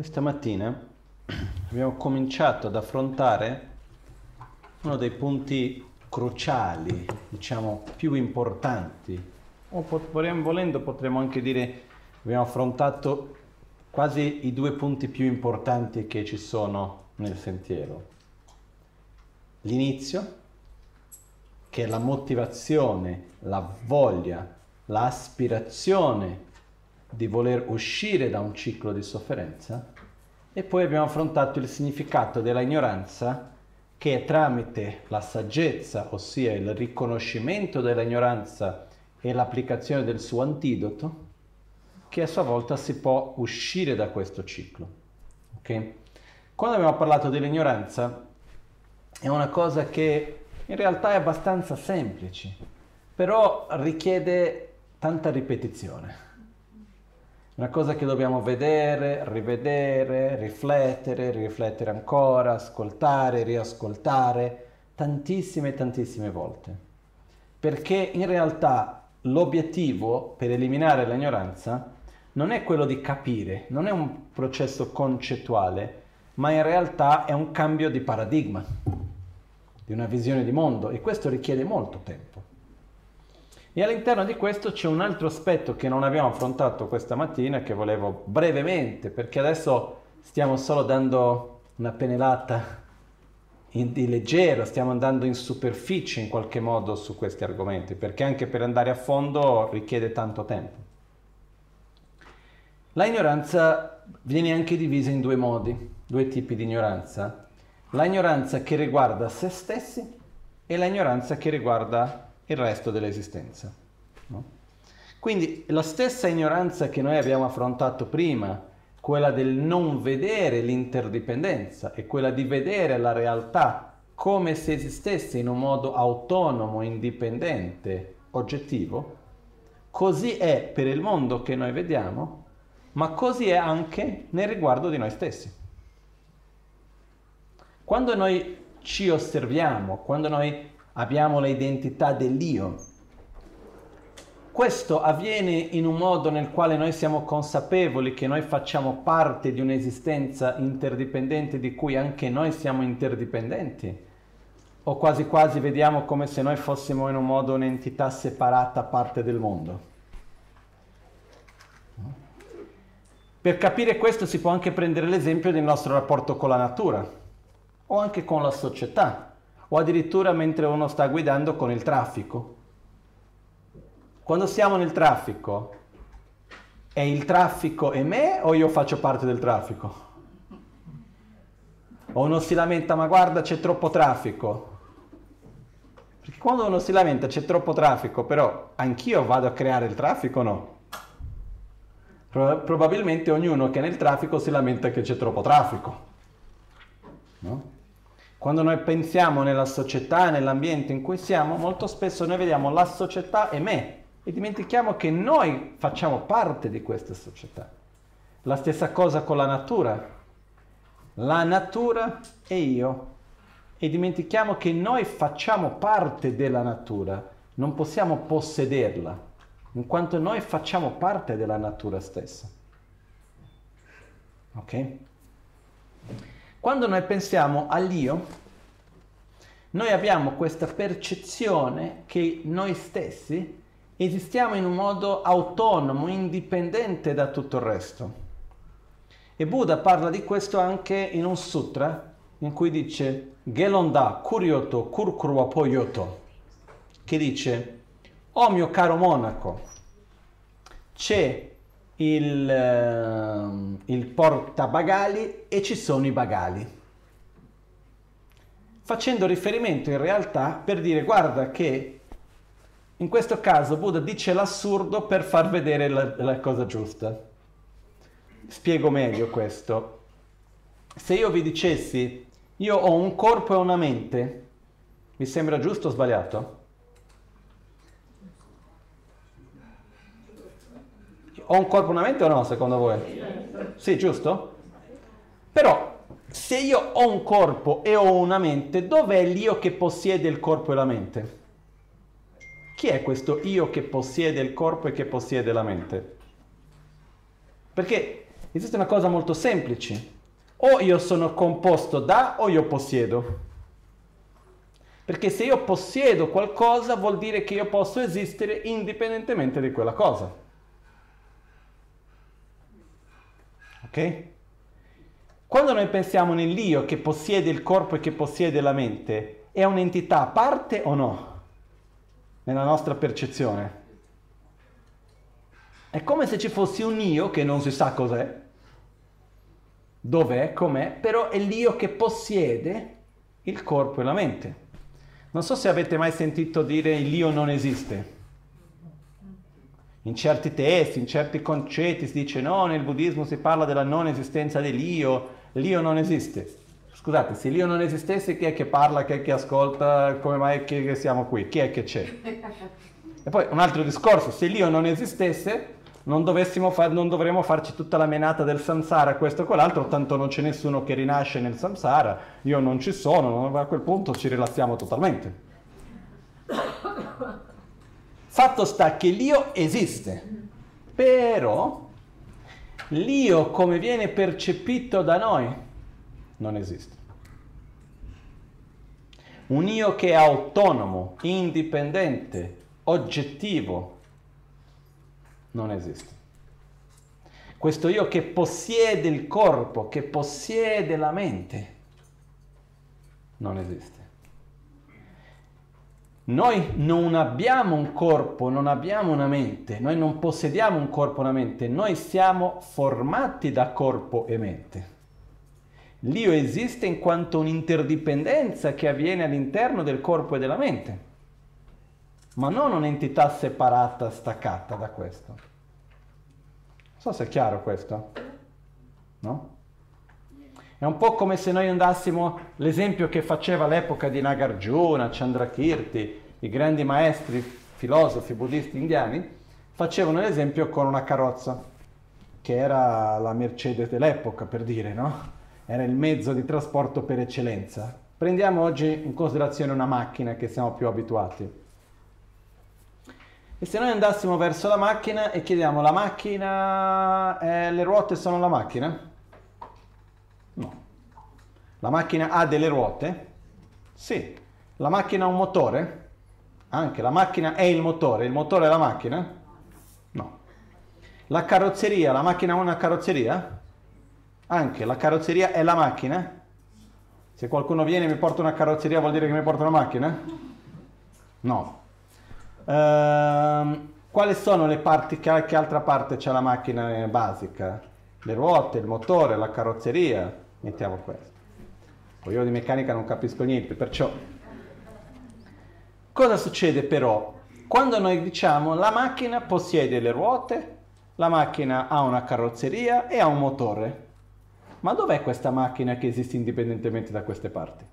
Questa mattina abbiamo cominciato ad affrontare uno dei punti cruciali, diciamo più importanti, o potremmo, volendo potremmo anche dire abbiamo affrontato quasi i due punti più importanti che ci sono nel sentiero. L'inizio, che è la motivazione, la voglia, l'aspirazione di voler uscire da un ciclo di sofferenza e poi abbiamo affrontato il significato della ignoranza che è tramite la saggezza, ossia il riconoscimento dell'ignoranza e l'applicazione del suo antidoto, che a sua volta si può uscire da questo ciclo. Okay? Quando abbiamo parlato dell'ignoranza è una cosa che in realtà è abbastanza semplice, però richiede tanta ripetizione una cosa che dobbiamo vedere, rivedere, riflettere, riflettere ancora, ascoltare, riascoltare tantissime, tantissime volte. Perché in realtà l'obiettivo per eliminare l'ignoranza non è quello di capire, non è un processo concettuale, ma in realtà è un cambio di paradigma, di una visione di mondo e questo richiede molto tempo. E all'interno di questo c'è un altro aspetto che non abbiamo affrontato questa mattina che volevo brevemente, perché adesso stiamo solo dando una pennellata in, di leggero, stiamo andando in superficie in qualche modo su questi argomenti, perché anche per andare a fondo richiede tanto tempo. La ignoranza viene anche divisa in due modi, due tipi di ignoranza. La ignoranza che riguarda se stessi e la ignoranza che riguarda il resto dell'esistenza. No? Quindi la stessa ignoranza che noi abbiamo affrontato prima, quella del non vedere l'interdipendenza e quella di vedere la realtà come se esistesse in un modo autonomo, indipendente, oggettivo, così è per il mondo che noi vediamo, ma così è anche nel riguardo di noi stessi. Quando noi ci osserviamo, quando noi abbiamo l'identità dell'io. Questo avviene in un modo nel quale noi siamo consapevoli che noi facciamo parte di un'esistenza interdipendente di cui anche noi siamo interdipendenti? O quasi quasi vediamo come se noi fossimo in un modo un'entità separata parte del mondo? Per capire questo si può anche prendere l'esempio del nostro rapporto con la natura o anche con la società o addirittura mentre uno sta guidando con il traffico. Quando siamo nel traffico, è il traffico e me o io faccio parte del traffico? O uno si lamenta, ma guarda c'è troppo traffico. Perché quando uno si lamenta c'è troppo traffico, però anch'io vado a creare il traffico no? Probabilmente ognuno che è nel traffico si lamenta che c'è troppo traffico. No? Quando noi pensiamo nella società, nell'ambiente in cui siamo, molto spesso noi vediamo la società e me e dimentichiamo che noi facciamo parte di questa società. La stessa cosa con la natura. La natura e io. E dimentichiamo che noi facciamo parte della natura, non possiamo possederla, in quanto noi facciamo parte della natura stessa. Ok? Quando noi pensiamo all'io, noi abbiamo questa percezione che noi stessi esistiamo in un modo autonomo, indipendente da tutto il resto. E Buddha parla di questo anche in un sutra in cui dice Gelonda Kuryoto Kurkurwa Poyoto, che dice, oh mio caro monaco, c'è il, il portabagali e ci sono i bagali. Facendo riferimento in realtà per dire guarda che in questo caso Buddha dice l'assurdo per far vedere la, la cosa giusta. Spiego meglio questo. Se io vi dicessi io ho un corpo e una mente, vi sembra giusto o sbagliato? Ho un corpo e una mente o no, secondo voi? Sì, giusto? Però, se io ho un corpo e ho una mente, dov'è l'io che possiede il corpo e la mente? Chi è questo io che possiede il corpo e che possiede la mente? Perché Esiste una cosa molto semplice. O io sono composto da o io possiedo. Perché se io possiedo qualcosa vuol dire che io posso esistere indipendentemente di quella cosa. Ok? Quando noi pensiamo nell'io che possiede il corpo e che possiede la mente, è un'entità a parte o no? Nella nostra percezione. È come se ci fosse un io che non si sa cos'è, dov'è, com'è, però è l'io che possiede il corpo e la mente. Non so se avete mai sentito dire l'io non esiste. In certi testi, in certi concetti si dice no, nel buddismo si parla della non esistenza dell'io, l'io non esiste. Scusate, se l'io non esistesse chi è che parla, chi è che ascolta, come mai che siamo qui? Chi è che c'è? E poi un altro discorso, se l'io non esistesse, non, far, non dovremmo farci tutta la menata del samsara, questo e quell'altro, tanto non c'è nessuno che rinasce nel samsara, io non ci sono, a quel punto ci rilassiamo totalmente. Fatto sta che l'io esiste, però l'io come viene percepito da noi non esiste. Un io che è autonomo, indipendente, oggettivo, non esiste. Questo io che possiede il corpo, che possiede la mente, non esiste. Noi non abbiamo un corpo, non abbiamo una mente, noi non possediamo un corpo e una mente, noi siamo formati da corpo e mente. L'io esiste in quanto un'interdipendenza che avviene all'interno del corpo e della mente ma non un'entità separata, staccata da questo. Non so se è chiaro questo. No? È un po' come se noi andassimo, l'esempio che faceva all'epoca di Nagarjuna, Chandrakirti, i grandi maestri filosofi buddisti indiani, facevano l'esempio con una carrozza, che era la Mercedes dell'epoca, per dire, no? Era il mezzo di trasporto per eccellenza. Prendiamo oggi in considerazione una macchina che siamo più abituati. E se noi andassimo verso la macchina e chiediamo la macchina, eh, le ruote sono la macchina? La macchina ha delle ruote? Sì. La macchina ha un motore? Anche. La macchina è il motore, il motore è la macchina? No. La carrozzeria, la macchina ha una carrozzeria? Anche. La carrozzeria è la macchina? Se qualcuno viene e mi porta una carrozzeria vuol dire che mi porta una macchina? No. Uh, quali sono le parti, che, che altra parte c'è la macchina basica? Le ruote, il motore, la carrozzeria, mettiamo questo. Poi io di meccanica non capisco niente, perciò... Cosa succede però? Quando noi diciamo la macchina possiede le ruote, la macchina ha una carrozzeria e ha un motore. Ma dov'è questa macchina che esiste indipendentemente da queste parti?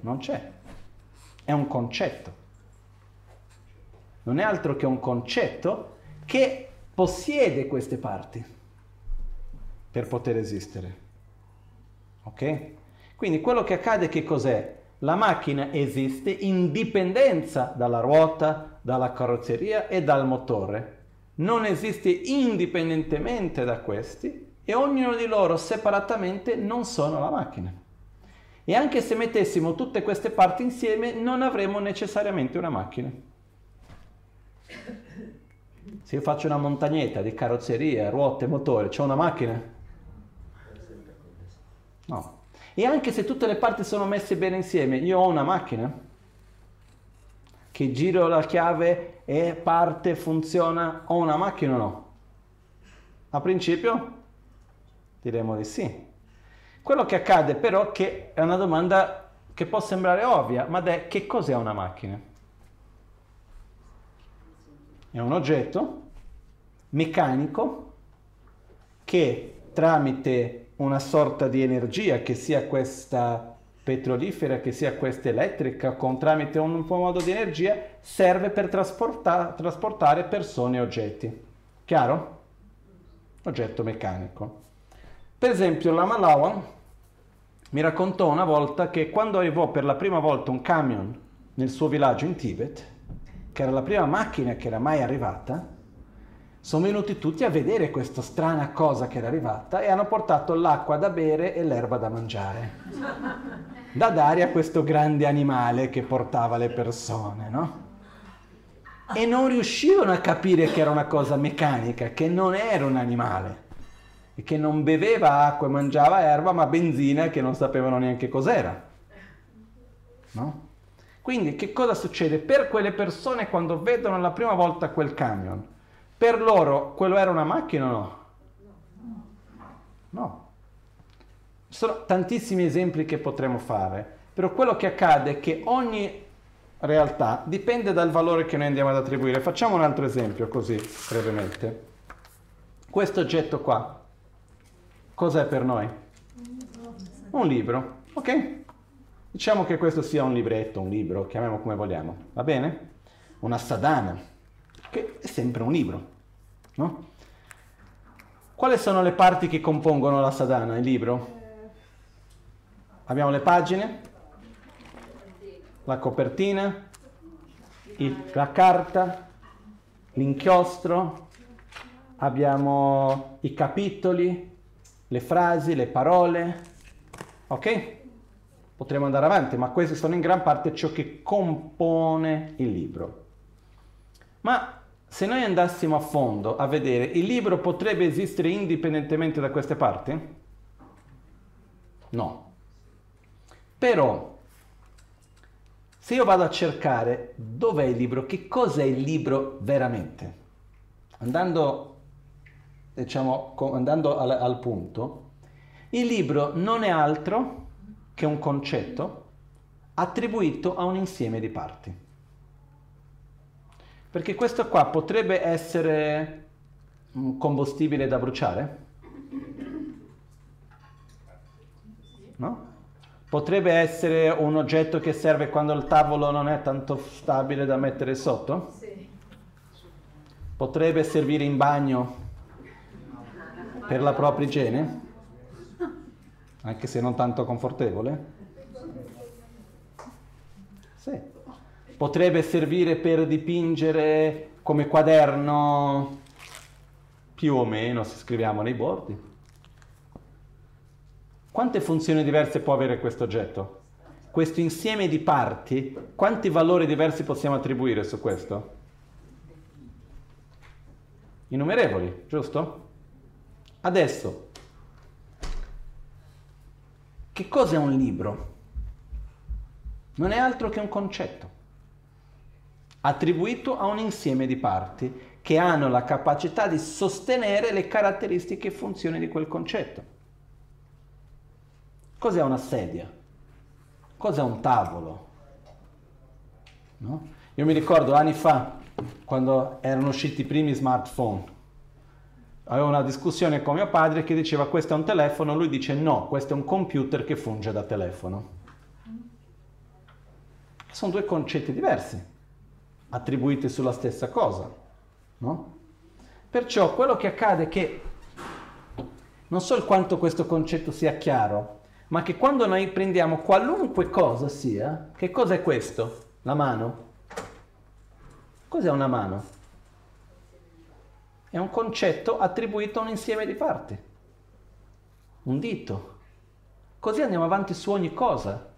Non c'è. È un concetto non è altro che un concetto che possiede queste parti per poter esistere. Ok? Quindi quello che accade che cos'è? La macchina esiste in dipendenza dalla ruota, dalla carrozzeria e dal motore. Non esiste indipendentemente da questi e ognuno di loro separatamente non sono la macchina. E anche se mettessimo tutte queste parti insieme non avremo necessariamente una macchina. Se io faccio una montagnetta di carrozzeria, ruote, motore, c'è una macchina? No. E anche se tutte le parti sono messe bene insieme, io ho una macchina che giro la chiave e parte, funziona, ho una macchina o no? A principio diremo di sì. Quello che accade però che è una domanda che può sembrare ovvia, ma è che cos'è una macchina? È un oggetto meccanico che tramite una sorta di energia, che sia questa petrolifera, che sia questa elettrica, con tramite un, modo di energia, serve per trasporta- trasportare persone e oggetti. Chiaro? Oggetto meccanico. Per esempio, la Malawan mi raccontò una volta che quando arrivò per la prima volta un camion nel suo villaggio in Tibet, che era la prima macchina che era mai arrivata, sono venuti tutti a vedere questa strana cosa che era arrivata e hanno portato l'acqua da bere e l'erba da mangiare, da dare a questo grande animale che portava le persone, no? E non riuscivano a capire che era una cosa meccanica, che non era un animale, e che non beveva acqua e mangiava erba, ma benzina che non sapevano neanche cos'era. No? Quindi che cosa succede? Per quelle persone quando vedono la prima volta quel camion, per loro quello era una macchina o no? No. Ci sono tantissimi esempi che potremmo fare, però quello che accade è che ogni realtà dipende dal valore che noi andiamo ad attribuire. Facciamo un altro esempio così, brevemente. Questo oggetto qua, cos'è per noi? Un libro, ok? Diciamo che questo sia un libretto, un libro, chiamiamolo come vogliamo, va bene? Una sadana, che è sempre un libro, no? Quali sono le parti che compongono la sadana, il libro? Abbiamo le pagine, la copertina, il, la carta, l'inchiostro, abbiamo i capitoli, le frasi, le parole, ok? Potremmo andare avanti, ma questi sono in gran parte ciò che compone il libro. Ma se noi andassimo a fondo a vedere, il libro potrebbe esistere indipendentemente da queste parti? No. Però, se io vado a cercare dov'è il libro, che cos'è il libro veramente, andando, diciamo, andando al, al punto, il libro non è altro che un concetto attribuito a un insieme di parti. Perché questo qua potrebbe essere un combustibile da bruciare? No? Potrebbe essere un oggetto che serve quando il tavolo non è tanto stabile da mettere sotto? Sì. Potrebbe servire in bagno per la propria igiene? anche se non tanto confortevole? Sì. Potrebbe servire per dipingere come quaderno più o meno se scriviamo nei bordi. Quante funzioni diverse può avere questo oggetto? Questo insieme di parti, quanti valori diversi possiamo attribuire su questo? Innumerevoli, giusto? Adesso, che cos'è un libro? Non è altro che un concetto, attribuito a un insieme di parti che hanno la capacità di sostenere le caratteristiche e funzioni di quel concetto. Cos'è una sedia? Cos'è un tavolo? No? Io mi ricordo anni fa, quando erano usciti i primi smartphone, avevo una discussione con mio padre che diceva questo è un telefono, lui dice no, questo è un computer che funge da telefono. Sono due concetti diversi, attribuiti sulla stessa cosa, no? Perciò quello che accade è che non so quanto questo concetto sia chiaro, ma che quando noi prendiamo qualunque cosa sia, che cosa è questo? La mano? Cos'è una mano? È un concetto attribuito a un insieme di parti. Un dito. Così andiamo avanti su ogni cosa.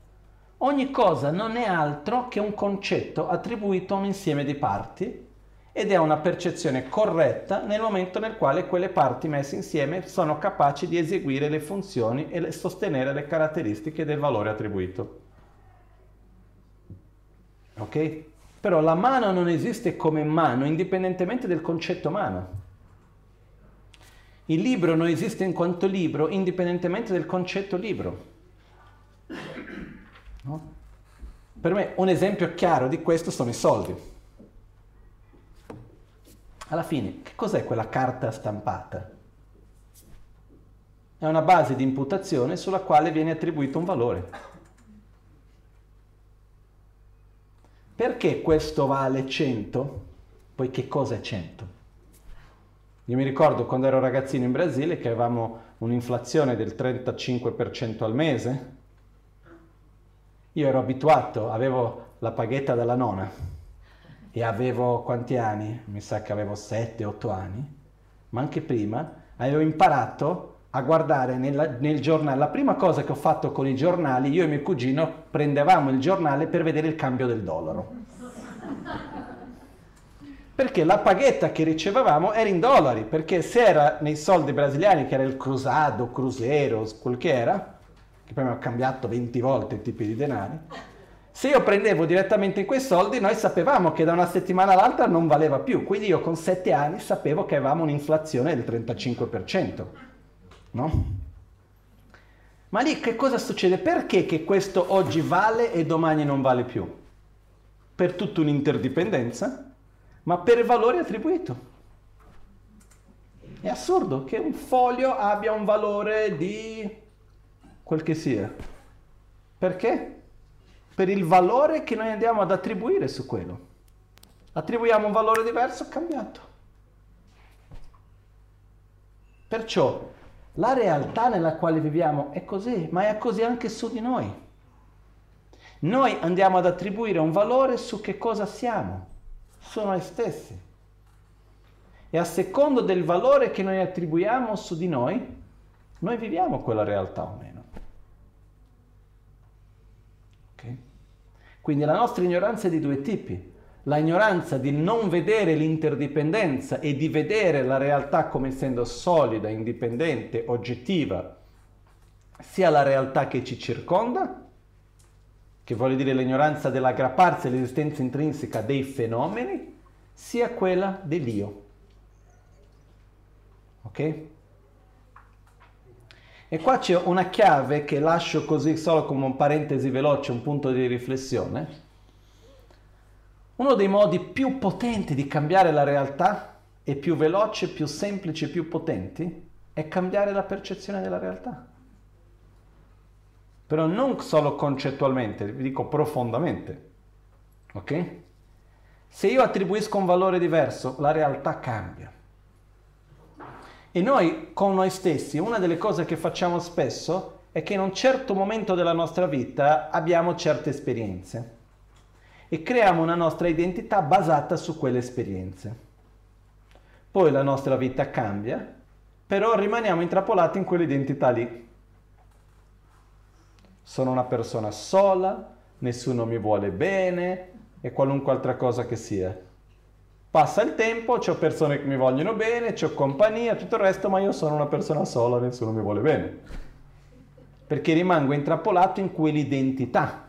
Ogni cosa non è altro che un concetto attribuito a un insieme di parti ed è una percezione corretta nel momento nel quale quelle parti messe insieme sono capaci di eseguire le funzioni e sostenere le caratteristiche del valore attribuito. Ok? Però la mano non esiste come mano indipendentemente del concetto mano. Il libro non esiste in quanto libro indipendentemente del concetto libro. No? Per me un esempio chiaro di questo sono i soldi. Alla fine, che cos'è quella carta stampata? È una base di imputazione sulla quale viene attribuito un valore. Perché questo vale 100? Poi che cosa è 100? Io mi ricordo quando ero ragazzino in Brasile che avevamo un'inflazione del 35% al mese. Io ero abituato, avevo la paghetta della nonna e avevo quanti anni? Mi sa che avevo 7-8 anni. ma anche prima, avevo imparato a guardare nella, nel giornale. La prima cosa che ho fatto con i giornali, io e mio cugino prendevamo il giornale per vedere il cambio del dollaro. Perché la paghetta che ricevevamo era in dollari, perché se era nei soldi brasiliani, che era il crusado, cruzeiro, quel che era, che poi mi ho cambiato 20 volte i tipi di denari, se io prendevo direttamente quei soldi, noi sapevamo che da una settimana all'altra non valeva più, quindi io con 7 anni sapevo che avevamo un'inflazione del 35% no? Ma lì che cosa succede? Perché che questo oggi vale e domani non vale più? Per tutta un'interdipendenza, ma per valore attribuito. È assurdo che un foglio abbia un valore di quel che sia. Perché? Per il valore che noi andiamo ad attribuire su quello. Attribuiamo un valore diverso, cambiato. Perciò la realtà nella quale viviamo è così, ma è così anche su di noi. Noi andiamo ad attribuire un valore su che cosa siamo, su noi stessi. E a secondo del valore che noi attribuiamo su di noi, noi viviamo quella realtà o meno. Okay? Quindi la nostra ignoranza è di due tipi la ignoranza di non vedere l'interdipendenza e di vedere la realtà come essendo solida, indipendente, oggettiva, sia la realtà che ci circonda, che vuole dire l'ignoranza dell'aggrapparsi all'esistenza intrinseca dei fenomeni, sia quella dell'io. Ok? E qua c'è una chiave che lascio così solo come un parentesi veloce, un punto di riflessione uno dei modi più potenti di cambiare la realtà e più veloci, più semplici, più potenti è cambiare la percezione della realtà. Però non solo concettualmente, vi dico profondamente. Ok? Se io attribuisco un valore diverso, la realtà cambia. E noi con noi stessi, una delle cose che facciamo spesso è che in un certo momento della nostra vita abbiamo certe esperienze e creiamo una nostra identità basata su quelle esperienze. Poi la nostra vita cambia, però rimaniamo intrappolati in quell'identità lì. Sono una persona sola, nessuno mi vuole bene e qualunque altra cosa che sia. Passa il tempo, ho persone che mi vogliono bene, ho compagnia, tutto il resto, ma io sono una persona sola, nessuno mi vuole bene. Perché rimango intrappolato in quell'identità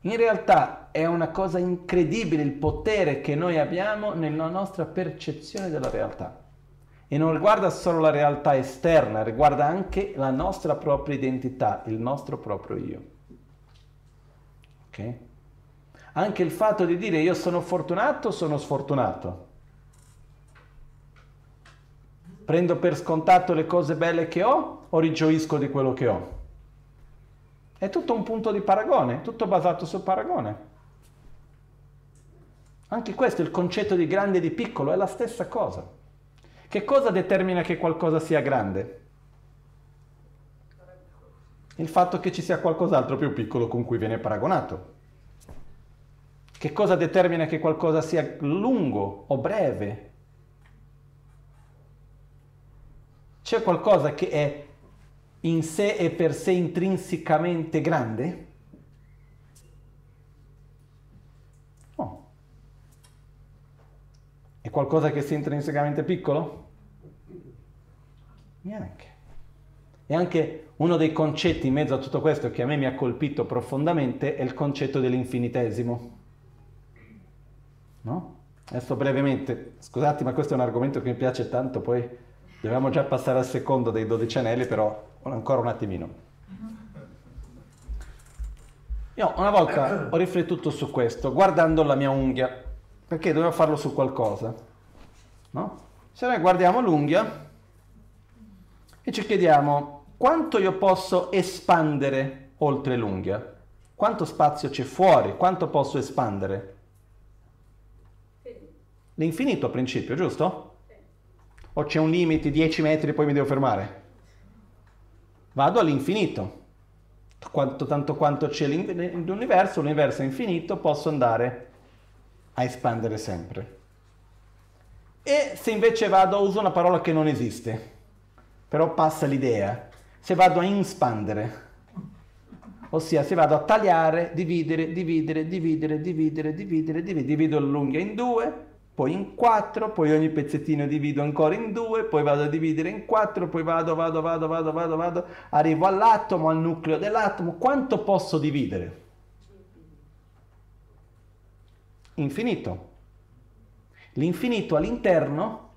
In realtà è una cosa incredibile il potere che noi abbiamo nella nostra percezione della realtà. E non riguarda solo la realtà esterna, riguarda anche la nostra propria identità, il nostro proprio io. Ok? Anche il fatto di dire io sono fortunato o sono sfortunato. Prendo per scontato le cose belle che ho o rigioisco di quello che ho? È tutto un punto di paragone, tutto basato sul paragone. Anche questo, il concetto di grande e di piccolo, è la stessa cosa. Che cosa determina che qualcosa sia grande? Il fatto che ci sia qualcos'altro più piccolo con cui viene paragonato. Che cosa determina che qualcosa sia lungo o breve? C'è qualcosa che è in sé e per sé intrinsecamente grande? No. È qualcosa che sia intrinsecamente piccolo? Neanche. E anche uno dei concetti in mezzo a tutto questo che a me mi ha colpito profondamente è il concetto dell'infinitesimo. No? Adesso brevemente, scusate ma questo è un argomento che mi piace tanto, poi dobbiamo già passare al secondo dei dodici anelli, però ancora un attimino. Io una volta ho riflettuto su questo, guardando la mia unghia, perché dovevo farlo su qualcosa, no? Se noi guardiamo l'unghia e ci chiediamo quanto io posso espandere oltre l'unghia, quanto spazio c'è fuori, quanto posso espandere? L'infinito a principio, giusto? O c'è un limite, 10 metri, e poi mi devo fermare? vado all'infinito. Quanto, tanto quanto c'è l'universo, l'universo è infinito, posso andare a espandere sempre. E se invece vado, uso una parola che non esiste, però passa l'idea, se vado a inspandere, ossia se vado a tagliare, dividere, dividere, dividere, dividere, dividere, dividere, divido l'unghia in due, poi in quattro, poi ogni pezzettino divido ancora in due, poi vado a dividere in quattro, poi vado, vado, vado, vado, vado, vado, arrivo all'atomo, al nucleo dell'atomo. Quanto posso dividere? Infinito. L'infinito all'interno,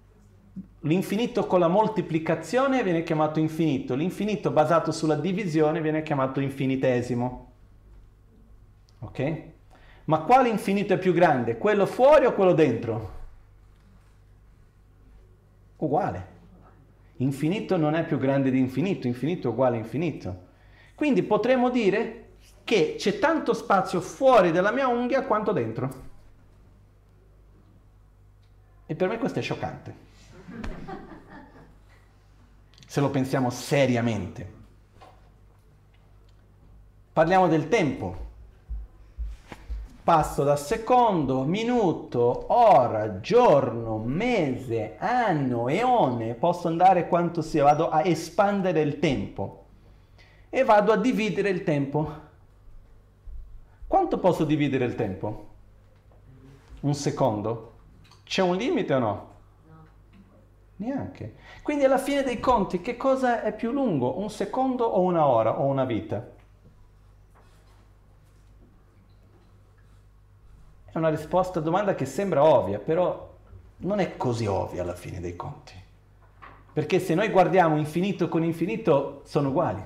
l'infinito con la moltiplicazione viene chiamato infinito, l'infinito basato sulla divisione viene chiamato infinitesimo. Ok? Ma quale infinito è più grande? Quello fuori o quello dentro? Uguale. Infinito non è più grande di infinito, infinito è uguale a infinito. Quindi potremmo dire che c'è tanto spazio fuori della mia unghia quanto dentro. E per me questo è scioccante. Se lo pensiamo seriamente. Parliamo del tempo. Passo da secondo, minuto, ora, giorno, mese, anno, eone, posso andare quanto sia, vado a espandere il tempo e vado a dividere il tempo. Quanto posso dividere il tempo? Un secondo? C'è un limite o no? No. Neanche. Quindi alla fine dei conti che cosa è più lungo? Un secondo o una ora o una vita? È una risposta a domanda che sembra ovvia, però non è così ovvia alla fine dei conti. Perché se noi guardiamo infinito con infinito sono uguali.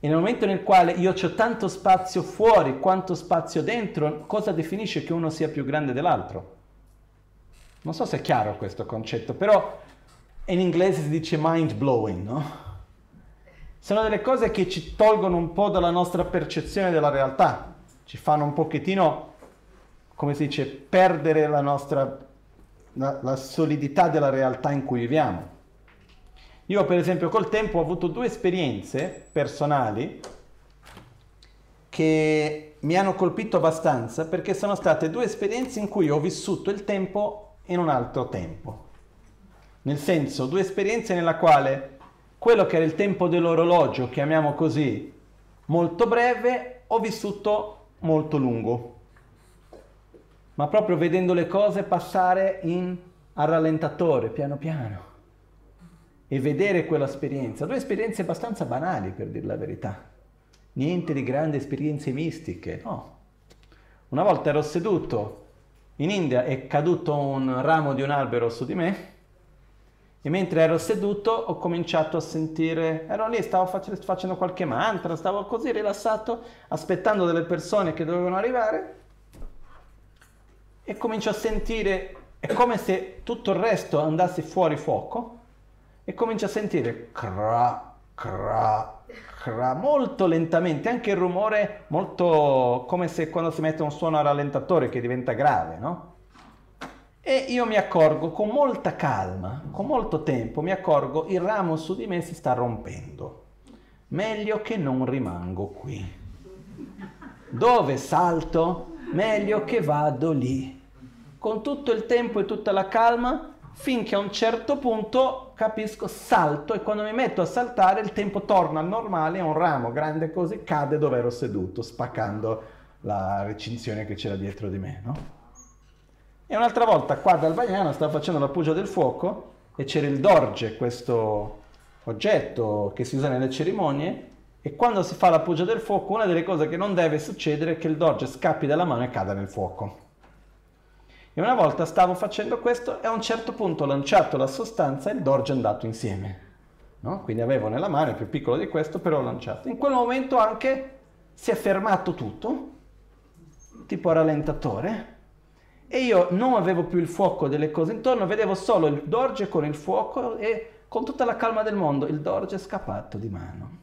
E nel momento nel quale io ho tanto spazio fuori quanto spazio dentro, cosa definisce che uno sia più grande dell'altro? Non so se è chiaro questo concetto, però in inglese si dice mind blowing, no? Sono delle cose che ci tolgono un po' dalla nostra percezione della realtà, ci fanno un pochettino come si dice, perdere la nostra, la, la solidità della realtà in cui viviamo. Io per esempio col tempo ho avuto due esperienze personali che mi hanno colpito abbastanza perché sono state due esperienze in cui ho vissuto il tempo in un altro tempo. Nel senso, due esperienze nella quale quello che era il tempo dell'orologio, chiamiamo così, molto breve, ho vissuto molto lungo ma proprio vedendo le cose passare in, a rallentatore, piano piano, e vedere quell'esperienza. Due esperienze abbastanza banali, per dire la verità. Niente di grandi esperienze mistiche, no. Una volta ero seduto in India, è caduto un ramo di un albero su di me, e mentre ero seduto ho cominciato a sentire, ero lì, stavo facendo qualche mantra, stavo così rilassato, aspettando delle persone che dovevano arrivare, e comincio a sentire, è come se tutto il resto andasse fuori fuoco e comincio a sentire cra, cra, cra, molto lentamente, anche il rumore molto come se quando si mette un suono a rallentatore che diventa grave, no? E io mi accorgo con molta calma, con molto tempo, mi accorgo il ramo su di me si sta rompendo. Meglio che non rimango qui. Dove salto? Meglio che vado lì. Con tutto il tempo e tutta la calma, finché a un certo punto capisco, salto e quando mi metto a saltare il tempo torna al normale, un ramo grande così cade dove ero seduto, spaccando la recinzione che c'era dietro di me, no? E un'altra volta qua dal Bagnano stavo facendo la pugia del fuoco e c'era il dorge, questo oggetto che si usa nelle cerimonie, e quando si fa la pugia del fuoco, una delle cose che non deve succedere è che il dorje scappi dalla mano e cada nel fuoco. E una volta stavo facendo questo e a un certo punto ho lanciato la sostanza e il dorje è andato insieme. No? Quindi avevo nella mano, più piccolo di questo, però ho lanciato. In quel momento anche si è fermato tutto, tipo rallentatore, e io non avevo più il fuoco delle cose intorno, vedevo solo il dorje con il fuoco e con tutta la calma del mondo il dorje è scappato di mano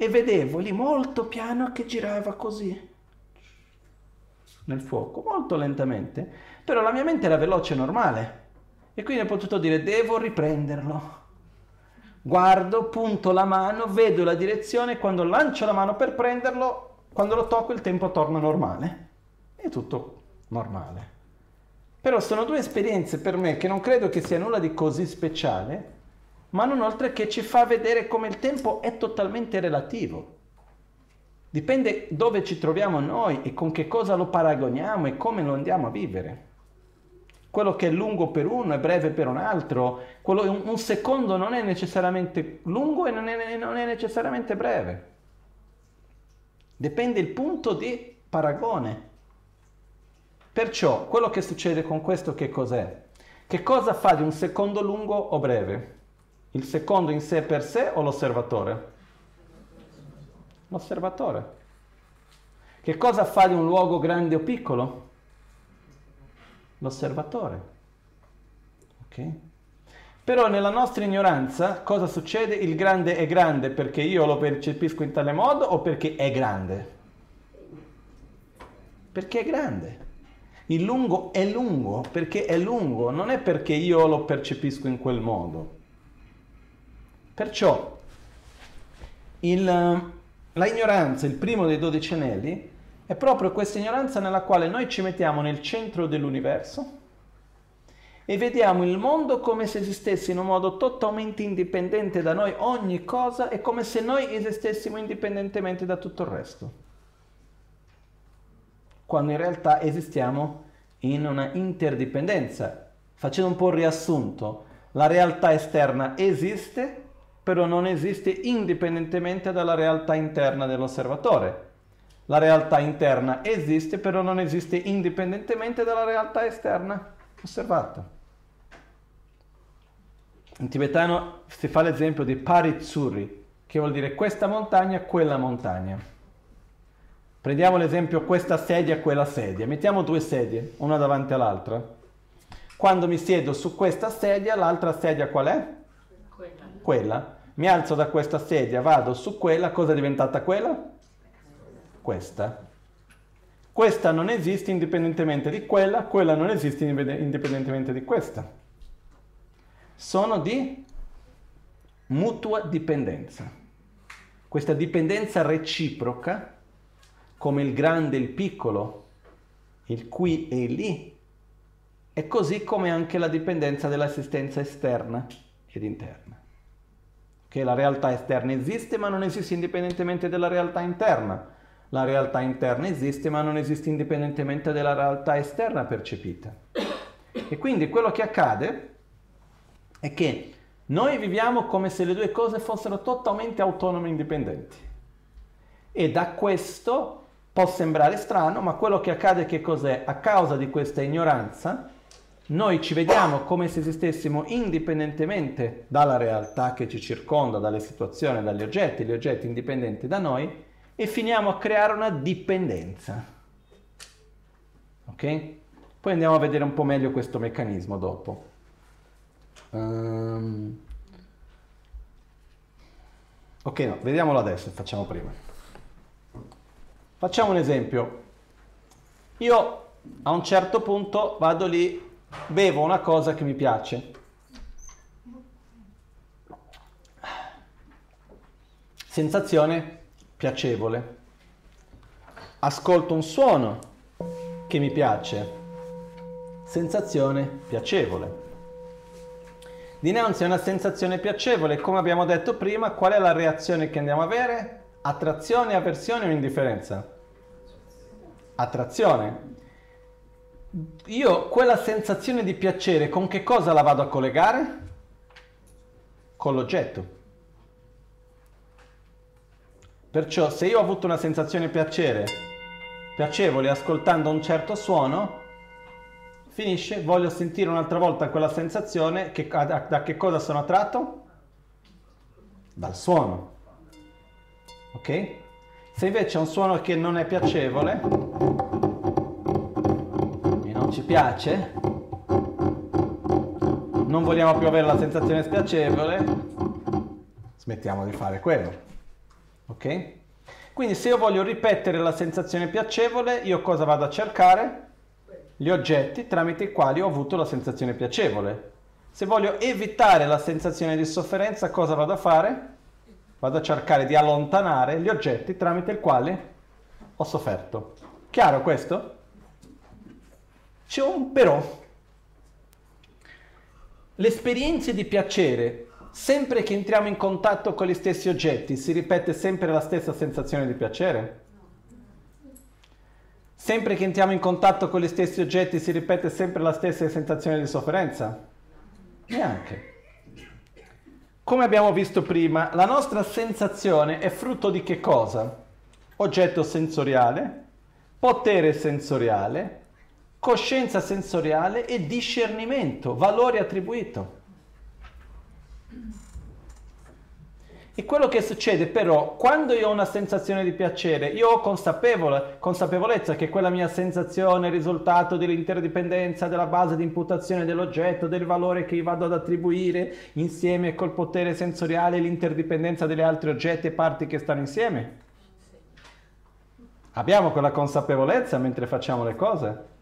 e vedevo lì molto piano che girava così nel fuoco, molto lentamente, però la mia mente era veloce e normale e quindi ho potuto dire devo riprenderlo. Guardo, punto la mano, vedo la direzione, quando lancio la mano per prenderlo, quando lo tocco il tempo torna normale. È tutto normale. Però sono due esperienze per me che non credo che sia nulla di così speciale, ma non oltre che ci fa vedere come il tempo è totalmente relativo. Dipende dove ci troviamo noi e con che cosa lo paragoniamo e come lo andiamo a vivere. Quello che è lungo per uno è breve per un altro, un, un, secondo non è necessariamente lungo e non è, non è necessariamente breve. Dipende il punto di paragone. Perciò quello che succede con questo che cos'è? Che cosa fa di un secondo lungo o breve? Il secondo in sé per sé o l'osservatore? L'osservatore. Che cosa fa di un luogo grande o piccolo? L'osservatore. Ok? Però nella nostra ignoranza cosa succede? Il grande è grande perché io lo percepisco in tale modo o perché è grande? Perché è grande. Il lungo è lungo perché è lungo, non è perché io lo percepisco in quel modo. Perciò il, la ignoranza, il primo dei dodici anelli, è proprio questa ignoranza nella quale noi ci mettiamo nel centro dell'universo e vediamo il mondo come se esistesse in un modo totalmente indipendente da noi, ogni cosa è come se noi esistessimo indipendentemente da tutto il resto quando in realtà esistiamo in una interdipendenza. Facendo un po' il riassunto, la realtà esterna esiste, però non esiste indipendentemente dalla realtà interna dell'osservatore. La realtà interna esiste, però non esiste indipendentemente dalla realtà esterna osservata. In tibetano si fa l'esempio di Paritsuri, che vuol dire questa montagna, quella montagna. Prendiamo l'esempio questa sedia, quella sedia. Mettiamo due sedie, una davanti all'altra. Quando mi siedo su questa sedia, l'altra sedia qual è? Quella. quella. Mi alzo da questa sedia, vado su quella, cosa è diventata quella? Questa. Questa non esiste indipendentemente di quella, quella non esiste indipendentemente di questa. Sono di mutua dipendenza. Questa dipendenza reciproca come il grande e il piccolo, il qui e il lì, e così come anche la dipendenza dell'assistenza esterna ed interna. Che la realtà esterna esiste ma non esiste indipendentemente dalla realtà interna. La realtà interna esiste ma non esiste indipendentemente dalla realtà esterna percepita. E quindi quello che accade è che noi viviamo come se le due cose fossero totalmente autonome e indipendenti. E da questo Può sembrare strano, ma quello che accade che cos'è? A causa di questa ignoranza, noi ci vediamo come se esistessimo indipendentemente dalla realtà che ci circonda, dalle situazioni, dagli oggetti, gli oggetti indipendenti da noi, e finiamo a creare una dipendenza. Ok? Poi andiamo a vedere un po' meglio questo meccanismo dopo. Um... Ok, no, vediamolo adesso, facciamo prima. Facciamo un esempio. Io a un certo punto vado lì, bevo una cosa che mi piace. Sensazione piacevole. Ascolto un suono che mi piace. Sensazione piacevole. Dinanzi a una sensazione piacevole, come abbiamo detto prima, qual è la reazione che andiamo a avere? Attrazione, avversione o indifferenza? Attrazione. Io quella sensazione di piacere con che cosa la vado a collegare? Con l'oggetto. Perciò se io ho avuto una sensazione piacere, piacevole ascoltando un certo suono, finisce, voglio sentire un'altra volta quella sensazione, che, da, da che cosa sono attratto? Dal suono ok? Se invece è un suono che non è piacevole ci piace, non vogliamo più avere la sensazione spiacevole, smettiamo di fare quello, ok? Quindi se io voglio ripetere la sensazione piacevole, io cosa vado a cercare? Gli oggetti tramite i quali ho avuto la sensazione piacevole. Se voglio evitare la sensazione di sofferenza, cosa vado a fare? vado a cercare di allontanare gli oggetti tramite il quale ho sofferto. Chiaro questo? C'è un però, Le esperienze di piacere, sempre che entriamo in contatto con gli stessi oggetti, si ripete sempre la stessa sensazione di piacere? Sempre che entriamo in contatto con gli stessi oggetti si ripete sempre la stessa sensazione di sofferenza? Neanche. Come abbiamo visto prima, la nostra sensazione è frutto di che cosa? Oggetto sensoriale, potere sensoriale, coscienza sensoriale e discernimento, valore attribuito. E quello che succede però, quando io ho una sensazione di piacere, io ho consapevolezza che quella mia sensazione è il risultato dell'interdipendenza, della base di imputazione dell'oggetto, del valore che io vado ad attribuire insieme col potere sensoriale e l'interdipendenza degli altri oggetti e parti che stanno insieme. Abbiamo quella consapevolezza mentre facciamo le cose?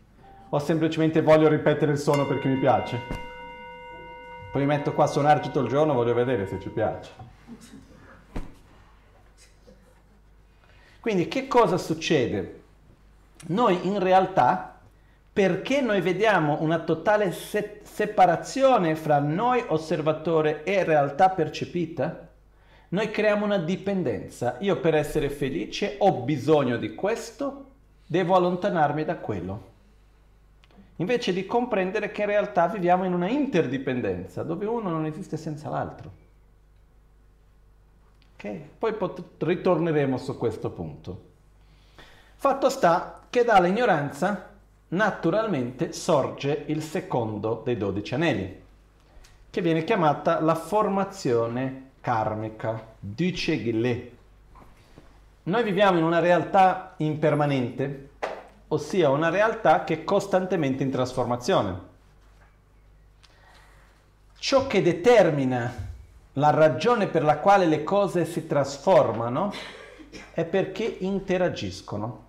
O semplicemente voglio ripetere il suono perché mi piace? Poi mi metto qua a suonare tutto il giorno, voglio vedere se ci piace. Quindi che cosa succede? Noi in realtà, perché noi vediamo una totale se- separazione fra noi osservatore e realtà percepita, noi creiamo una dipendenza. Io per essere felice ho bisogno di questo, devo allontanarmi da quello. Invece di comprendere che in realtà viviamo in una interdipendenza, dove uno non esiste senza l'altro. Okay? Poi pot- ritorneremo su questo punto. Fatto sta che dall'ignoranza naturalmente sorge il secondo dei dodici anelli, che viene chiamata la formazione karmica, Duce Gile. Noi viviamo in una realtà impermanente, ossia una realtà che è costantemente in trasformazione. Ciò che determina la ragione per la quale le cose si trasformano è perché interagiscono.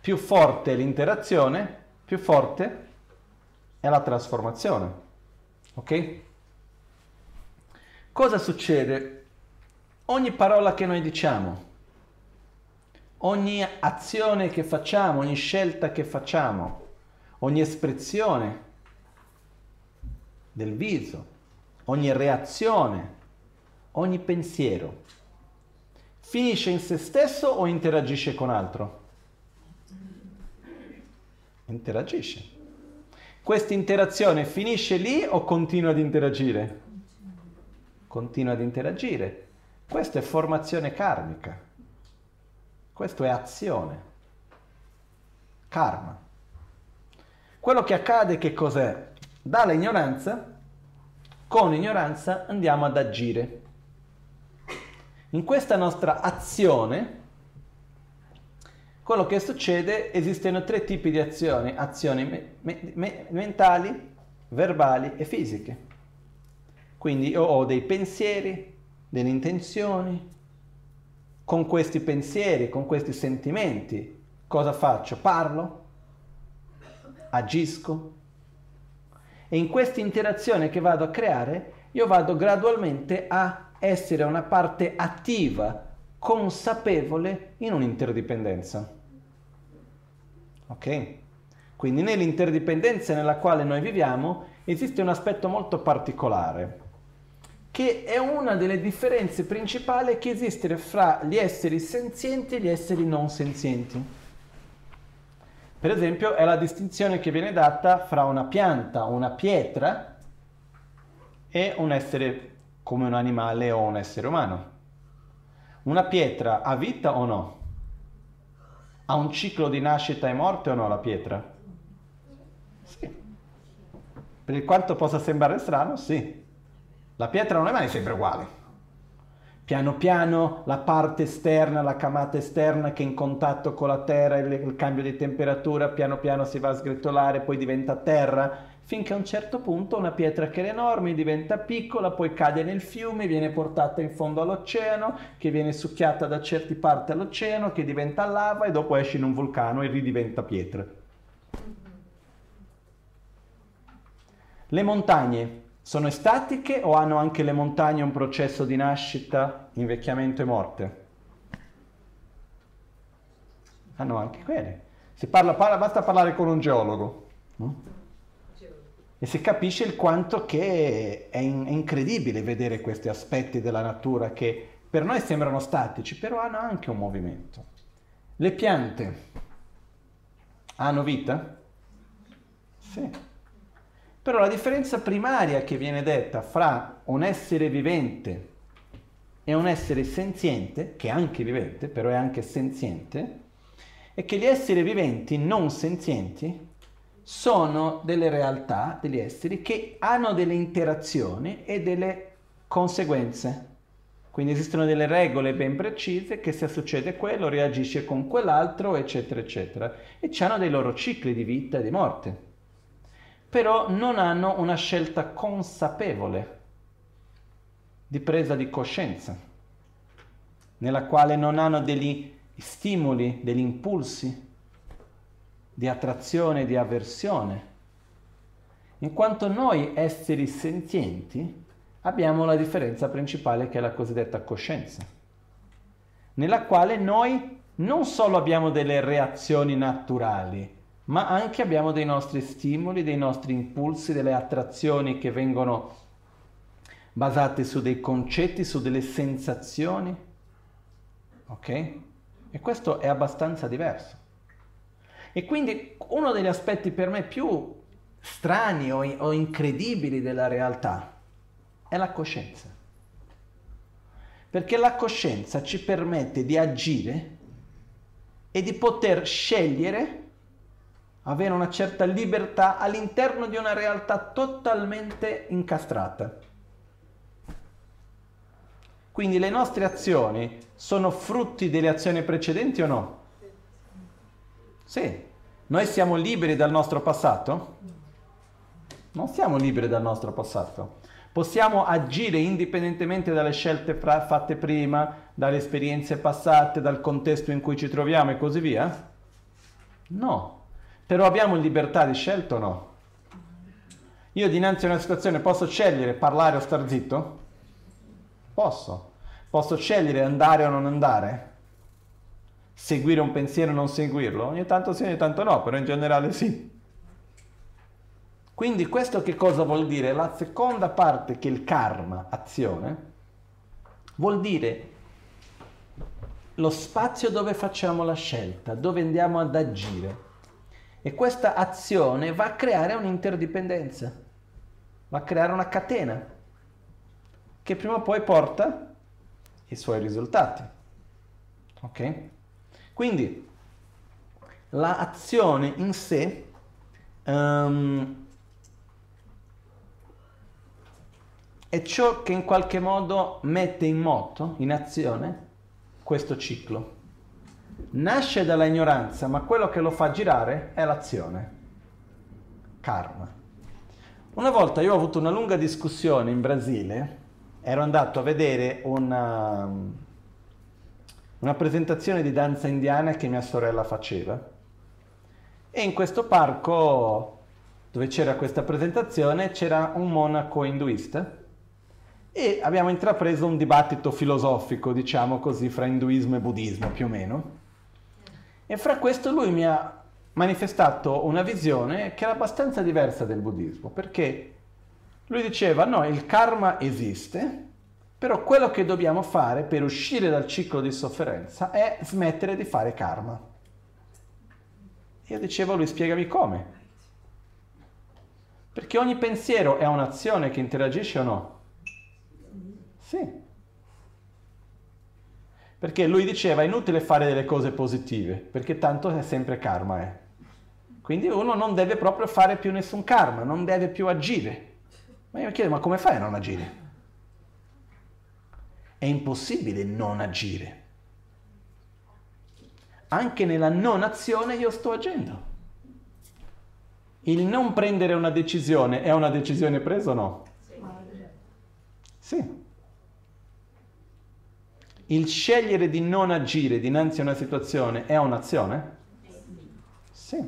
Più forte è l'interazione, più forte è la trasformazione. Ok? Cosa succede? Ogni parola che noi diciamo, ogni azione che facciamo, ogni scelta che facciamo, ogni espressione del viso, ogni reazione, ogni pensiero, finisce in se stesso o interagisce con altro? Interagisce. Questa interazione finisce lì o continua ad interagire? Continua ad interagire. Questa è formazione karmica. Questo è azione. Karma. Quello che accade che cos'è? Dall'ignoranza con ignoranza andiamo ad agire. In questa nostra azione, quello che succede, esistono tre tipi di azioni, azioni me- me- mentali, verbali e fisiche. Quindi ho dei pensieri, delle intenzioni, con questi pensieri, con questi sentimenti, cosa faccio? Parlo, agisco, e in questa interazione che vado a creare, io vado gradualmente a essere una parte attiva, consapevole in un'interdipendenza. Ok? Quindi nell'interdipendenza nella quale noi viviamo esiste un aspetto molto particolare, che è una delle differenze principali che esiste fra gli esseri senzienti e gli esseri non senzienti. Per esempio è la distinzione che viene data fra una pianta, una pietra e un essere come un animale o un essere umano. Una pietra ha vita o no? Ha un ciclo di nascita e morte o no la pietra? Sì. Per quanto possa sembrare strano, sì. La pietra non mai sempre uguale. Piano piano la parte esterna, la camata esterna che è in contatto con la terra, il, il cambio di temperatura, piano piano si va a sgretolare, poi diventa terra, finché a un certo punto una pietra che era enorme diventa piccola, poi cade nel fiume, viene portata in fondo all'oceano, che viene succhiata da certe parti all'oceano, che diventa lava e dopo esce in un vulcano e ridiventa pietra. Le montagne sono statiche o hanno anche le montagne un processo di nascita, invecchiamento e morte? Hanno anche quelle. Si parla, parla, basta parlare con un geologo. No? E si capisce il quanto che è, in- è incredibile vedere questi aspetti della natura che per noi sembrano statici, però hanno anche un movimento. Le piante hanno vita? Sì. Però la differenza primaria che viene detta fra un essere vivente e un essere senziente, che è anche vivente, però è anche senziente, è che gli esseri viventi non senzienti sono delle realtà, degli esseri che hanno delle interazioni e delle conseguenze. Quindi esistono delle regole ben precise che se succede quello reagisce con quell'altro, eccetera, eccetera. E hanno dei loro cicli di vita e di morte. Però non hanno una scelta consapevole di presa di coscienza, nella quale non hanno degli stimoli, degli impulsi di attrazione di avversione. In quanto noi esseri senzienti abbiamo la differenza principale che è la cosiddetta coscienza, nella quale noi non solo abbiamo delle reazioni naturali, ma anche abbiamo dei nostri stimoli, dei nostri impulsi, delle attrazioni che vengono basate su dei concetti, su delle sensazioni. Ok? E questo è abbastanza diverso. E quindi uno degli aspetti per me più strani o, o incredibili della realtà è la coscienza. Perché la coscienza ci permette di agire e di poter scegliere, avere una certa libertà all'interno di una realtà totalmente incastrata. Quindi le nostre azioni sono frutti delle azioni precedenti o no? Sì. Noi siamo liberi dal nostro passato? Non siamo liberi dal nostro passato. Possiamo agire indipendentemente dalle scelte fra- fatte prima, dalle esperienze passate, dal contesto in cui ci troviamo e così via? No. Però abbiamo libertà di scelta o no? Io dinanzi a una situazione posso scegliere parlare o star zitto? Posso. Posso scegliere andare o non andare? Seguire un pensiero o non seguirlo? Ogni tanto sì, ogni tanto no, però in generale sì. Quindi questo che cosa vuol dire? La seconda parte che il karma, azione, vuol dire lo spazio dove facciamo la scelta, dove andiamo ad agire. E questa azione va a creare un'interdipendenza, va a creare una catena che prima o poi porta i suoi risultati. Ok? Quindi l'azione in sé um, è ciò che in qualche modo mette in moto, in azione, questo ciclo. Nasce dalla ignoranza, ma quello che lo fa girare è l'azione. Karma. Una volta io ho avuto una lunga discussione in Brasile ero andato a vedere una, una presentazione di danza indiana che mia sorella faceva. E in questo parco dove c'era questa presentazione c'era un monaco induista e abbiamo intrapreso un dibattito filosofico, diciamo così, fra induismo e buddismo più o meno. E fra questo lui mi ha manifestato una visione che era abbastanza diversa del buddismo, perché lui diceva no, il karma esiste, però quello che dobbiamo fare per uscire dal ciclo di sofferenza è smettere di fare karma. Io dicevo lui spiegami come. Perché ogni pensiero è un'azione che interagisce o no? Sì. Perché lui diceva è inutile fare delle cose positive, perché tanto è sempre karma. Eh. Quindi uno non deve proprio fare più nessun karma, non deve più agire. Ma io mi chiedo, ma come fai a non agire? È impossibile non agire. Anche nella non azione io sto agendo. Il non prendere una decisione è una decisione presa o no? Sì. Il scegliere di non agire dinanzi a una situazione è un'azione? Sì.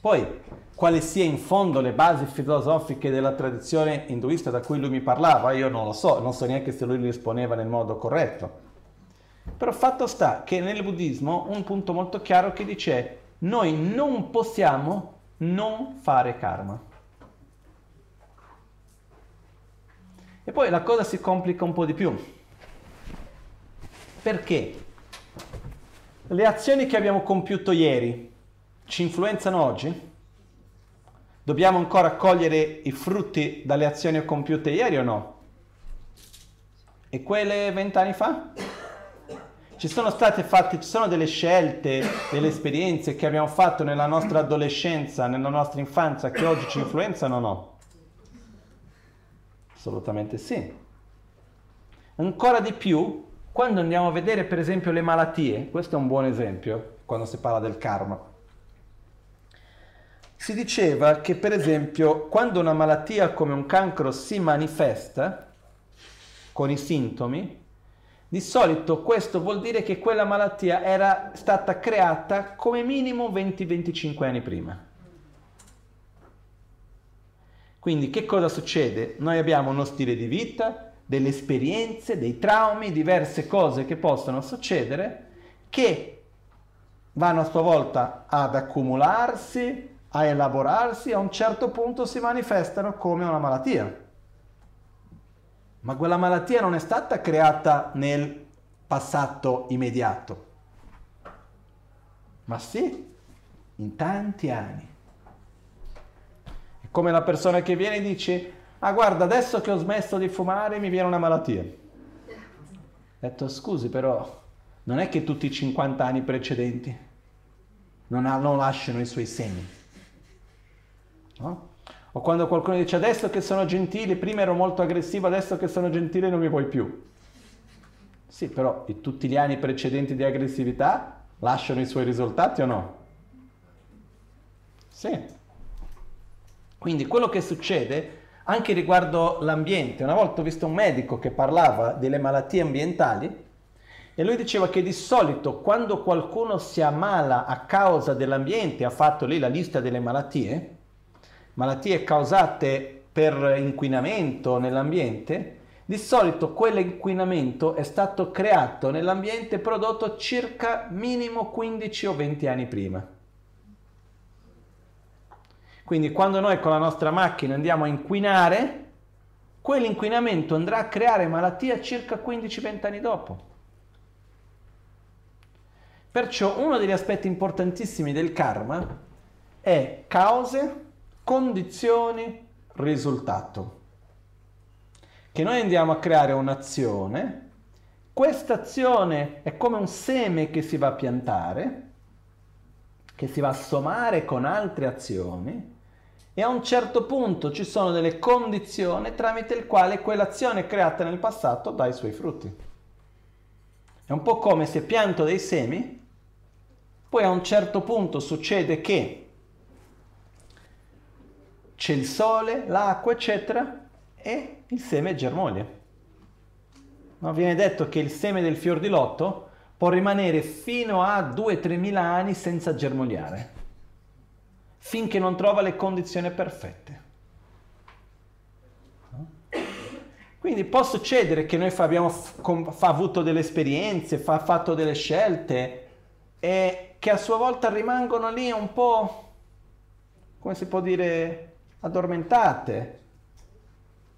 Poi, quale sia in fondo le basi filosofiche della tradizione induista da cui lui mi parlava, io non lo so, non so neanche se lui li esponeva nel modo corretto. Però fatto sta che nel buddismo un punto molto chiaro che dice noi non possiamo non fare karma. E poi la cosa si complica un po' di più. Perché? Le azioni che abbiamo compiuto ieri ci influenzano oggi? Dobbiamo ancora cogliere i frutti dalle azioni compiute ieri o no? E quelle vent'anni fa? Ci sono state fatte, ci sono delle scelte, delle esperienze che abbiamo fatto nella nostra adolescenza, nella nostra infanzia, che oggi ci influenzano o no? Assolutamente sì. Ancora di più, quando andiamo a vedere per esempio le malattie, questo è un buon esempio quando si parla del karma. Si diceva che per esempio quando una malattia come un cancro si manifesta con i sintomi, di solito questo vuol dire che quella malattia era stata creata come minimo 20-25 anni prima. Quindi che cosa succede? Noi abbiamo uno stile di vita, delle esperienze, dei traumi, diverse cose che possono succedere che vanno a sua volta ad accumularsi, a elaborarsi, a un certo punto si manifestano come una malattia. Ma quella malattia non è stata creata nel passato immediato, ma sì, in tanti anni. Come la persona che viene e dice, ah guarda, adesso che ho smesso di fumare mi viene una malattia. Ho detto, scusi però, non è che tutti i 50 anni precedenti non, ha, non lasciano i suoi segni. No? O quando qualcuno dice adesso che sono gentile, prima ero molto aggressivo, adesso che sono gentile non mi vuoi più. Sì, però in tutti gli anni precedenti di aggressività lasciano i suoi risultati o no? Sì. Quindi quello che succede anche riguardo l'ambiente, una volta ho visto un medico che parlava delle malattie ambientali e lui diceva che di solito quando qualcuno si ammala a causa dell'ambiente, ha fatto lì la lista delle malattie, malattie causate per inquinamento nell'ambiente, di solito quell'inquinamento è stato creato nell'ambiente prodotto circa minimo 15 o 20 anni prima. Quindi quando noi con la nostra macchina andiamo a inquinare, quell'inquinamento andrà a creare malattia circa 15-20 anni dopo. Perciò uno degli aspetti importantissimi del karma è cause condizioni, risultato. Che noi andiamo a creare un'azione, questa azione è come un seme che si va a piantare, che si va a sommare con altre azioni e a un certo punto ci sono delle condizioni tramite le quali quell'azione creata nel passato dà i suoi frutti. È un po' come se pianto dei semi, poi a un certo punto succede che c'è il sole, l'acqua, eccetera, e il seme germoglia. No, viene detto che il seme del fior di lotto può rimanere fino a 2-3 mila anni senza germogliare, finché non trova le condizioni perfette. Quindi può succedere che noi abbiamo fa avuto delle esperienze, fa fatto delle scelte e che a sua volta rimangono lì un po', come si può dire, addormentate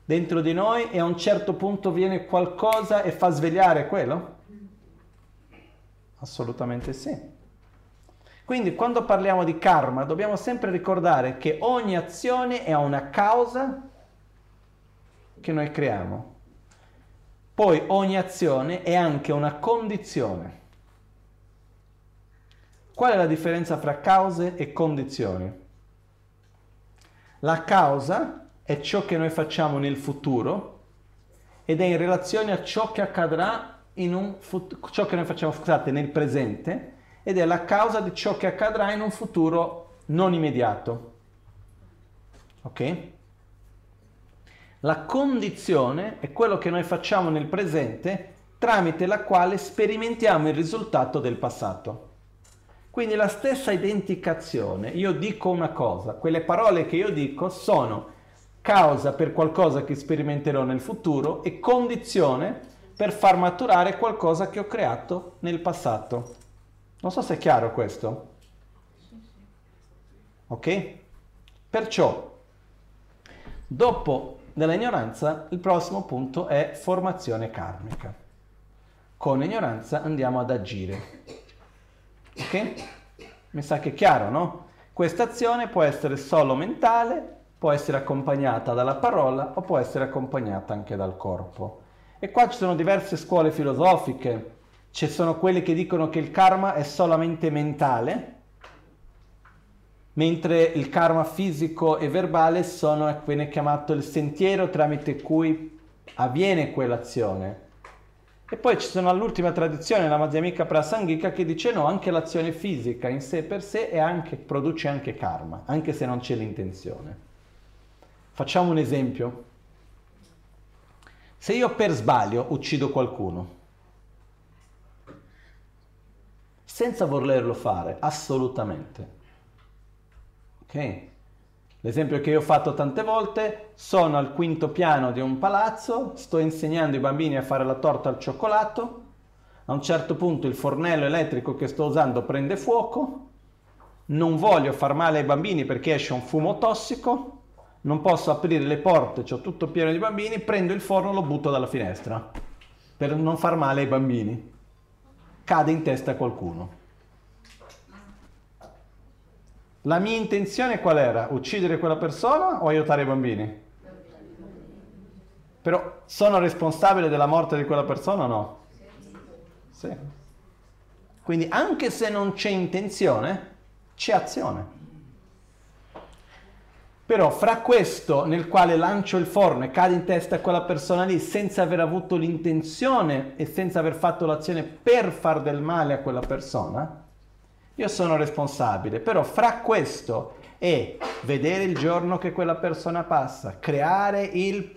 dentro di noi e a un certo punto viene qualcosa e fa svegliare quello? Assolutamente sì. Quindi quando parliamo di karma dobbiamo sempre ricordare che ogni azione ha una causa che noi creiamo. Poi ogni azione è anche una condizione. Qual è la differenza fra cause e condizioni? La causa è ciò che noi facciamo nel futuro ed è in relazione a ciò che accadrà in un futuro, ciò che noi facciamo scusate, nel presente ed è la causa di ciò che accadrà in un futuro non immediato. Ok? La condizione è quello che noi facciamo nel presente tramite la quale sperimentiamo il risultato del passato. Quindi la stessa identificazione, io dico una cosa, quelle parole che io dico sono causa per qualcosa che sperimenterò nel futuro e condizione per far maturare qualcosa che ho creato nel passato. Non so se è chiaro questo. Ok? Perciò, dopo dell'ignoranza, il prossimo punto è formazione karmica. Con ignoranza andiamo ad agire. Ok? Mi sa che è chiaro, no? Questa azione può essere solo mentale, può essere accompagnata dalla parola o può essere accompagnata anche dal corpo. E qua ci sono diverse scuole filosofiche. Ci sono quelli che dicono che il karma è solamente mentale, mentre il karma fisico e verbale sono, viene chiamato il sentiero tramite cui avviene quell'azione. E poi ci sono l'ultima tradizione, la Madhyamika Prasangika, che dice no, anche l'azione fisica in sé per sé anche, produce anche karma, anche se non c'è l'intenzione. Facciamo un esempio. Se io per sbaglio uccido qualcuno, senza volerlo fare, assolutamente, ok? L'esempio che io ho fatto tante volte, sono al quinto piano di un palazzo, sto insegnando ai bambini a fare la torta al cioccolato, a un certo punto il fornello elettrico che sto usando prende fuoco, non voglio far male ai bambini perché esce un fumo tossico, non posso aprire le porte, ho tutto pieno di bambini, prendo il forno e lo butto dalla finestra per non far male ai bambini. Cade in testa a qualcuno. La mia intenzione qual era? Uccidere quella persona o aiutare i bambini? Però sono responsabile della morte di quella persona o no? Sì. Quindi anche se non c'è intenzione, c'è azione. Però fra questo nel quale lancio il forno e cade in testa quella persona lì senza aver avuto l'intenzione e senza aver fatto l'azione per far del male a quella persona, io sono responsabile, però fra questo e vedere il giorno che quella persona passa, creare il,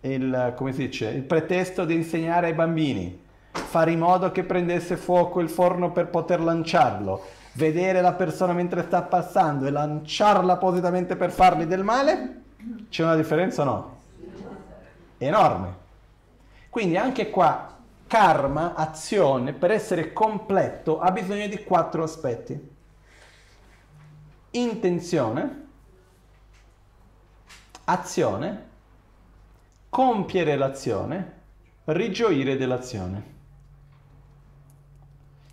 il, dice, il pretesto di insegnare ai bambini, fare in modo che prendesse fuoco il forno per poter lanciarlo, vedere la persona mentre sta passando e lanciarla appositamente per fargli del male, c'è una differenza o no? Enorme. Quindi anche qua karma, azione, per essere completo ha bisogno di quattro aspetti. Intenzione, azione, compiere l'azione, rigioire dell'azione.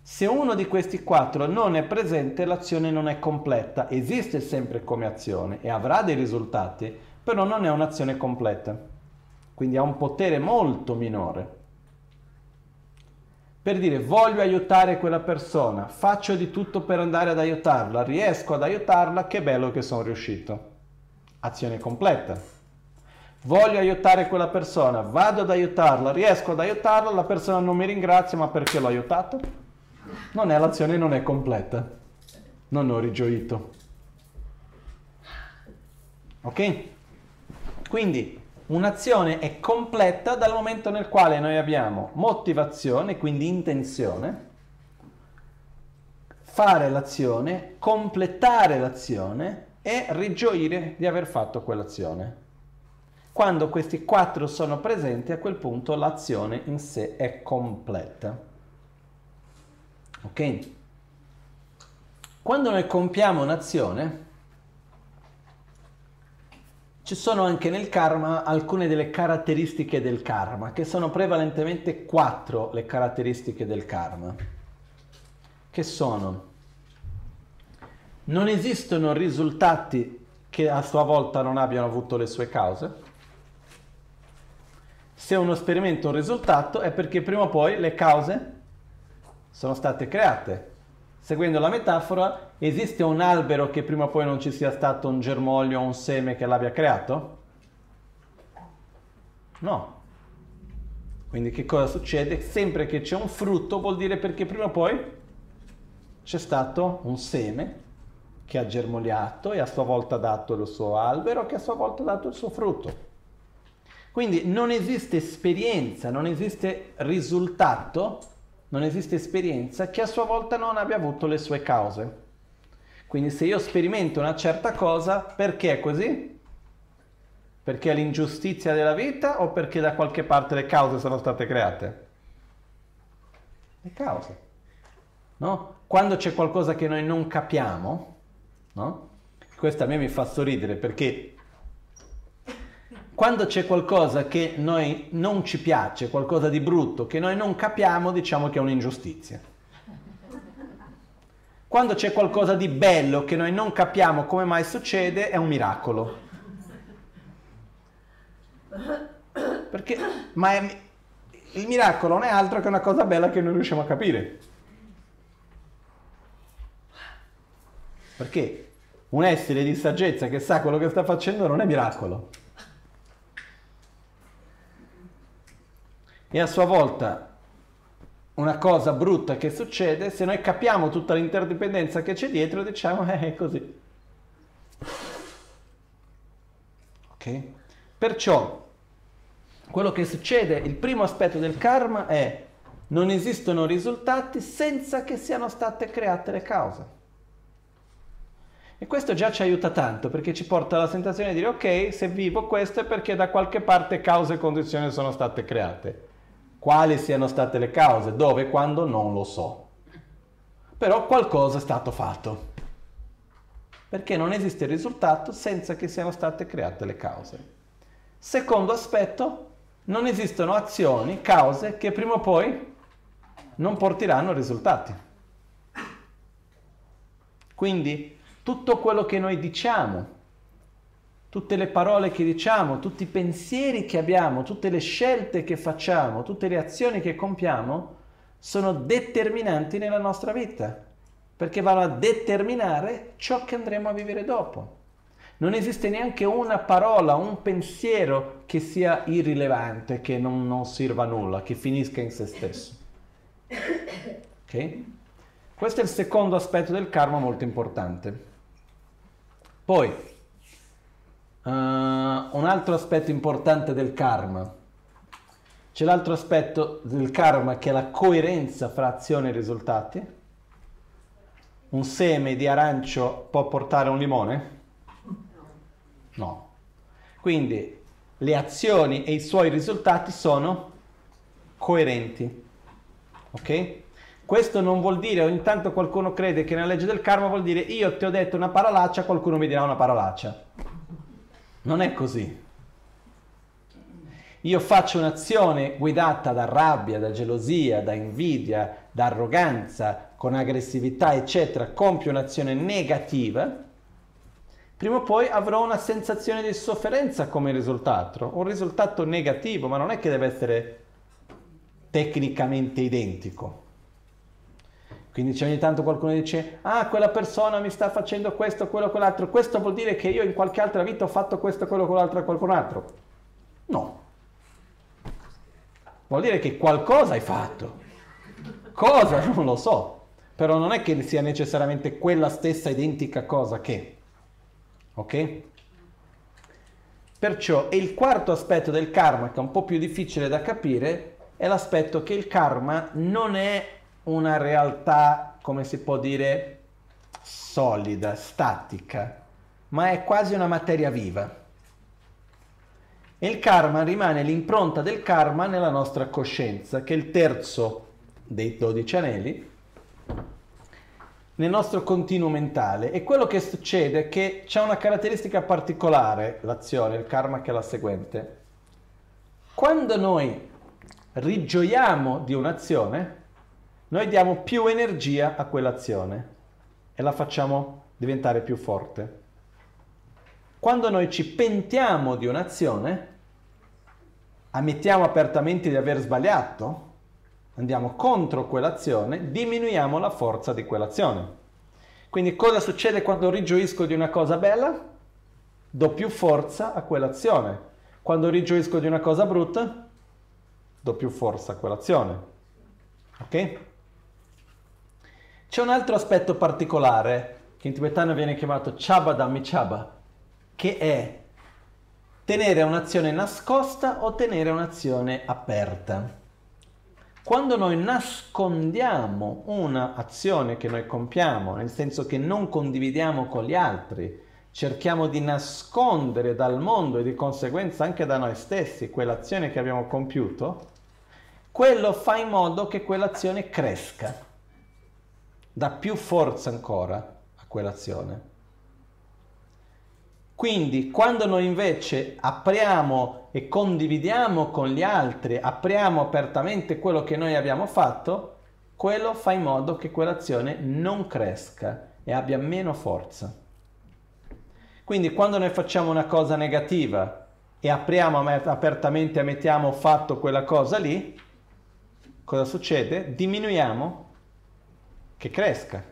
Se uno di questi quattro non è presente, l'azione non è completa, esiste sempre come azione e avrà dei risultati, però non è un'azione completa. Quindi ha un potere molto minore per dire voglio aiutare quella persona, faccio di tutto per andare ad aiutarla, riesco ad aiutarla, che bello che sono riuscito. Azione completa. Voglio aiutare quella persona, vado ad aiutarla, riesco ad aiutarla, la persona non mi ringrazia, ma perché l'ho aiutato? Non è l'azione, non è completa. Non ho rigioito. Ok? Quindi Un'azione è completa dal momento nel quale noi abbiamo motivazione, quindi intenzione, fare l'azione, completare l'azione e rigioire di aver fatto quell'azione. Quando questi quattro sono presenti, a quel punto l'azione in sé è completa. Ok? Quando noi compiamo un'azione, ci sono anche nel karma alcune delle caratteristiche del karma, che sono prevalentemente quattro le caratteristiche del karma, che sono non esistono risultati che a sua volta non abbiano avuto le sue cause. Se uno sperimenta un risultato è perché prima o poi le cause sono state create. Seguendo la metafora, esiste un albero che prima o poi non ci sia stato un germoglio o un seme che l'abbia creato? No. Quindi che cosa succede? Sempre che c'è un frutto vuol dire perché prima o poi c'è stato un seme che ha germogliato e a sua volta ha dato il suo albero che a sua volta ha dato il suo frutto. Quindi non esiste esperienza, non esiste risultato non esiste esperienza che a sua volta non abbia avuto le sue cause. Quindi se io sperimento una certa cosa, perché è così? Perché è l'ingiustizia della vita o perché da qualche parte le cause sono state create? Le cause. No? Quando c'è qualcosa che noi non capiamo, no? Questo a me mi fa sorridere perché quando c'è qualcosa che noi non ci piace, qualcosa di brutto, che noi non capiamo, diciamo che è un'ingiustizia. Quando c'è qualcosa di bello che noi non capiamo come mai succede, è un miracolo. Perché, ma è, il miracolo non è altro che una cosa bella che non riusciamo a capire. Perché un essere di saggezza che sa quello che sta facendo non è miracolo. E a sua volta una cosa brutta che succede, se noi capiamo tutta l'interdipendenza che c'è dietro, diciamo eh, è così. Ok? Perciò quello che succede, il primo aspetto del karma è non esistono risultati senza che siano state create le cause. E questo già ci aiuta tanto perché ci porta alla sensazione di dire ok, se vivo questo è perché da qualche parte cause e condizioni sono state create. Quali siano state le cause, dove quando non lo so. Però qualcosa è stato fatto. Perché non esiste il risultato senza che siano state create le cause. Secondo aspetto, non esistono azioni, cause che prima o poi non porteranno risultati. Quindi tutto quello che noi diciamo, tutte le parole che diciamo, tutti i pensieri che abbiamo, tutte le scelte che facciamo, tutte le azioni che compiamo, sono determinanti nella nostra vita, perché vanno a determinare ciò che andremo a vivere dopo. Non esiste neanche una parola, un pensiero che sia irrilevante, che non, non sirva a nulla, che finisca in se stesso. Ok? Questo è il secondo aspetto del karma molto importante. Poi, uh, un altro aspetto importante del karma. C'è l'altro aspetto del karma che è la coerenza fra azione e risultati. Un seme di arancio può portare un limone? No. Quindi le azioni e i suoi risultati sono coerenti. Ok? Questo non vuol dire, ogni tanto qualcuno crede che nella legge del karma vuol dire io ti ho detto una parolaccia, qualcuno mi dirà una parolaccia. Non è così. Io faccio un'azione guidata da rabbia, da gelosia, da invidia, da arroganza, con aggressività, eccetera, compio un'azione negativa, prima o poi avrò una sensazione di sofferenza come risultato, un risultato negativo, ma non è che deve essere tecnicamente identico. Quindi c'è ogni tanto qualcuno che dice, ah, quella persona mi sta facendo questo, quello, quell'altro, questo vuol dire che io in qualche altra vita ho fatto questo, quello, quell'altro a qualcun altro. No. Vuol dire che qualcosa hai fatto. Cosa? Non lo so. Però non è che sia necessariamente quella stessa identica cosa che... Ok? Perciò il quarto aspetto del karma, che è un po' più difficile da capire, è l'aspetto che il karma non è una realtà, come si può dire, solida, statica, ma è quasi una materia viva. E il karma rimane l'impronta del karma nella nostra coscienza, che è il terzo dei dodici anelli, nel nostro continuo mentale e quello che succede è che c'è una caratteristica particolare l'azione, il karma che è la seguente. Quando noi rigioiamo di un'azione, noi diamo più energia a quell'azione e la facciamo diventare più forte. Quando noi ci pentiamo di un'azione, ammettiamo apertamente di aver sbagliato, andiamo contro quell'azione, diminuiamo la forza di quell'azione. Quindi cosa succede quando rigioisco di una cosa bella? Do più forza a quell'azione. Quando rigioisco di una cosa brutta, do più forza a quell'azione. Ok? C'è un altro aspetto particolare che in tibetano viene chiamato Chabadam Chaba, che è tenere un'azione nascosta o tenere un'azione aperta. Quando noi nascondiamo un'azione che noi compiamo, nel senso che non condividiamo con gli altri, cerchiamo di nascondere dal mondo e di conseguenza anche da noi stessi quell'azione che abbiamo compiuto, quello fa in modo che quell'azione cresca, dà più forza ancora a quell'azione. Quindi quando noi invece apriamo e condividiamo con gli altri, apriamo apertamente quello che noi abbiamo fatto, quello fa in modo che quell'azione non cresca e abbia meno forza. Quindi quando noi facciamo una cosa negativa e apriamo apertamente e mettiamo fatto quella cosa lì, cosa succede? Diminuiamo che cresca,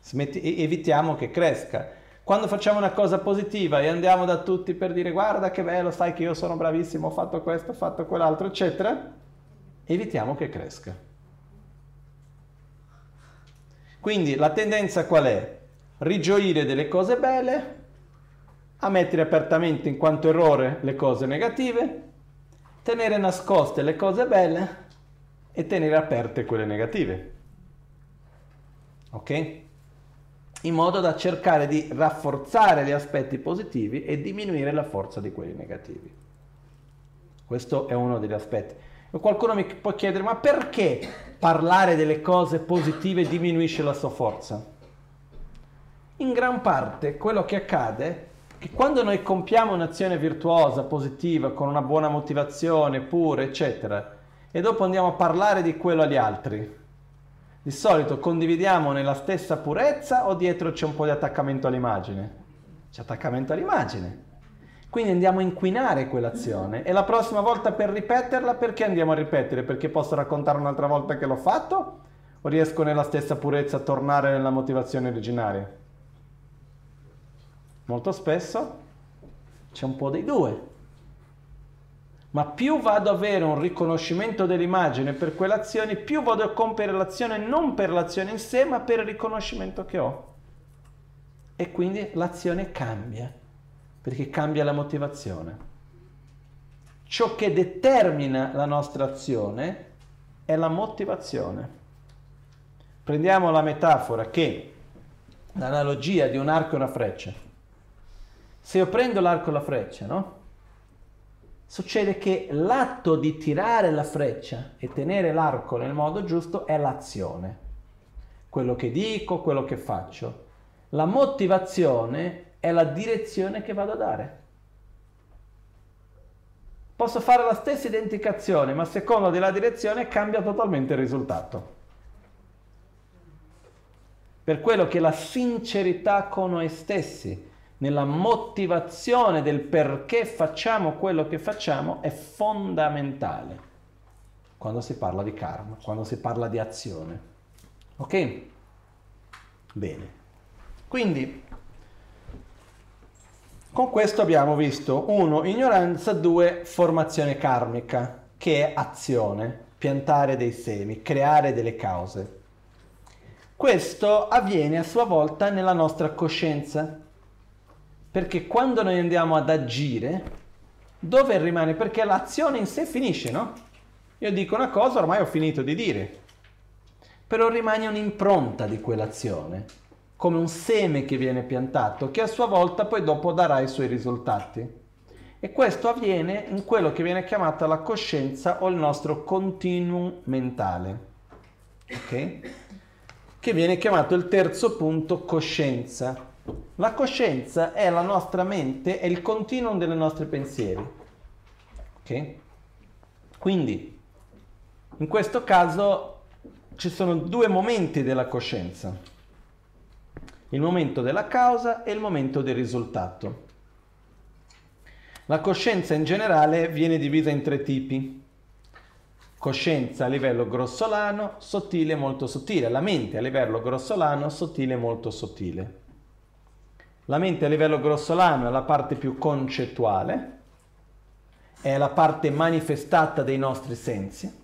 Smetti, evitiamo che cresca. Quando facciamo una cosa positiva e andiamo da tutti per dire guarda che bello, sai che io sono bravissimo, ho fatto questo, ho fatto quell'altro, eccetera, evitiamo che cresca. Quindi la tendenza qual è? Rigioire delle cose belle, ammettere apertamente in quanto errore le cose negative, tenere nascoste le cose belle e tenere aperte quelle negative. Ok? In modo da cercare di rafforzare gli aspetti positivi e diminuire la forza di quelli negativi. Questo è uno degli aspetti. Qualcuno mi può chiedere, ma perché parlare delle cose positive diminuisce la sua forza? In gran parte quello che accade è che quando noi compiamo un'azione virtuosa, positiva, con una buona motivazione, pure, eccetera, e dopo andiamo a parlare di quello agli altri, di solito condividiamo nella stessa purezza o dietro c'è un po' di attaccamento all'immagine? C'è attaccamento all'immagine. Quindi andiamo a inquinare quell'azione e la prossima volta per ripeterla perché andiamo a ripetere? Perché posso raccontare un'altra volta che l'ho fatto? O riesco nella stessa purezza a tornare nella motivazione originaria? Molto spesso c'è un po' dei due ma più vado ad avere un riconoscimento dell'immagine per quelle azioni, più vado a compiere l'azione non per l'azione in sé, ma per il riconoscimento che ho. E quindi l'azione cambia, perché cambia la motivazione. Ciò che determina la nostra azione è la motivazione. Prendiamo la metafora che, l'analogia di un arco e una freccia. Se io prendo l'arco e la freccia, no? Succede che l'atto di tirare la freccia e tenere l'arco nel modo giusto è l'azione. Quello che dico, quello che faccio. La motivazione è la direzione che vado a dare. Posso fare la stessa identica ma a seconda della direzione cambia totalmente il risultato. Per quello che la sincerità con noi stessi, nella motivazione del perché facciamo quello che facciamo è fondamentale quando si parla di karma, quando si parla di azione. Ok? Bene. Quindi, con questo abbiamo visto 1. Ignoranza, 2. Formazione karmica, che è azione, piantare dei semi, creare delle cause. Questo avviene a sua volta nella nostra coscienza, perché quando noi andiamo ad agire, dove rimane? Perché l'azione in sé finisce, no? Io dico una cosa, ormai ho finito di dire. Però rimane un'impronta di quell'azione, come un seme che viene piantato, che a sua volta poi dopo darà i suoi risultati. E questo avviene in quello che viene chiamata la coscienza o il nostro continuum mentale. Ok? Che viene chiamato il terzo punto coscienza la coscienza è la nostra mente, è il continuum dei nostri pensieri. Ok? Quindi, in questo caso ci sono due momenti della coscienza. Il momento della causa e il momento del risultato. La coscienza in generale viene divisa in tre tipi. Coscienza a livello grossolano, sottile e molto sottile. La mente a livello grossolano, sottile e molto sottile. La mente a livello grossolano è la parte più concettuale, è la parte manifestata dei nostri sensi.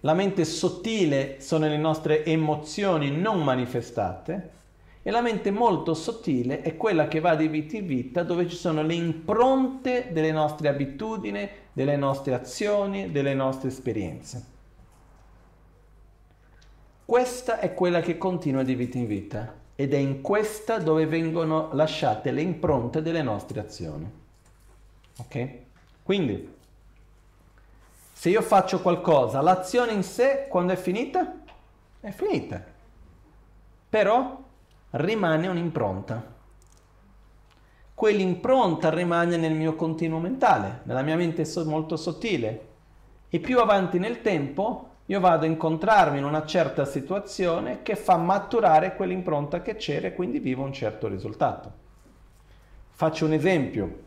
La mente sottile sono le nostre emozioni non manifestate e la mente molto sottile è quella che va di vita in vita dove ci sono le impronte delle nostre abitudini, delle nostre azioni, delle nostre esperienze. Questa è quella che continua di vita in vita ed è in questa dove vengono lasciate le impronte delle nostre azioni. Ok? Quindi, se io faccio qualcosa, l'azione in sé, quando è finita? È finita. Però rimane un'impronta. quell'impronta rimane nel mio continuo mentale, nella mia mente molto sottile. E più avanti nel tempo io vado a incontrarmi in una certa situazione che fa maturare quell'impronta che c'era e quindi vivo un certo risultato. Faccio un esempio.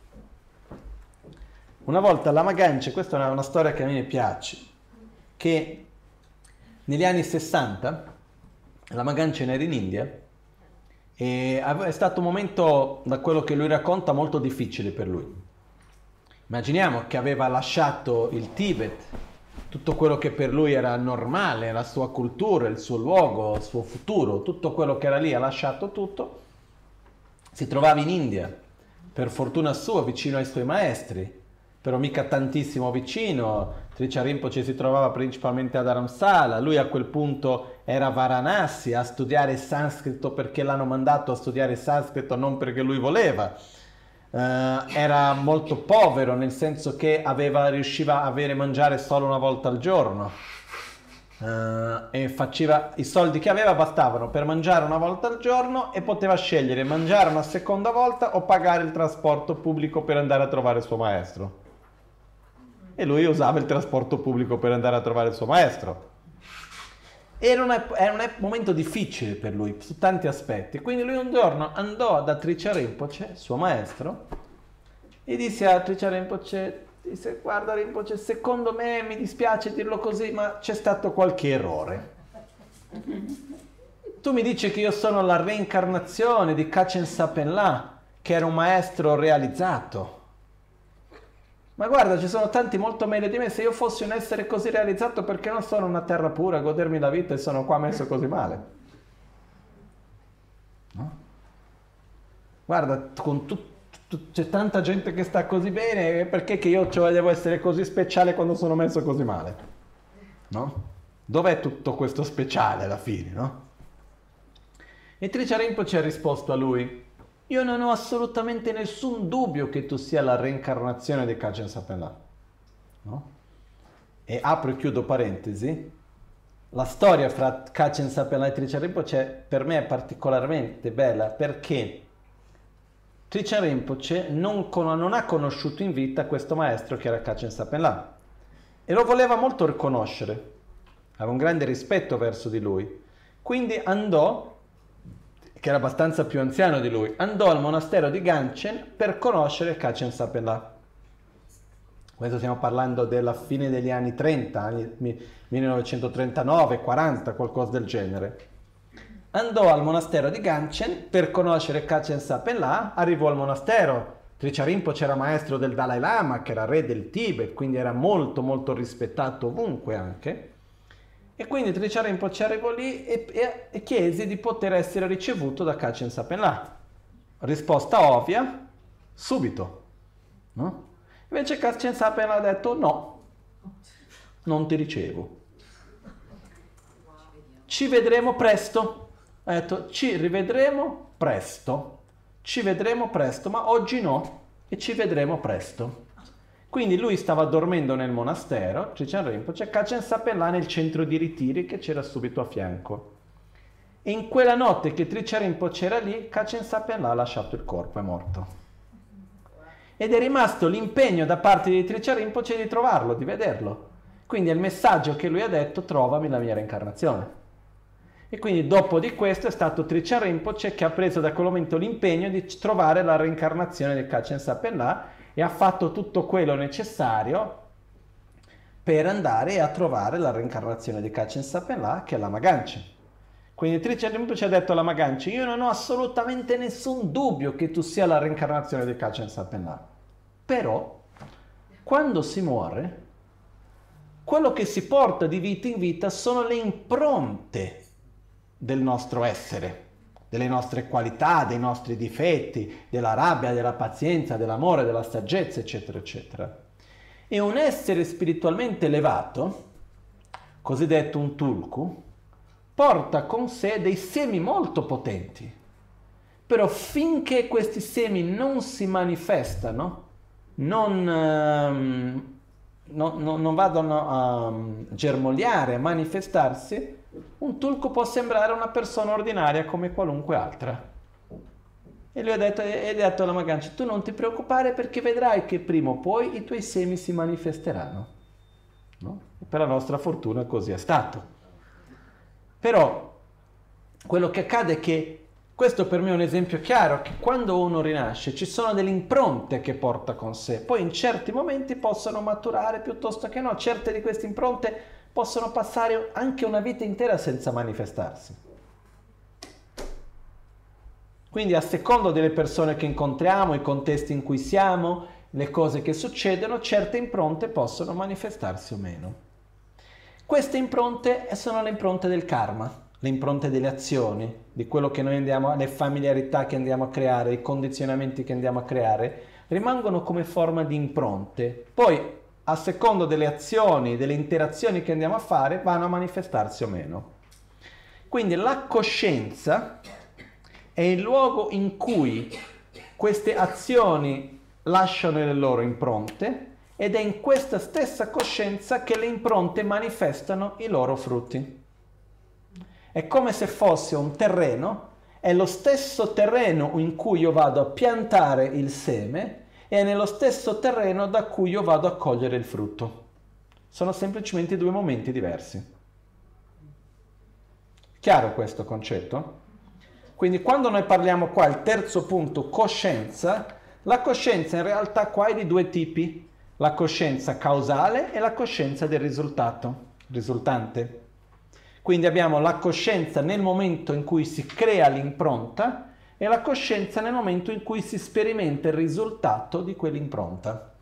Una volta la Magance, questa è una, una storia che a me piace, che negli anni 60 la Magancia era in India e è stato un momento, da quello che lui racconta, molto difficile per lui. Immaginiamo che aveva lasciato il Tibet, tutto quello che per lui era normale, la sua cultura, il suo luogo, il suo futuro, tutto quello che era lì, ha lasciato tutto. Si trovava in India, per fortuna sua, vicino ai suoi maestri, però mica tantissimo vicino. Tricia Rinpoche si trovava principalmente ad Aramsala, lui a quel punto era Varanasi a studiare sanscrito perché l'hanno mandato a studiare sanscrito non perché lui voleva. Uh, era molto povero nel senso che aveva, riusciva a avere mangiare solo una volta al giorno uh, e faceva i soldi che aveva bastavano per mangiare una volta al giorno e poteva scegliere mangiare una seconda volta o pagare il trasporto pubblico per andare a trovare il suo maestro e lui usava il trasporto pubblico per andare a trovare il suo maestro. Era, una, era un momento difficile per lui su tanti aspetti, quindi lui un giorno andò da Tricia Rinpoche, suo maestro, e disse a Tricia Rinpoche, disse guarda Rinpoche, secondo me mi dispiace dirlo così, ma c'è stato qualche errore. Tu mi dici che io sono la reincarnazione di Kachen Sapenla, che era un maestro realizzato. Ma guarda, ci sono tanti molto meglio di me. Se io fossi un essere così realizzato, perché non sono una terra pura a godermi la vita e sono qua messo così male? No? Guarda, tu, tu, c'è tanta gente che sta così bene, perché che io cioè, devo essere così speciale quando sono messo così male? No? Dov'è tutto questo speciale alla fine, no? E Tricia Rinpoche ha risposto a lui, io non ho assolutamente nessun dubbio che tu sia la reincarnazione di Kajan Sapela. No? E apro e chiudo parentesi. La storia fra Kachen Sapela e Tricia Rinpoche per me è particolarmente bella perché Tricia Rinpoche non, con, non, ha conosciuto in vita questo maestro che era Kachen Sapela e lo voleva molto riconoscere, aveva un grande rispetto verso di lui. Quindi andò che era abbastanza più anziano di lui, andò al monastero di Ganchen per conoscere Kachen Sapela. Questo stiamo parlando della fine degli anni 30, anni 1939, 40, qualcosa del genere. Andò al monastero di Ganchen per conoscere Kachen Sapela, arrivò al monastero. Tricharimpo c'era maestro del Dalai Lama, che era re del Tibet, quindi era molto molto rispettato ovunque anche. E quindi Tricia Rinpoche arrivò lì e, e, e, chiese di poter essere ricevuto da Kachen Sapenla. Risposta ovvia, subito. No? Invece Kachen Sapenla ha detto no, non ti ricevo. Ci vedremo presto. Ha detto ci rivedremo presto. Ci vedremo presto, ma oggi no e ci vedremo presto. Quindi lui stava dormendo nel monastero, Chichen Rinpoche, Kachen Sapelà nel centro di ritiri che c'era subito a fianco. E in quella notte che Tricia Rinpoche era lì, Kachen Sapelà ha lasciato il corpo, è morto. Ed è rimasto l'impegno da parte di Tricia Rinpoche di trovarlo, di vederlo. Quindi è il messaggio che lui ha detto, trovami la mia reincarnazione. E quindi dopo di questo è stato Tricia Rinpoche che ha preso da quel momento l'impegno di trovare la reincarnazione di Kachen Sapelà e ha fatto tutto quello necessario per andare a trovare la reincarnazione di Kachin Sapelà, che è la Maganci. Quindi Tricia ci ha detto alla Maganci, io non ho assolutamente nessun dubbio che tu sia la reincarnazione di Kachin Sapelà. Però, quando si muore, quello che si porta di vita in vita sono le impronte del nostro essere delle nostre qualità, dei nostri difetti, della rabbia, della pazienza, dell'amore, della saggezza, eccetera, eccetera. E un essere spiritualmente elevato, cosiddetto un tulku, porta con sé dei semi molto potenti. Però finché questi semi non si manifestano, non, um, no, no, non vadano a um, germogliare, a manifestarsi, un tulco può sembrare una persona ordinaria come qualunque altra. E lui ha detto, ha detto alla Magancia, tu non ti preoccupare perché vedrai che prima o poi i tuoi semi si manifesteranno. No? Per la nostra fortuna così è stato. Però quello che accade è che questo per me è un esempio chiaro che quando uno rinasce ci sono delle impronte che porta con sé, poi in certi momenti possono maturare piuttosto che no, certe di queste impronte possono passare anche una vita intera senza manifestarsi. Quindi a secondo delle persone che incontriamo, i contesti in cui siamo, le cose che succedono, certe impronte possono manifestarsi o meno. Queste impronte sono le impronte del karma le impronte delle azioni, di quello che noi andiamo, le familiarità che andiamo a creare, i condizionamenti che andiamo a creare, rimangono come forma di impronte. Poi, a secondo delle azioni, delle interazioni che andiamo a fare, vanno a manifestarsi o meno. Quindi la coscienza è il luogo in cui queste azioni lasciano le loro impronte ed è in questa stessa coscienza che le impronte manifestano i loro frutti. È come se fosse un terreno, è lo stesso terreno in cui io vado a piantare il seme è nello stesso terreno da cui io vado a cogliere il frutto. Sono semplicemente due momenti diversi. Chiaro questo concetto? Quindi quando noi parliamo qua, il terzo punto, coscienza, la coscienza in realtà qua è di due tipi, la coscienza causale e la coscienza del risultato, risultante. Quindi abbiamo la coscienza nel momento in cui si crea l'impronta e la coscienza nel momento in cui si sperimenta il risultato di quell'impronta.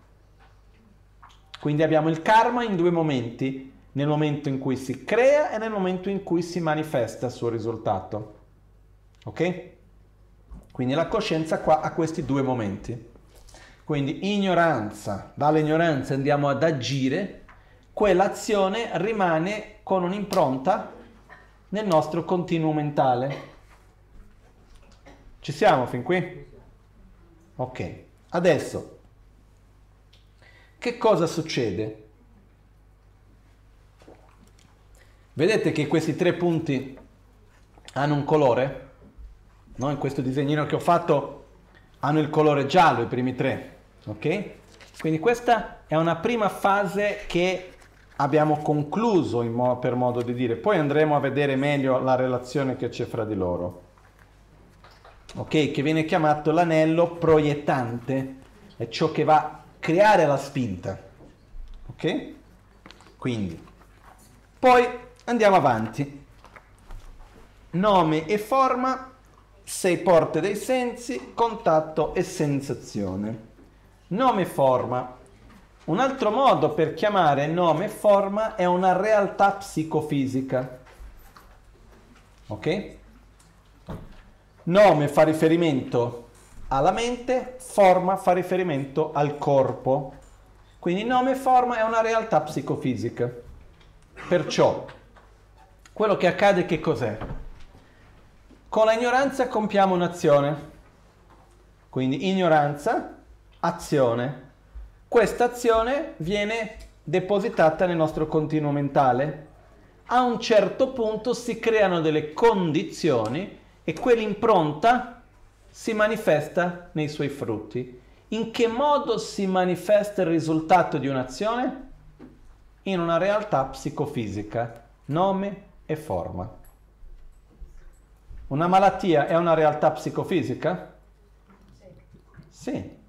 Quindi abbiamo il karma in due momenti, nel momento in cui si crea e nel momento in cui si manifesta il suo risultato. Ok? Quindi la coscienza qua ha questi due momenti. Quindi ignoranza, dall'ignoranza andiamo ad agire, quell'azione rimane con un'impronta nel nostro continuo mentale. Ci siamo fin qui? Ok, adesso che cosa succede? Vedete che questi tre punti hanno un colore? No? In questo disegnino che ho fatto hanno il colore giallo i primi tre, ok? Quindi questa è una prima fase che abbiamo concluso mo- per modo di dire, poi andremo a vedere meglio la relazione che c'è fra di loro. Ok, che viene chiamato l'anello proiettante, è ciò che va a creare la spinta. Ok? Quindi, poi andiamo avanti. Nome e forma, sei porte dei sensi, contatto e sensazione. Nome e forma, un altro modo per chiamare nome e forma è una realtà psicofisica. Ok? Nome fa riferimento alla mente, forma fa riferimento al corpo. Quindi nome e forma è una realtà psicofisica. Perciò, quello che accade che cos'è? Con la ignoranza compiamo un'azione. Quindi ignoranza, azione questa azione viene depositata nel nostro continuo mentale. A un certo punto si creano delle condizioni e quell'impronta si manifesta nei suoi frutti. In che modo si manifesta il risultato di un'azione? In una realtà psicofisica, nome e forma. Una malattia è una realtà psicofisica? Sì.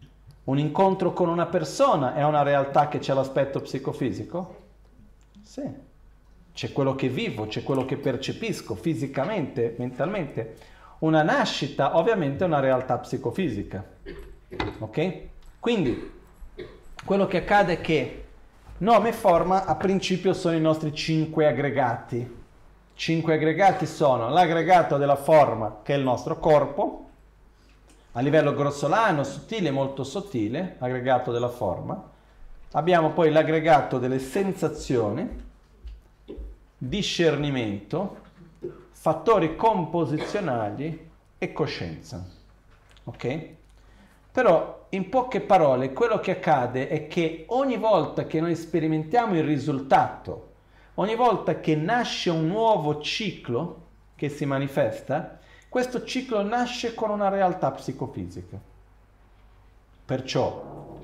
Un incontro con una persona è una realtà che c'è l'aspetto psicofisico? Sì. C'è quello che vivo, c'è quello che percepisco fisicamente, mentalmente. Una nascita ovviamente è una realtà psicofisica. Ok? Quindi quello che accade è che nome e forma a principio sono i nostri cinque aggregati. Cinque aggregati sono l'aggregato della forma che è il nostro corpo, a livello grossolano, sottile, molto sottile, aggregato della forma. Abbiamo poi l'aggregato delle sensazioni, discernimento, fattori composizionali e coscienza. Ok? Però in poche parole quello che accade è che ogni volta che noi sperimentiamo il risultato, ogni volta che nasce un nuovo ciclo che si manifesta, questo ciclo nasce con una realtà psicofisica. Perciò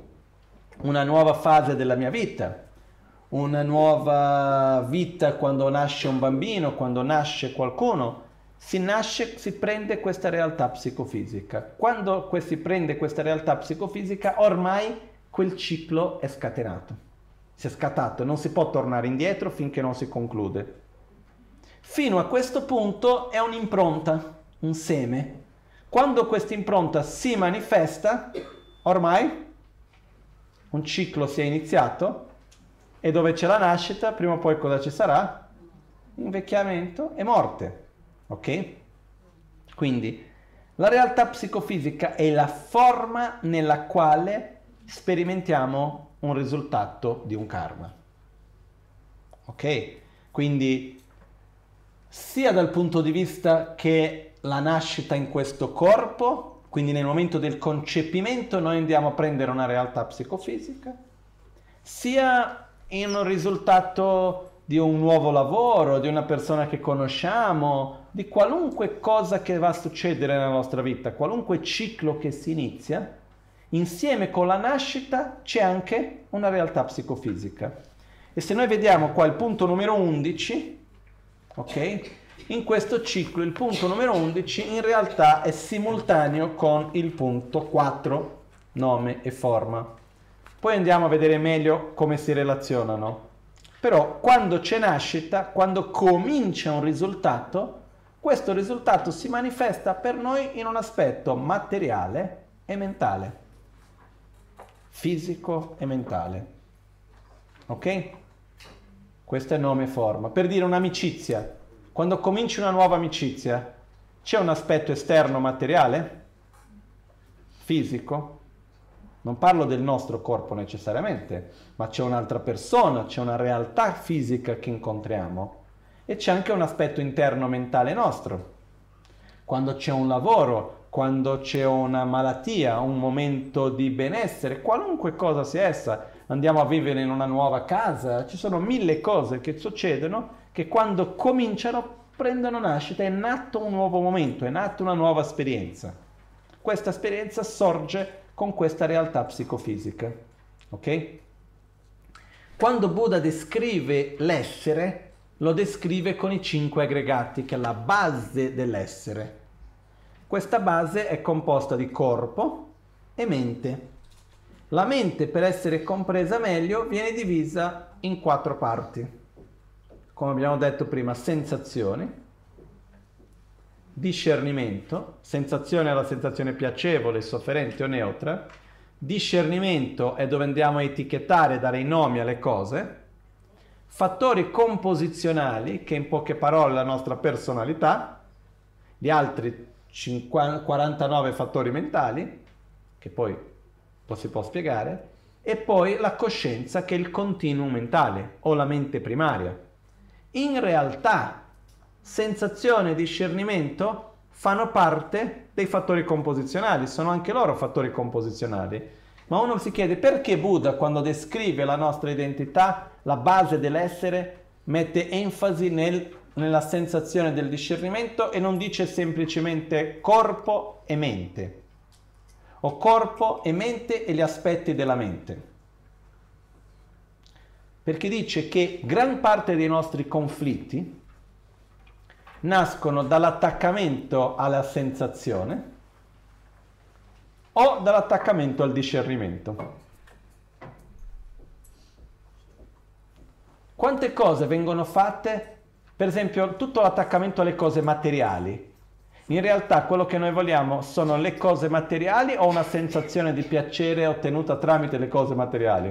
una nuova fase della mia vita, una nuova vita quando nasce un bambino, quando nasce qualcuno, si nasce, si prende questa realtà psicofisica. Quando si prende questa realtà psicofisica, ormai quel ciclo è scatenato. Si è scattato, non si può tornare indietro finché non si conclude. Fino a questo punto è un'impronta, un seme. Quando questa impronta si manifesta, ormai un ciclo si è iniziato e dove c'è la nascita, prima o poi cosa ci sarà? Invecchiamento e morte. Ok? Quindi la realtà psicofisica è la forma nella quale sperimentiamo un risultato di un karma. Ok? Quindi sia dal punto di vista che la nascita in questo corpo, quindi nel momento del concepimento noi andiamo a prendere una realtà psicofisica, sia in un risultato di un nuovo lavoro, di una persona che conosciamo, di qualunque cosa che va a succedere nella nostra vita, qualunque ciclo che si inizia, insieme con la nascita c'è anche una realtà psicofisica. E se noi vediamo qua il punto numero 11, ok? In questo ciclo il punto numero 11 in realtà è simultaneo con il punto 4, nome e forma. Poi andiamo a vedere meglio come si relazionano. Però quando c'è nascita, quando comincia un risultato, questo risultato si manifesta per noi in un aspetto materiale e mentale, fisico e mentale. Ok? Questo è nome e forma. Per dire un'amicizia, quando cominci una nuova amicizia, c'è un aspetto esterno materiale? Fisico? Non parlo del nostro corpo necessariamente, ma c'è un'altra persona, c'è una realtà fisica che incontriamo e c'è anche un aspetto interno mentale nostro. Quando c'è un lavoro, quando c'è una malattia, un momento di benessere, qualunque cosa sia essa, andiamo a vivere in una nuova casa, ci sono mille cose che succedono che quando cominciano prendono nascita, è nato un nuovo momento, è nata una nuova esperienza. Questa esperienza sorge con questa realtà psicofisica. Ok? Quando Buddha descrive l'essere, lo descrive con i cinque aggregati, che è la base dell'essere. Questa base è composta di corpo e mente. La mente, per essere compresa meglio, viene divisa in quattro parti. Come abbiamo detto prima, sensazioni, discernimento, sensazione è la sensazione piacevole, sofferente o neutra, discernimento è dove andiamo a etichettare, dare i nomi alle cose, fattori composizionali, che in poche parole la nostra personalità, gli altri 50, 49 fattori mentali, che poi si può spiegare, e poi la coscienza che è il continuum mentale o la mente primaria. In realtà sensazione e discernimento fanno parte dei fattori composizionali, sono anche loro fattori composizionali. Ma uno si chiede perché Buddha, quando descrive la nostra identità, la base dell'essere, mette enfasi nel, nella sensazione del discernimento e non dice semplicemente corpo e mente, o corpo e mente e gli aspetti della mente. Perché dice che gran parte dei nostri conflitti nascono dall'attaccamento alla sensazione o dall'attaccamento al discernimento. Quante cose vengono fatte, per esempio tutto l'attaccamento alle cose materiali, in realtà quello che noi vogliamo sono le cose materiali o una sensazione di piacere ottenuta tramite le cose materiali?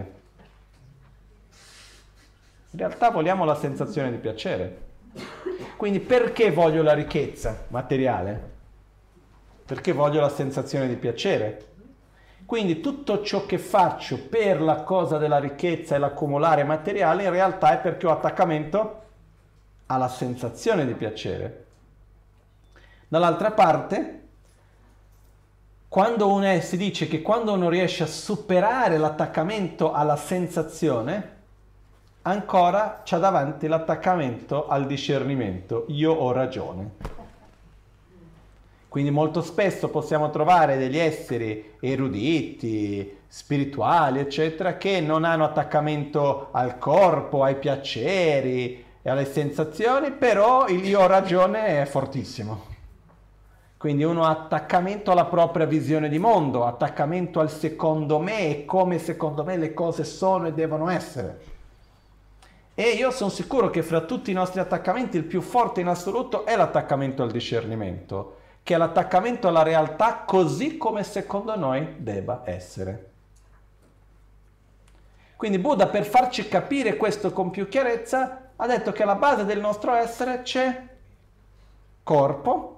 In realtà vogliamo la sensazione di piacere. Quindi perché voglio la ricchezza materiale? Perché voglio la sensazione di piacere. Quindi tutto ciò che faccio per la cosa della ricchezza e l'accumulare materiale in realtà è perché ho attaccamento alla sensazione di piacere. Dall'altra parte, quando uno è, si dice che quando uno riesce a superare l'attaccamento alla sensazione, ancora c'ha davanti l'attaccamento al discernimento. Io ho ragione. Quindi molto spesso possiamo trovare degli esseri eruditi, spirituali, eccetera, che non hanno attaccamento al corpo, ai piaceri e alle sensazioni, però il io ho ragione è fortissimo. Quindi uno ha attaccamento alla propria visione di mondo, attaccamento al secondo me e come secondo me le cose sono e devono essere. E io sono sicuro che fra tutti i nostri attaccamenti il più forte in assoluto è l'attaccamento al discernimento, che è l'attaccamento alla realtà così come secondo noi debba essere. Quindi Buddha per farci capire questo con più chiarezza ha detto che alla base del nostro essere c'è corpo,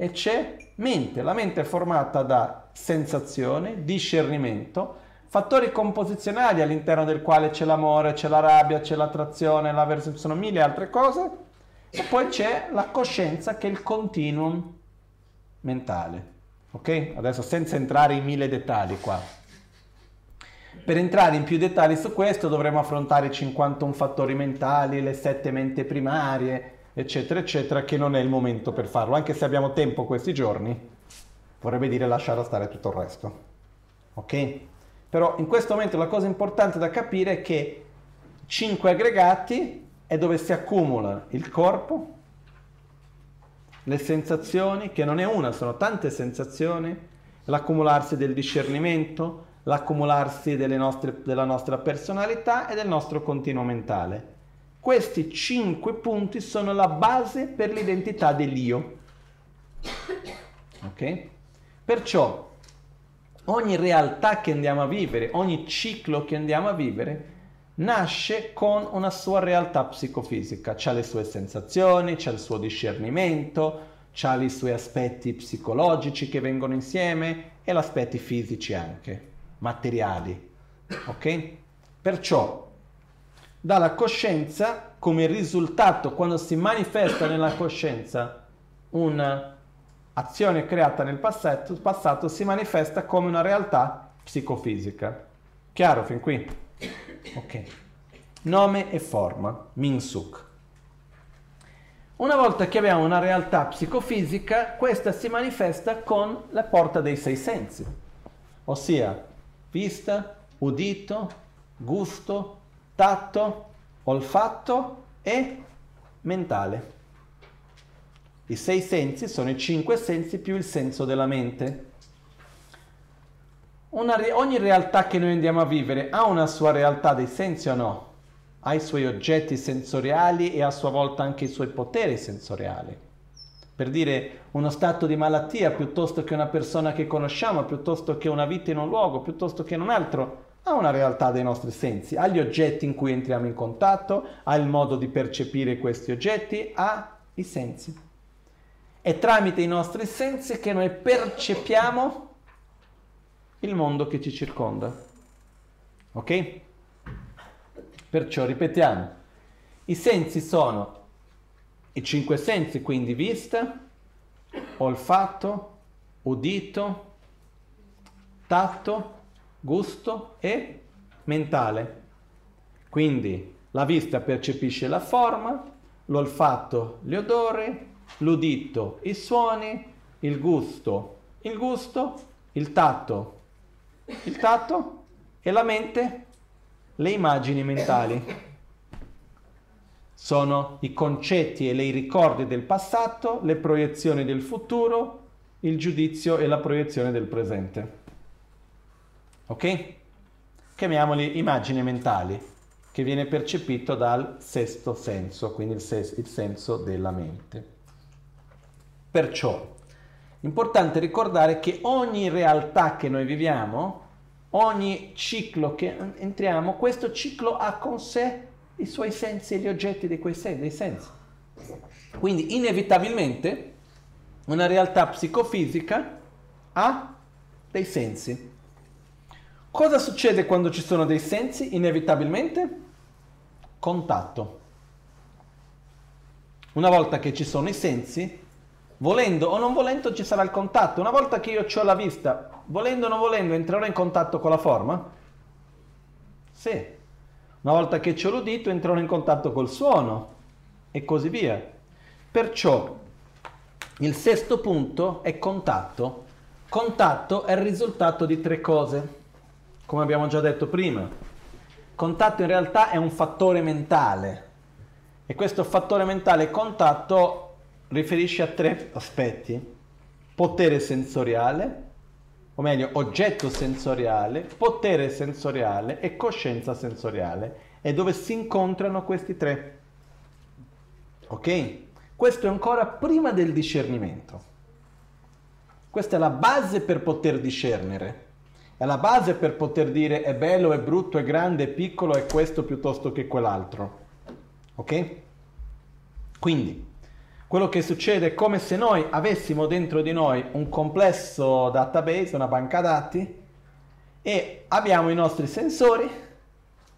e c'è mente. La mente è formata da sensazioni, discernimento, fattori composizionali all'interno del quale c'è l'amore, c'è la rabbia, c'è l'attrazione, l'avversione, sono mille altre cose, e poi c'è la coscienza che è il continuum mentale. Ok? Adesso senza entrare in mille dettagli qua. Per entrare in più dettagli su questo dovremo affrontare i 51 fattori mentali, le sette mente primarie, eccetera, eccetera, che non è il momento per farlo, anche se abbiamo tempo questi giorni, vorrebbe dire lasciare stare tutto il resto. Ok? Però in questo momento la cosa importante da capire è che cinque aggregati è dove si accumula il corpo, le sensazioni, che non è una, sono tante sensazioni, l'accumularsi del discernimento, l'accumularsi nostre, della nostra personalità e del nostro continuo mentale. Questi cinque punti sono la base per l'identità dell'io. Ok? Perciò ogni realtà che andiamo a vivere, ogni ciclo che andiamo a vivere, nasce con una sua realtà psicofisica, ha le sue sensazioni, ha il suo discernimento, ha i suoi aspetti psicologici che vengono insieme e gli aspetti fisici anche, materiali. Ok? Perciò dalla coscienza come risultato, quando si manifesta nella coscienza un'azione creata nel passato, passato, si manifesta come una realtà psicofisica. Chiaro fin qui? Ok. Nome e forma, Minsuk. Una volta che abbiamo una realtà psicofisica, questa si manifesta con la porta dei sei sensi, ossia vista, udito, gusto, tatto, olfatto e mentale. I sei sensi sono i cinque sensi più il senso della mente. Una, ogni realtà che noi andiamo a vivere ha una sua realtà dei sensi o no? Ha i suoi oggetti sensoriali e a sua volta anche i suoi poteri sensoriali. Per dire uno stato di malattia piuttosto che una persona che conosciamo, piuttosto che una vita in un luogo, piuttosto che in un altro, ha una realtà dei nostri sensi, ha gli oggetti in cui entriamo in contatto, ha il modo di percepire questi oggetti, ha i sensi. È tramite i nostri sensi che noi percepiamo il mondo che ci circonda. Ok? Perciò ripetiamo, i sensi sono i cinque sensi, quindi vista, olfatto, udito, tatto, gusto e mentale. Quindi la vista percepisce la forma, l'olfatto gli odori, l'udito i suoni, il gusto il gusto, il tatto il tatto e la mente le immagini mentali. Sono i concetti e i ricordi del passato, le proiezioni del futuro, il giudizio e la proiezione del presente ok? Chiamiamoli immagini mentali, che viene percepito dal sesto senso, quindi il, ses- il senso della mente. Perciò, importante ricordare che ogni realtà che noi viviamo, ogni ciclo che entriamo, questo ciclo ha con sé i suoi sensi e gli oggetti dei, quei sen- dei sensi. Quindi inevitabilmente una realtà psicofisica ha dei sensi. Cosa succede quando ci sono dei sensi? Inevitabilmente contatto. Una volta che ci sono i sensi, volendo o non volendo ci sarà il contatto. Una volta che io ho la vista, volendo o non volendo, entrerò in contatto con la forma? Sì. Una volta che ho l'udito, entrerò in contatto col suono e così via. Perciò Il sesto punto è contatto. Contatto è il risultato di tre cose, come abbiamo già detto prima. Contatto in realtà è un fattore mentale e questo fattore mentale contatto riferisce a tre aspetti. Potere sensoriale, o meglio oggetto sensoriale, potere sensoriale e coscienza sensoriale, è dove si incontrano questi tre. Ok? Questo è ancora prima del discernimento. Questa è la base per poter discernere. È la base per poter dire è bello, è brutto, è grande, è piccolo, è questo piuttosto che quell'altro. Ok? Quindi, quello che succede è come se noi avessimo dentro di noi un complesso database, una banca dati, e abbiamo i nostri sensori,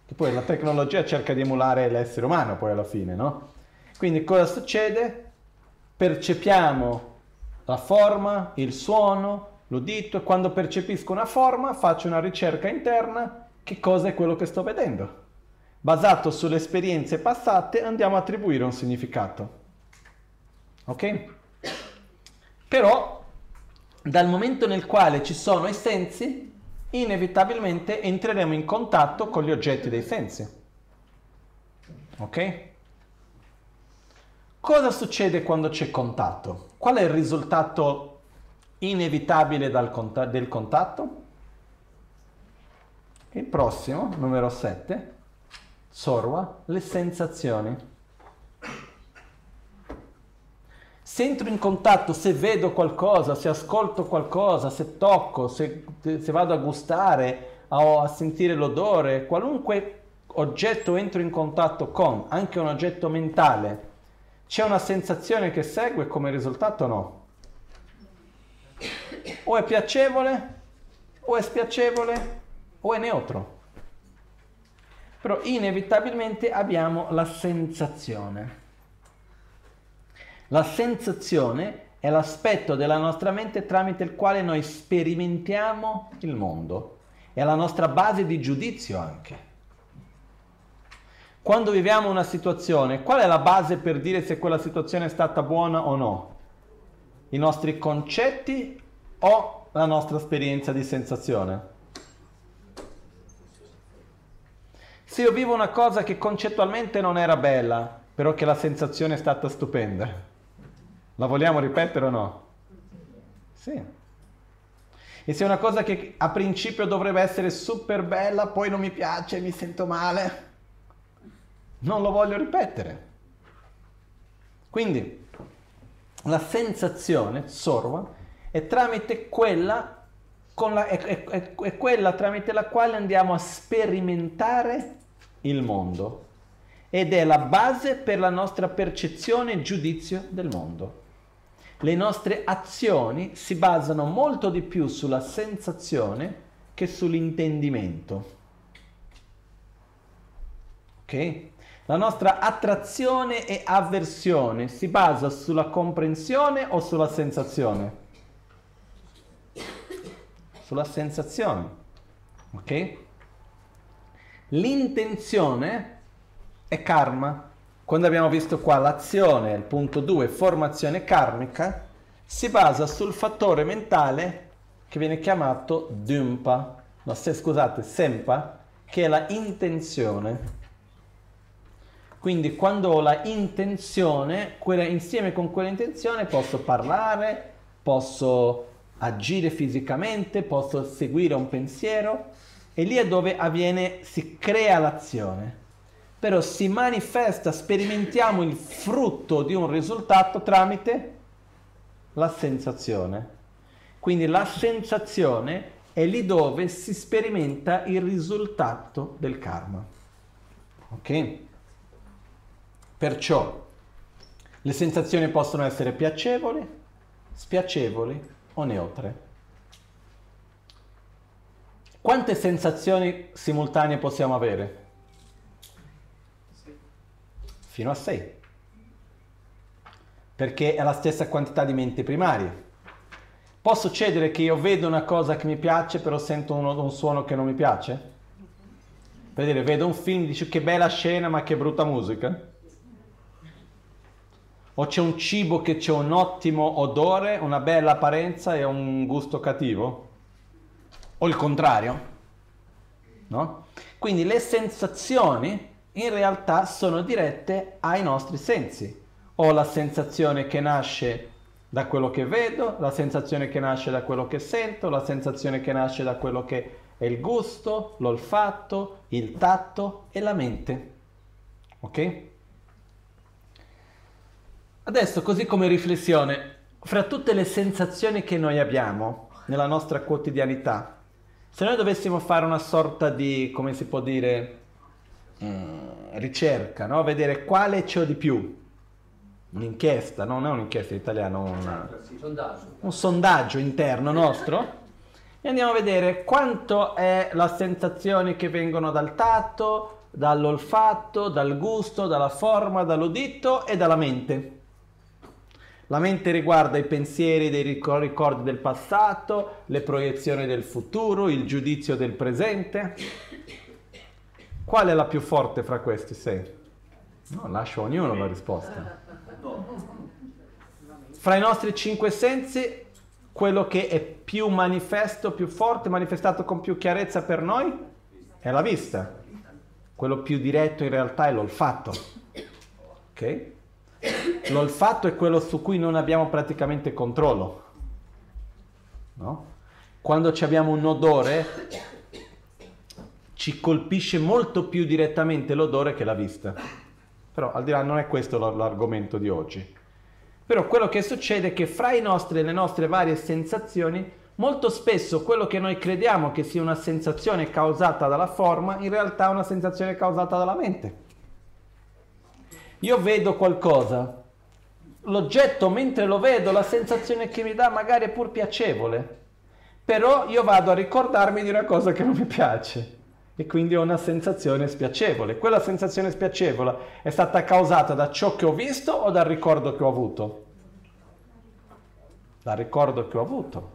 che poi la tecnologia cerca di emulare l'essere umano poi alla fine, no? Quindi cosa succede? Percepiamo la forma, il suono, l'udito e quando percepisco una forma faccio una ricerca interna che cosa è quello che sto vedendo. Basato sulle esperienze passate andiamo a attribuire un significato. Ok? Però dal momento nel quale ci sono i sensi, inevitabilmente entreremo in contatto con gli oggetti dei sensi. Ok? Cosa succede quando c'è contatto? Qual è il risultato inevitabile cont- del contatto? Il prossimo, numero 7, sorwa, le sensazioni. Se entro in contatto, se vedo qualcosa, se ascolto qualcosa, se tocco, se, se vado a gustare, a, a sentire l'odore, qualunque oggetto entro in contatto con, anche un oggetto mentale, c'è una sensazione che segue come risultato o no? O è piacevole, o è spiacevole, o è neutro. Però inevitabilmente abbiamo la sensazione. La sensazione è l'aspetto della nostra mente tramite il quale noi sperimentiamo il mondo. È la nostra base di giudizio anche. Quando viviamo una situazione, qual è la base per dire se quella situazione è stata buona o no? I nostri concetti o la nostra esperienza di sensazione? Se io vivo una cosa che concettualmente non era bella, però che la sensazione è stata stupenda, la vogliamo ripetere o no? Sì. E se è una cosa che a principio dovrebbe essere super bella, poi non mi piace, mi sento male, non lo voglio ripetere. Quindi la sensazione, sorwa, è tramite quella, la, è, è, è quella tramite la quale andiamo a sperimentare il mondo ed è la base per la nostra percezione e giudizio del mondo. Le nostre azioni si basano molto di più sulla sensazione che sull'intendimento. Ok? La nostra attrazione e avversione si basa sulla comprensione o sulla sensazione? Sulla sensazione. Ok? L'intenzione è karma. Quando abbiamo visto qua l'azione, il punto 2, formazione karmica, si basa sul fattore mentale che viene chiamato dumpa, no, se, scusate, sempa, che è la intenzione. Quindi quando ho la intenzione, quella, insieme con quella intenzione posso parlare, posso agire fisicamente, posso seguire un pensiero e lì è dove avviene, si crea l'azione. Però si manifesta, sperimentiamo il frutto di un risultato tramite la sensazione. Quindi la sensazione è lì dove si sperimenta il risultato del karma. Ok? Perciò le sensazioni possono essere piacevoli, spiacevoli o neutre. Quante sensazioni simultanee possiamo avere? Fino a 6. Perché è la stessa quantità di menti primarie. Può succedere che io vedo una cosa che mi piace, però sento un, un suono che non mi piace? Per vedo un film, dico che bella scena, ma che brutta musica? O c'è un cibo che c'è un ottimo odore, una bella apparenza e un gusto cattivo? O il contrario? No? Quindi le sensazioni in realtà sono dirette ai nostri sensi. Ho la sensazione che nasce da quello che vedo, la sensazione che nasce da quello che sento, la sensazione che nasce da quello che è il gusto, l'olfatto, il tatto e la mente. Ok? Adesso, così come riflessione, fra tutte le sensazioni che noi abbiamo nella nostra quotidianità, se noi dovessimo fare una sorta di, come si può dire, eh, ricerca, no? vedere quale c'è di più, un'inchiesta, no? non è un'inchiesta in italiano, una, un sondaggio interno nostro, e andiamo a vedere quanto è la sensazione che vengono dal tatto, dall'olfatto, dal gusto, dalla forma, dall'udito e dalla mente. La mente riguarda i pensieri dei ricordi del passato, le proiezioni del futuro, il giudizio del presente. Qual è la più forte fra questi sei? No, lascio a ognuno la risposta. Fra i nostri cinque sensi, quello che è più manifesto, più forte, manifestato con più chiarezza per noi, è la vista. Quello più diretto in realtà è l'olfatto. Ok? L'olfatto è quello su cui non abbiamo praticamente controllo. No? Quando abbiamo un odore, ci colpisce molto più direttamente l'odore che la vista. Però al di là non è questo l'argomento di oggi. Però quello che succede è che fra nostri, le nostre varie sensazioni, molto spesso quello che noi crediamo che sia una sensazione causata dalla forma, in realtà è una sensazione causata dalla mente. Io vedo qualcosa, l'oggetto mentre lo vedo, la sensazione che mi dà magari è pur piacevole, però io vado a ricordarmi di una cosa che non mi piace e quindi ho una sensazione spiacevole. Quella sensazione spiacevole è stata causata da ciò che ho visto o dal ricordo che ho avuto? Dal ricordo che ho avuto.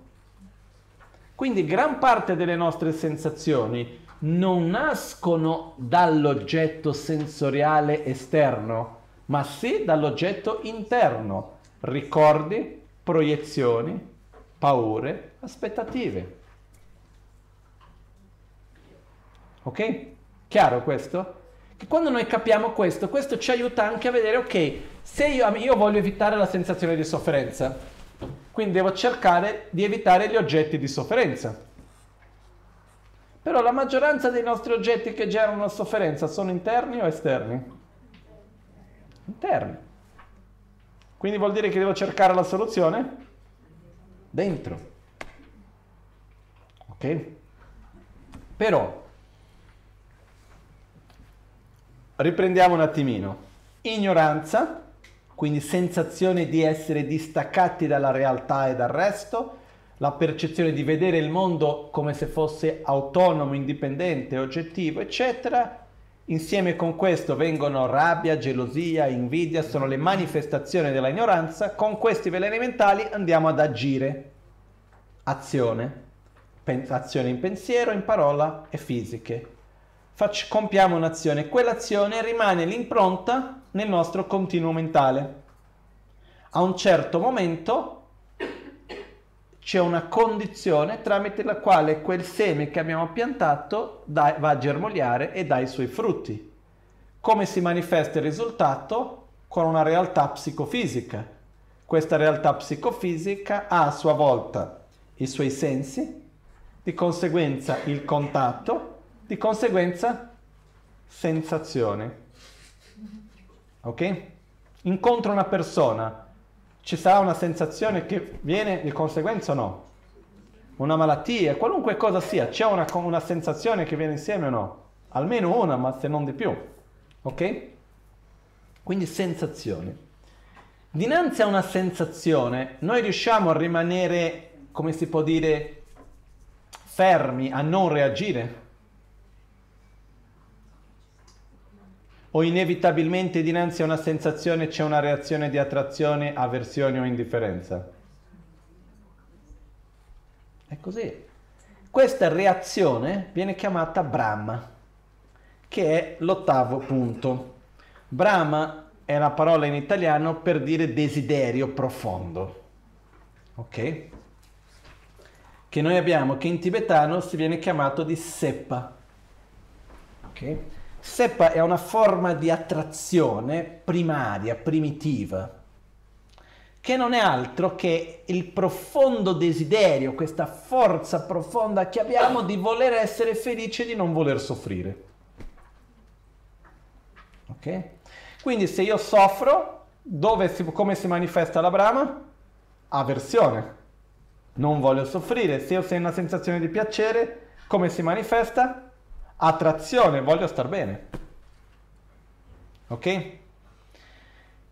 Quindi gran parte delle nostre sensazioni non nascono dall'oggetto sensoriale esterno, ma sì dall'oggetto interno, ricordi, proiezioni, paure, aspettative. Ok? Chiaro questo? Che quando noi capiamo questo, questo ci aiuta anche a vedere, ok, se io, io voglio evitare la sensazione di sofferenza, quindi devo cercare di evitare gli oggetti di sofferenza. Però la maggioranza dei nostri oggetti che generano sofferenza sono interni o esterni? Interni. Quindi vuol dire che devo cercare la soluzione dentro. Ok? Però riprendiamo un attimino. Ignoranza, quindi sensazione di essere distaccati dalla realtà e dal resto, la percezione di vedere il mondo come se fosse autonomo, indipendente, oggettivo, eccetera. Insieme con questo vengono rabbia, gelosia, invidia, sono le manifestazioni della ignoranza. Con questi veleni mentali andiamo ad agire. Azione. azione in pensiero, in parola e fisiche faccio, compiamo un'azione, quell'azione rimane l'impronta nel nostro continuo mentale. A un certo momento c'è una condizione tramite la quale quel seme che abbiamo piantato dà, va a germogliare e dà i suoi frutti. Come si manifesta il risultato? Con una realtà psicofisica. Questa realtà psicofisica ha a sua volta i suoi sensi, di conseguenza il contatto, di conseguenza, sensazione. Ok? Incontro una persona, ci sarà una sensazione che viene di conseguenza o no? Una malattia, qualunque cosa sia, c'è una, una sensazione che viene insieme o no? Almeno una, ma se non di più. Ok? Quindi sensazioni. Dinanzi a una sensazione, noi riusciamo a rimanere, come si può dire, fermi, a non reagire? O inevitabilmente dinanzi a una sensazione c'è una reazione di attrazione, avversione o indifferenza? È così. Questa reazione viene chiamata Brahma, che è l'ottavo punto. Brahma è la parola in italiano per dire desiderio profondo. Ok? Che noi abbiamo, che in tibetano si viene chiamato di seppa. Ok? Seppa è una forma di attrazione primaria, primitiva, che non è altro che il profondo desiderio, questa forza profonda che abbiamo di voler essere felici e di non voler soffrire. Ok? Quindi se io soffro, si, come si manifesta la brama? Aversione. Non voglio soffrire. Se io sento una sensazione di piacere, come si manifesta? Attrazione, voglio star bene. Ok?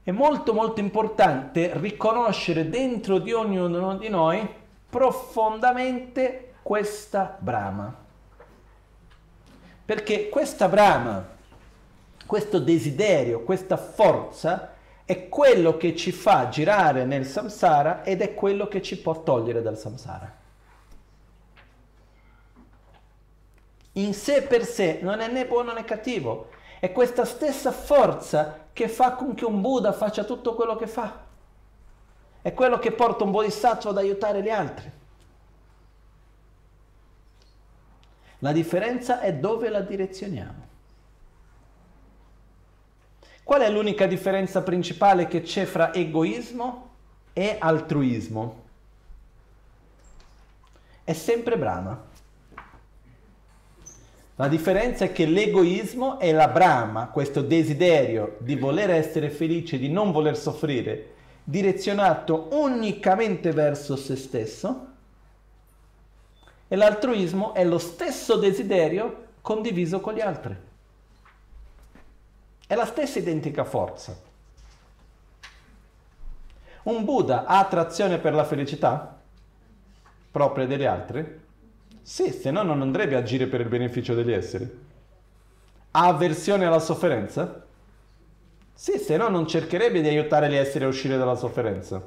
È molto molto importante riconoscere dentro di ognuno di noi profondamente questa brama. Perché questa brama questo desiderio, questa forza è quello che ci fa girare nel samsara ed è quello che ci può togliere dal samsara. In sé per sé non è né buono né cattivo, è questa stessa forza che fa con che un Buddha faccia tutto quello che fa. È quello che porta un bodhisattva ad aiutare gli altri. La differenza è dove la direzioniamo. Qual è l'unica differenza principale che c'è fra egoismo e altruismo? È sempre Brahma. La differenza è che l'egoismo è la Brahma, questo desiderio di voler essere felice, di non voler soffrire, direzionato unicamente verso se stesso, e l'altruismo è lo stesso desiderio condiviso con gli altri. È la stessa identica forza. Un Buddha ha attrazione per la felicità propria degli altri? Sì, se no non andrebbe a agire per il beneficio degli esseri. Ha avversione alla sofferenza? Sì, se no non cercherebbe di aiutare gli esseri a uscire dalla sofferenza.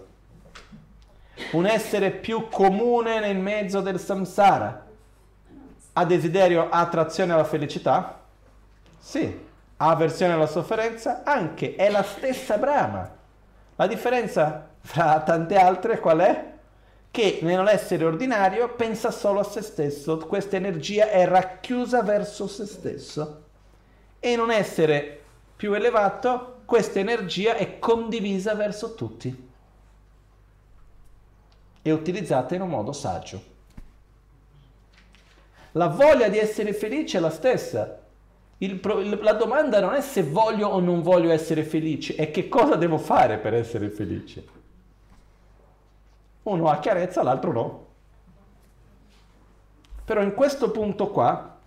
Un essere più comune nel mezzo del samsara ha desiderio, ha attrazione alla felicità? Sì, avversione alla sofferenza, anche è la stessa Brahma. La differenza fra tante altre qual è? Che nell'essere ordinario pensa solo a se stesso, questa energia è racchiusa verso se stesso. E in un essere più elevato questa energia è condivisa verso tutti e utilizzata in un modo saggio. La voglia di essere felice è la stessa, il, la domanda non è se voglio o non voglio essere felice, è che cosa devo fare per essere felice. Uno ha chiarezza, l'altro no. Però in questo punto qua,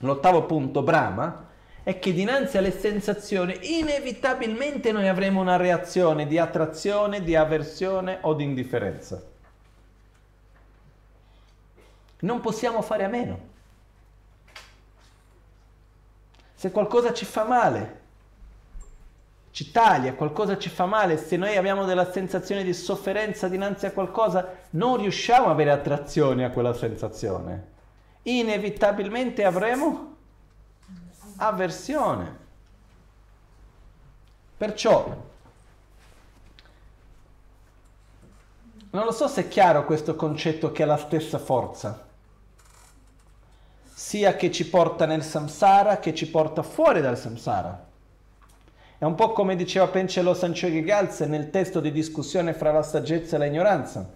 l'ottavo punto, Brahma, è che dinanzi alle sensazioni inevitabilmente noi avremo una reazione di attrazione, di avversione o di indifferenza. Non possiamo fare a meno. se qualcosa ci fa male, ci taglia, qualcosa ci fa male, se noi abbiamo della sensazione di sofferenza dinanzi a qualcosa, non riusciamo ad avere attrazione a quella sensazione. Inevitabilmente avremo avversione. Perciò, non lo so se è chiaro questo concetto che è la stessa forza sia che ci porta nel samsara che ci porta fuori dal samsara. È un po' come diceva Pencelo Sanchoghi Galze nel testo di discussione fra la saggezza e l'ignoranza,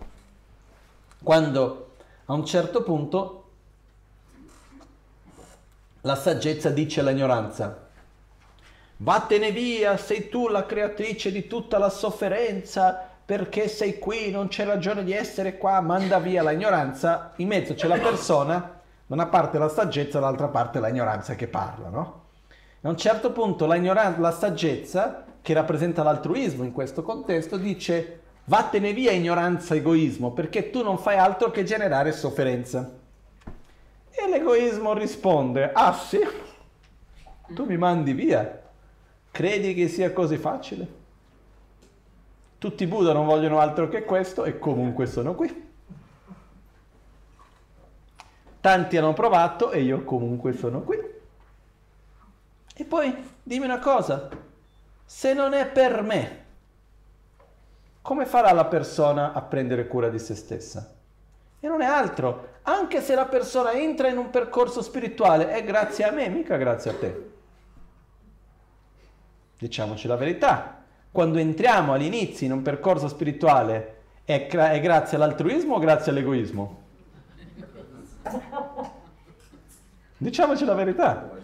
quando a un certo punto la saggezza dice all'ignoranza, vattene via, sei tu la creatrice di tutta la sofferenza, perché sei qui, non c'è ragione di essere qua, manda via l'ignoranza, in mezzo c'è la persona da una parte la saggezza, dall'altra parte la ignoranza che parla, no? A un certo punto la, la saggezza, che rappresenta l'altruismo in questo contesto, dice vattene via ignoranza, egoismo, perché tu non fai altro che generare sofferenza. E l'egoismo risponde, ah sì, tu mi mandi via, credi che sia così facile? Tutti i Buddha non vogliono altro che questo e comunque sono qui. Tanti hanno provato e io comunque sono qui. E poi dimmi una cosa, se non è per me, come farà la persona a prendere cura di se stessa? E non è altro, anche se la persona entra in un percorso spirituale, è grazie a me, mica grazie a te. Diciamoci la verità, quando entriamo all'inizio in un percorso spirituale, è, è grazie all'altruismo o grazie all'egoismo? Diciamoci la verità.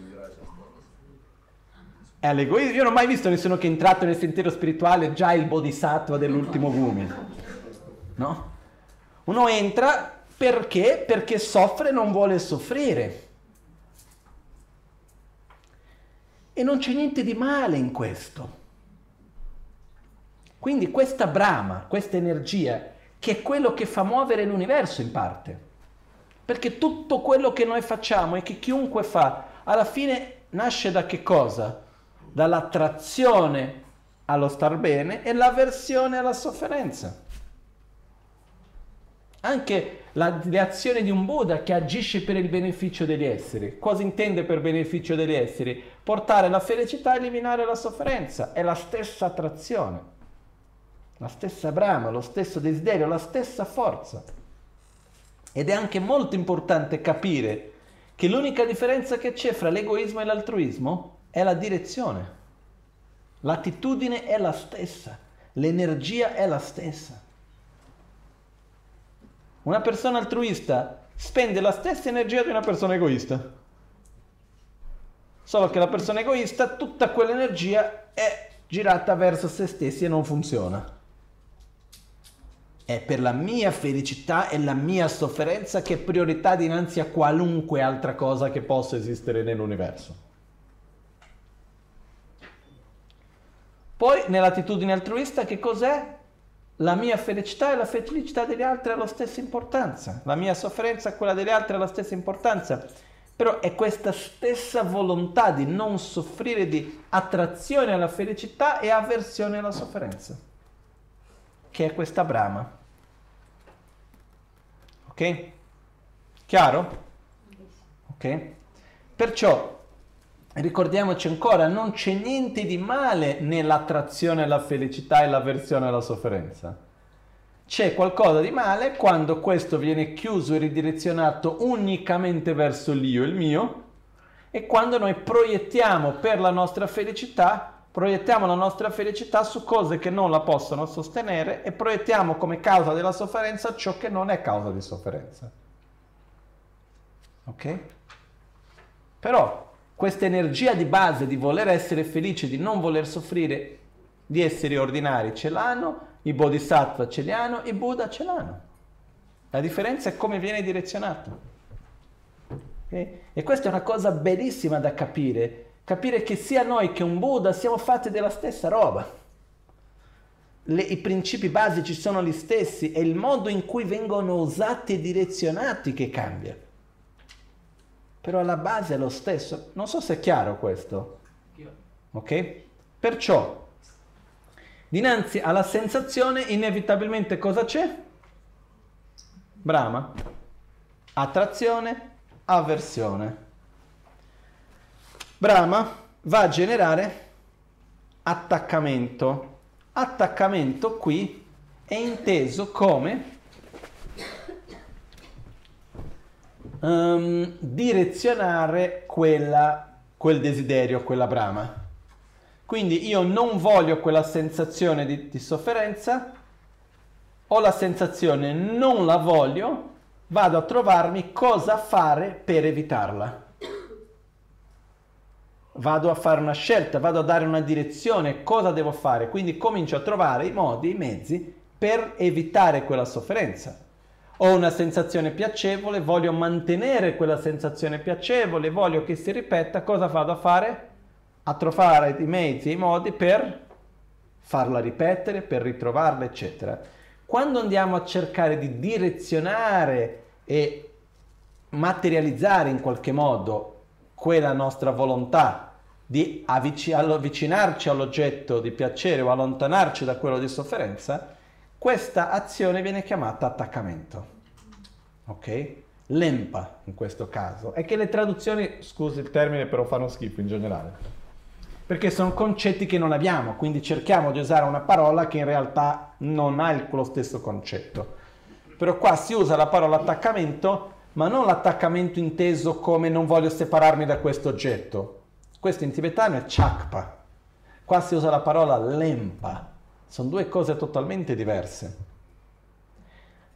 È all'egoismo. Io non ho mai visto nessuno che è entrato nel sentiero spirituale già il bodhisattva dell'ultimo gumi. No? Uno entra perché? Perché soffre e non vuole soffrire. E non c'è niente di male in questo. Quindi questa brama, questa energia, che è quello che fa muovere l'universo in parte. Perché tutto quello che noi facciamo e che chiunque fa, alla fine nasce da che cosa? Dall'attrazione allo star bene e l'avversione alla sofferenza. Anche la, le azioni di un Buddha che agisce per il beneficio degli esseri. Cosa intende per beneficio degli esseri? Portare la felicità e eliminare la sofferenza. È la stessa attrazione, la stessa brama, lo stesso desiderio, la stessa forza. Ed è anche molto importante capire che l'unica differenza che c'è fra l'egoismo e l'altruismo è la direzione. L'attitudine è la stessa, l'energia è la stessa. Una persona altruista spende la stessa energia di una persona egoista. Solo che la persona egoista, tutta quell'energia è girata verso se stessi e non funziona. È per la mia felicità e la mia sofferenza che è priorità dinanzi a qualunque altra cosa che possa esistere nell'universo. Poi nell'attitudine altruista che cos'è? la mia felicità e la felicità degli altri ha la stessa importanza, la mia sofferenza e quella degli altri ha la stessa importanza, però è questa stessa volontà di non soffrire di attrazione alla felicità e avversione alla sofferenza, che è questa brama. Ok? Chiaro? Ok? Perciò ricordiamoci ancora, non c'è niente di male nell'attrazione alla felicità e l'avversione alla sofferenza. C'è qualcosa di male quando questo viene chiuso e ridirezionato unicamente verso l'io il mio e quando noi proiettiamo per la nostra felicità, proiettiamo la nostra felicità su cose che non la possono sostenere e proiettiamo come causa della sofferenza ciò che non è causa di sofferenza. Ok? Però questa energia di base di voler essere felice, di non voler soffrire, di essere ordinari ce l'hanno, i bodhisattva ce li hanno, i Buddha ce l'hanno. La differenza è come viene direzionato. Okay? E questa è una cosa bellissima da capire, capire che sia noi che un Buddha siamo fatti della stessa roba. Le, I principi basici sono gli stessi, è il modo in cui vengono usati e direzionati che cambia però alla base è lo stesso. Non so se è chiaro questo. Ok? Perciò, dinanzi alla sensazione, inevitabilmente cosa c'è? Brama, attrazione, avversione. Brama va a generare attaccamento. Attaccamento qui è inteso come um, direzionare quella, quel desiderio, quella brama. Quindi io non voglio quella sensazione di, di sofferenza, ho la sensazione non la voglio, vado a trovarmi cosa fare per evitarla. Vado a fare una scelta, vado a dare una direzione, cosa devo fare. Quindi comincio a trovare i modi, i mezzi per evitare quella sofferenza ho una sensazione piacevole, voglio mantenere quella sensazione piacevole, voglio che si ripeta, cosa vado a fare? A trovare i mezzi e i modi per farla ripetere, per ritrovarla, eccetera. Quando andiamo a cercare di direzionare e materializzare in qualche modo quella nostra volontà di avvicinarci all'oggetto di piacere o allontanarci da quello di sofferenza, questa azione viene chiamata attaccamento. Ok? Lempa in questo caso. È che le traduzioni, scusi il termine, però fanno schifo in generale. perché sono concetti che non abbiamo, quindi cerchiamo di usare una parola che in realtà non ha il, lo stesso concetto. Però qua si usa la parola attaccamento, ma non l'attaccamento inteso come non voglio separarmi da questo oggetto. Questo in tibetano è chakpa. Qua si usa la parola lempa. Sono due cose totalmente diverse.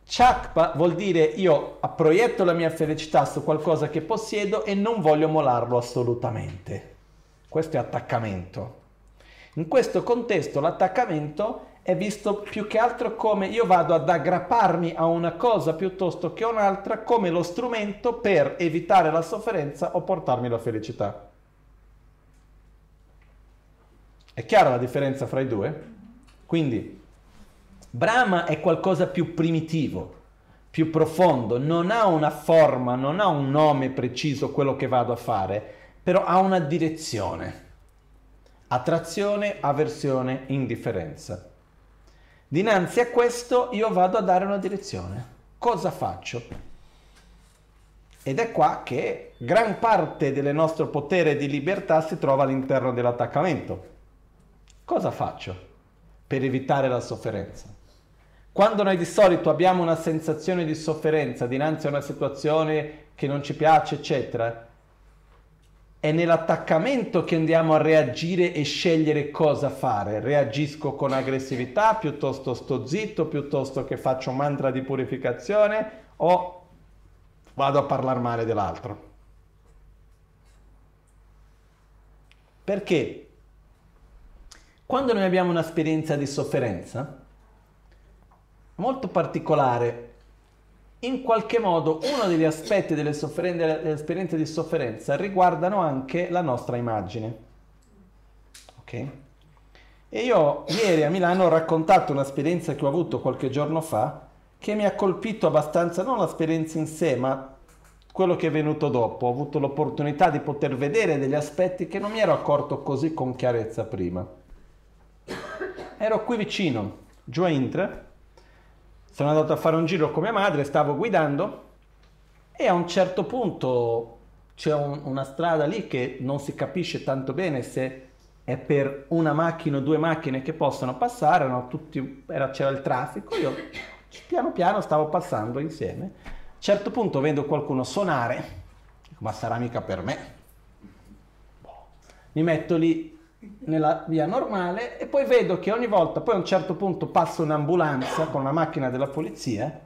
Chakpa vuol dire io proietto la mia felicità su qualcosa che possiedo e non voglio molarlo assolutamente. Questo è attaccamento. In questo contesto l'attaccamento è visto più che altro come io vado ad aggrapparmi a una cosa piuttosto che a un'altra come lo strumento per evitare la sofferenza o portarmi la felicità. È chiara la differenza fra i due? Quindi Brahma è qualcosa più primitivo, più profondo, non ha una forma, non ha un nome preciso quello che vado a fare, però ha una direzione. Attrazione, avversione, indifferenza. Dinanzi a questo io vado a dare una direzione. Cosa faccio? Ed è qua che gran parte del nostro potere di libertà si trova all'interno dell'attaccamento. Cosa faccio per evitare la sofferenza? Quando noi di solito abbiamo una sensazione di sofferenza dinanzi a una situazione che non ci piace, eccetera, è nell'attaccamento che andiamo a reagire e scegliere cosa fare. Reagisco con aggressività, piuttosto sto zitto, piuttosto che faccio un mantra di purificazione o vado a parlare male dell'altro. Perché quando noi abbiamo un'esperienza di sofferenza, molto particolare. In qualche modo uno degli aspetti delle, delle esperienze di sofferenza riguardano anche la nostra immagine. Ok? E io ieri a Milano ho raccontato un'esperienza che ho avuto qualche giorno fa che mi ha colpito abbastanza, non l'esperienza in sé, ma quello che è venuto dopo. Ho avuto l'opportunità di poter vedere degli aspetti che non mi ero accorto così con chiarezza prima. Ero qui vicino, giù a Intra, sono andato a fare un giro con mia madre, stavo guidando e a un certo punto c'è un, una strada lì che non si capisce tanto bene se è per una macchina o due macchine che possono passare, no? Tutti, era, c'era il traffico, io piano piano stavo passando insieme. A un certo punto vedo qualcuno suonare, ma sarà mica per me. Mi metto lì nella via normale e poi vedo che ogni volta, poi a un certo punto passa un'ambulanza con una macchina della polizia,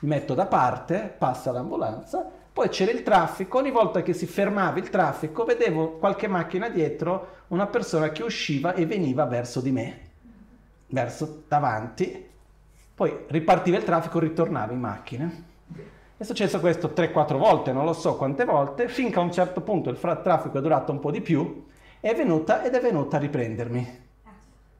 mi metto da parte, passa l'ambulanza, poi c'era il traffico, ogni volta che si fermava il traffico vedevo qualche macchina dietro, una persona che usciva e veniva verso di me, verso davanti, poi ripartiva il traffico, ritornava in macchina. È successo questo 3-4 volte, non lo so quante volte, finché a un certo punto il traffico è durato un po' di più è venuta ed è venuta a riprendermi.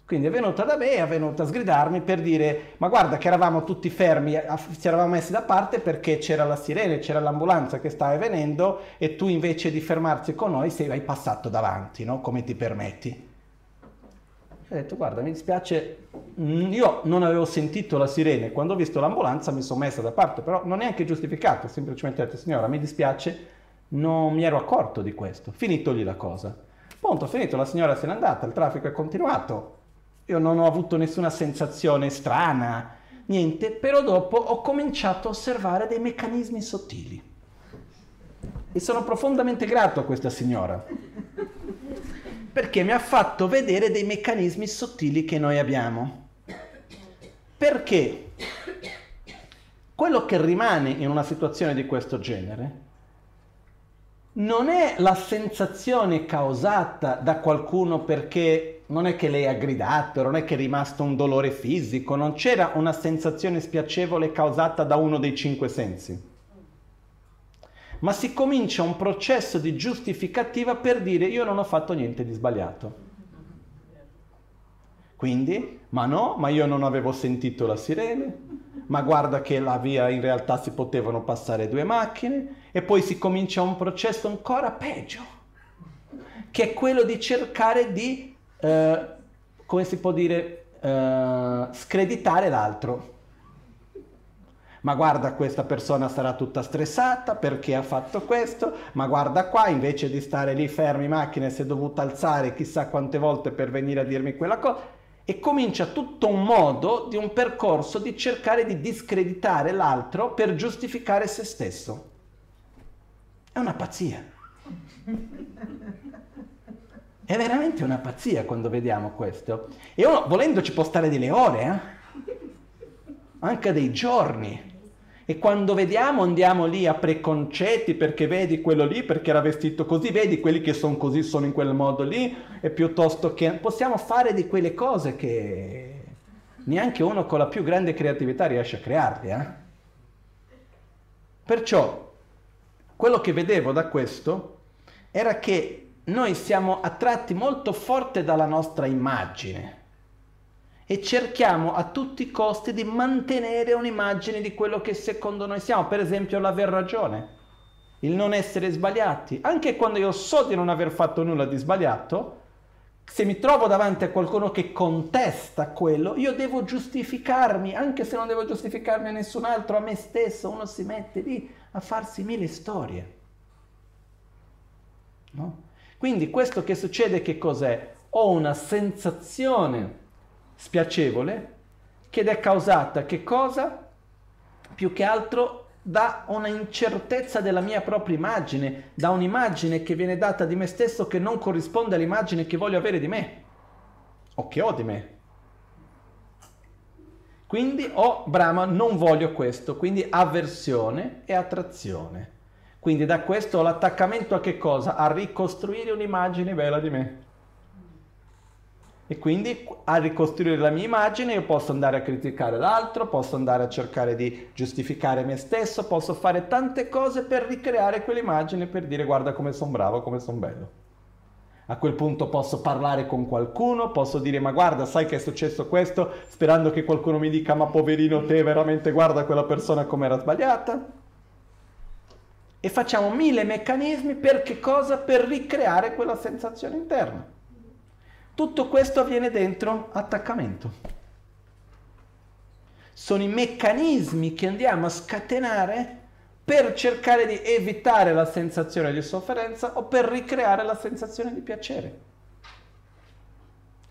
Quindi è venuta da me, è venuta a sgridarmi per dire ma guarda che eravamo tutti fermi, ci eravamo messi da parte perché c'era la sirena, c'era l'ambulanza che stava venendo e tu invece di fermarti con noi sei, passato davanti, no? Come ti permetti? Ho detto guarda mi dispiace, mm, io non avevo sentito la sirena e quando ho visto l'ambulanza mi sono messa da parte, però non è anche giustificato, semplicemente ho detto signora mi dispiace, non mi ero accorto di questo, finitogli la cosa. Punto, finito, la signora se n'è andata, il traffico è continuato. Io non ho avuto nessuna sensazione strana, niente, però dopo ho cominciato a osservare dei meccanismi sottili. E sono profondamente grato a questa signora, perché mi ha fatto vedere dei meccanismi sottili che noi abbiamo. Perché quello che rimane in una situazione di questo genere non è la sensazione causata da qualcuno perché non è che lei ha gridato, non è che è rimasto un dolore fisico, non c'era una sensazione spiacevole causata da uno dei cinque sensi. Ma si comincia un processo di giustificativa per dire io non ho fatto niente di sbagliato. Quindi, ma no, ma io non avevo sentito la sirene, ma guarda che la via in realtà si potevano passare due macchine e poi si comincia un processo ancora peggio, che è quello di cercare di, eh, come si può dire, eh, screditare l'altro. Ma guarda, questa persona sarà tutta stressata perché ha fatto questo, ma guarda qua, invece di stare lì fermi in macchina si è dovuta alzare chissà quante volte per venire a dirmi quella cosa. E comincia tutto un modo di un percorso di cercare di discreditare l'altro per giustificare se stesso. È una pazzia. È veramente una pazzia quando vediamo questo. E uno, volendoci può stare delle ore, eh? anche dei giorni. E quando vediamo andiamo lì a preconcetti perché vedi quello lì perché era vestito così, vedi quelli che sono così sono in quel modo lì, e piuttosto che possiamo fare di quelle cose che neanche uno con la più grande creatività riesce a crearli. Eh? Perciò quello che vedevo da questo era che noi siamo attratti molto forte dalla nostra immagine e cerchiamo a tutti i costi di mantenere un'immagine di quello che secondo noi siamo, per esempio l'aver ragione, il non essere sbagliati. Anche quando io so di non aver fatto nulla di sbagliato, se mi trovo davanti a qualcuno che contesta quello, io devo giustificarmi, anche se non devo giustificarmi a nessun altro, a me stesso, uno si mette lì a farsi mille storie. No? Quindi questo che succede che cos'è? Ho una sensazione spiacevole che è causata che cosa? Più che altro da una incertezza della mia propria immagine, da un'immagine che viene data di me stesso che non corrisponde all'immagine che voglio avere di me o che ho di me. Quindi ho Brahma, non voglio questo, quindi avversione e attrazione. Quindi da questo ho l'attaccamento a che cosa? A ricostruire un'immagine bella di me. E quindi a ricostruire la mia immagine io posso andare a criticare l'altro, posso andare a cercare di giustificare me stesso, posso fare tante cose per ricreare quell'immagine, per dire guarda come sono bravo, come sono bello. A quel punto posso parlare con qualcuno, posso dire ma guarda, sai che è successo questo, sperando che qualcuno mi dica ma poverino te, veramente guarda quella persona come era sbagliata. E facciamo mille meccanismi per che cosa? Per ricreare quella sensazione interna. Tutto questo avviene dentro attaccamento. Sono i meccanismi che andiamo a scatenare per cercare di evitare la sensazione di sofferenza o per ricreare la sensazione di piacere.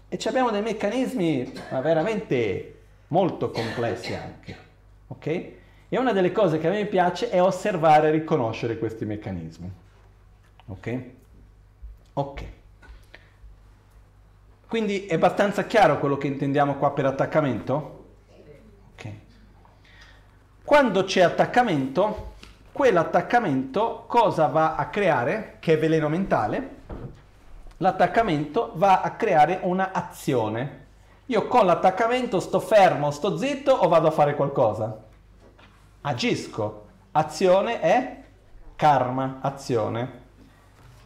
E abbiamo dei meccanismi veramente molto complessi anche, ok? E una delle cose che a me piace è osservare e riconoscere questi meccanismi, ok? Ok. Quindi è abbastanza chiaro quello che intendiamo qua per attaccamento? Ok. Quando c'è attaccamento, quell'attaccamento cosa va a creare? Che è veleno mentale. L'attaccamento va a creare una azione. Io con l'attaccamento sto fermo, sto zitto o vado a fare qualcosa? Agisco. Azione è karma, azione.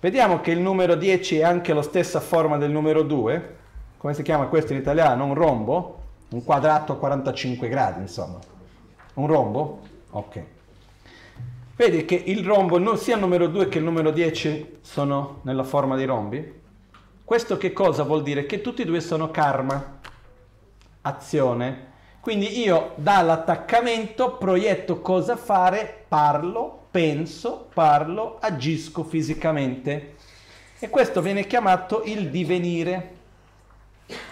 Vediamo che il numero 10 è anche la stessa forma del numero 2. Come si chiama questo in italiano? Un rombo? Un quadrato a 45 gradi, insomma. Un rombo? Ok. Vedi che il rombo, sia il numero 2 che il numero 10 sono nella forma di rombi? Questo che cosa vuol dire? Che tutti e due sono karma, azione. Quindi io dall'attaccamento proietto cosa fare, parlo, penso, parlo, agisco fisicamente. E questo viene chiamato il divenire.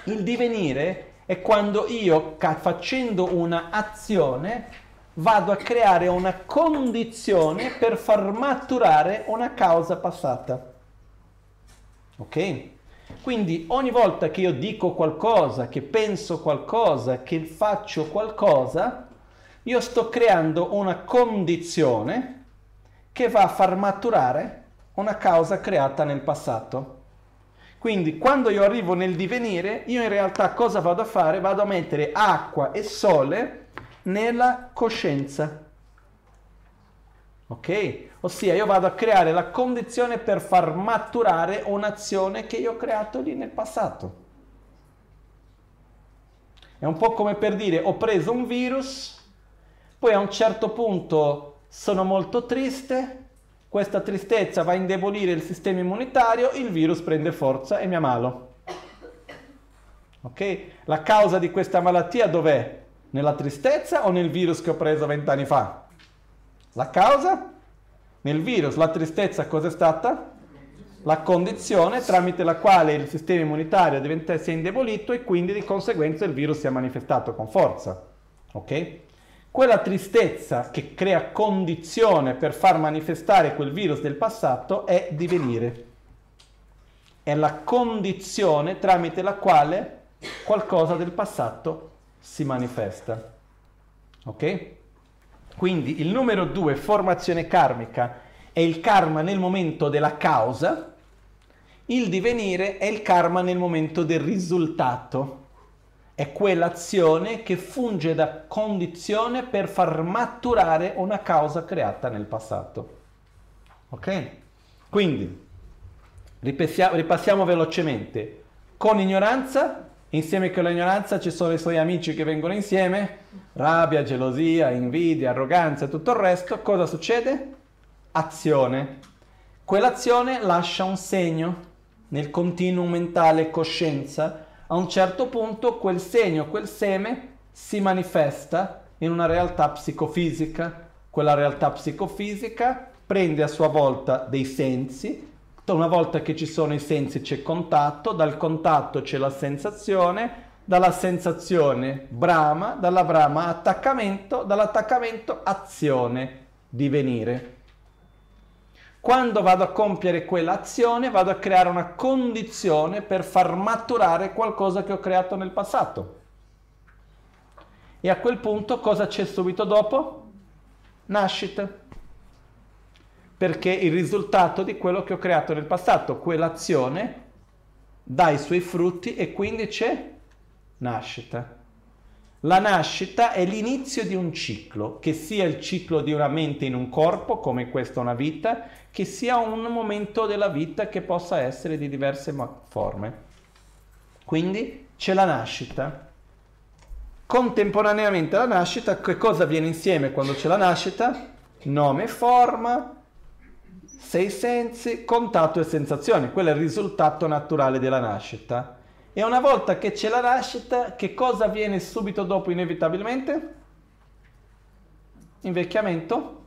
Il divenire è quando io facendo una azione vado a creare una condizione per far maturare una causa passata. Ok? Quindi ogni volta che io dico qualcosa, che penso qualcosa, che faccio qualcosa, io sto creando una condizione che va a far maturare una causa creata nel passato. Quindi quando io arrivo nel divenire, io in realtà cosa vado a fare? Vado a mettere acqua e sole nella coscienza. Ok? Ossia io vado a creare la condizione per far maturare un'azione che io ho creato lì nel passato. È un po' come per dire ho preso un virus, poi a un certo punto sono molto triste, questa tristezza va a indebolire il sistema immunitario, il virus prende forza e mi ammalo. Ok? La causa di questa malattia dov'è? Nella tristezza o nel virus che ho preso vent'anni fa? La causa? Nel virus la tristezza cosa è stata? La condizione tramite la quale il sistema immunitario diventa, si è indebolito e quindi di conseguenza il virus si è manifestato con forza. Ok? Quella tristezza che crea condizione per far manifestare quel virus del passato è divenire. È la condizione tramite la quale qualcosa del passato si manifesta. Ok? Quindi il numero due, formazione karmica, è il karma nel momento della causa, il divenire è il karma nel momento del risultato. È quell'azione che funge da condizione per far maturare una causa creata nel passato. Ok? Quindi, ripassiamo, velocemente. Con ignoranza Insieme con l'ignoranza ci sono i suoi amici che vengono insieme, rabbia, gelosia, invidia, arroganza e tutto il resto. Cosa succede? Azione. Quell'azione lascia un segno nel continuum mentale coscienza. A un certo punto quel segno, quel seme si manifesta in una realtà psicofisica. Quella realtà psicofisica prende a sua volta dei sensi, una volta che ci sono i sensi c'è contatto, dal contatto c'è la sensazione, dalla sensazione brama, dalla brama attaccamento, dall'attaccamento azione, divenire. Quando vado a compiere quell'azione vado a creare una condizione per far maturare qualcosa che ho creato nel passato. E a quel punto cosa c'è subito dopo? Nascita perché il risultato di quello che ho creato nel passato, quell'azione dà i suoi frutti e quindi c'è nascita. La nascita è l'inizio di un ciclo, che sia il ciclo di una mente in un corpo, come questa una vita, che sia un momento della vita che possa essere di diverse forme. Quindi c'è la nascita. Contemporaneamente alla nascita, che cosa viene insieme quando c'è la nascita? Nome, forma, sei sensi, contatto e sensazione. Quello è il risultato naturale della nascita. E una volta che c'è la nascita, che cosa avviene subito dopo inevitabilmente? Invecchiamento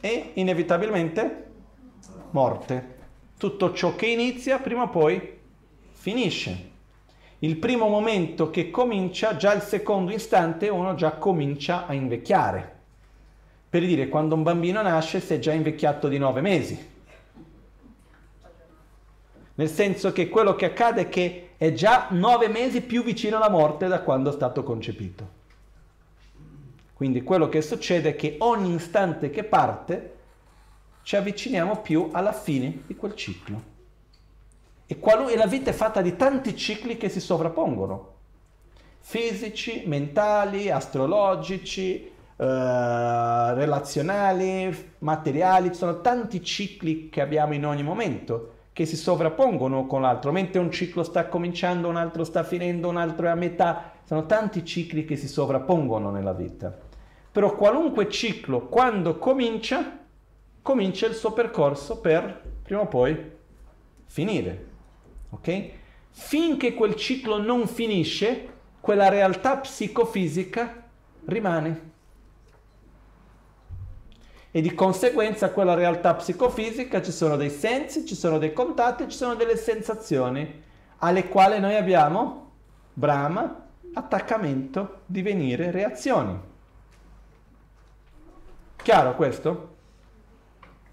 e inevitabilmente morte. Tutto ciò che inizia prima o poi finisce. Il primo momento che comincia, già il secondo istante uno già comincia a invecchiare. Per dire, quando un bambino nasce si è già invecchiato di nove mesi. Nel senso che quello che accade è che è già nove mesi più vicino alla morte da quando è stato concepito. Quindi quello che succede è che ogni istante che parte ci avviciniamo più alla fine di quel ciclo. E, qual- e la vita è fatta di tanti cicli che si sovrappongono, fisici, mentali, astrologici, eh, relazionali, materiali, ci sono tanti cicli che abbiamo in ogni momento che si sovrappongono con l'altro, mentre un ciclo sta cominciando, un altro sta finendo, un altro è a metà, sono tanti cicli che si sovrappongono nella vita. Però qualunque ciclo, quando comincia, comincia il suo percorso per prima o poi finire. Ok? Finché quel ciclo non finisce, quella realtà psicofisica rimane e di conseguenza quella realtà psicofisica ci sono dei sensi, ci sono dei contatti, ci sono delle sensazioni alle quali noi abbiamo brama, attaccamento, divenire, reazioni. Chiaro questo?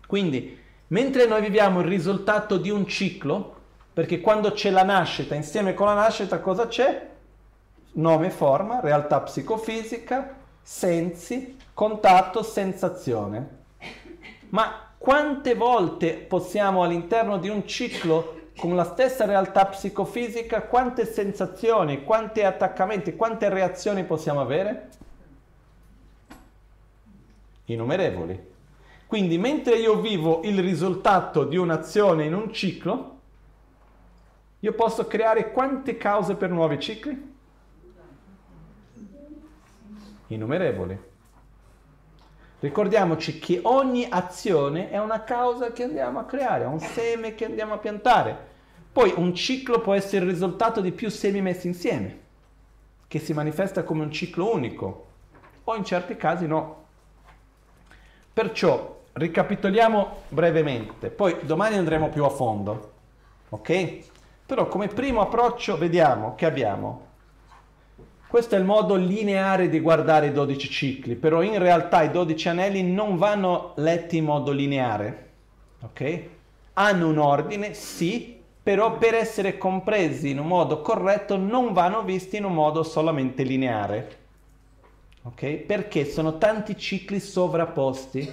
Quindi, mentre noi viviamo il risultato di un ciclo, perché quando c'è la nascita, insieme con la nascita cosa c'è? Nome, forma, realtà psicofisica, sensi, contatto, sensazione. Ma quante volte possiamo all'interno di un ciclo con la stessa realtà psicofisica, quante sensazioni, quanti attaccamenti, quante reazioni possiamo avere? Innumerevoli. Quindi mentre io vivo il risultato di un'azione in un ciclo, io posso creare quante cause per nuovi cicli? Innumerevoli. Ricordiamoci che ogni azione è una causa che andiamo a creare, è un seme che andiamo a piantare. Poi un ciclo può essere il risultato di più semi messi insieme. che si manifesta come un ciclo unico, o in certi casi no. Perciò ricapitoliamo brevemente, poi domani andremo più a fondo, ok? Però come primo approccio vediamo che abbiamo questo è il modo lineare di guardare i 12 cicli, però in realtà i 12 anelli non vanno letti in modo lineare, ok? Hanno un ordine, sì, però per essere compresi in un modo corretto non vanno visti in un modo solamente lineare, ok? Perché sono tanti cicli sovrapposti.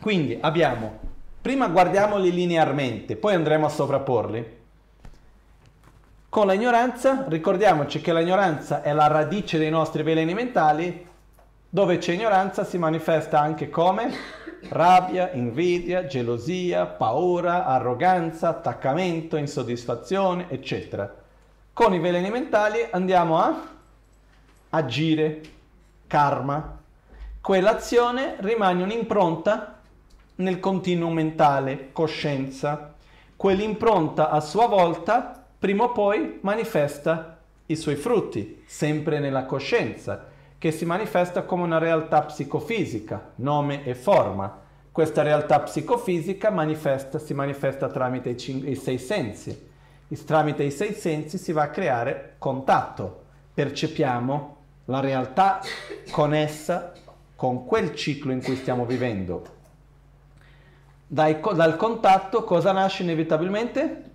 Quindi abbiamo, prima guardiamoli linearmente, poi andremo a sovrapporli. Con la ignoranza, ricordiamoci che la ignoranza è la radice dei nostri veleni mentali, dove c'è ignoranza si manifesta anche come rabbia, invidia, gelosia, paura, arroganza, attaccamento, insoddisfazione, eccetera. Con i veleni mentali andiamo a agire, karma. Quell'azione rimane un'impronta nel continuum mentale, coscienza. Quell'impronta a sua volta prima o poi manifesta i suoi frutti, sempre nella coscienza, che si manifesta come una realtà psicofisica, nome e forma. Questa realtà psicofisica manifesta, si manifesta tramite i, cin- i sei sensi. E tramite i sei sensi si va a creare contatto. Percepiamo la realtà connessa con quel ciclo in cui stiamo vivendo. Dai, dal contatto cosa nasce inevitabilmente?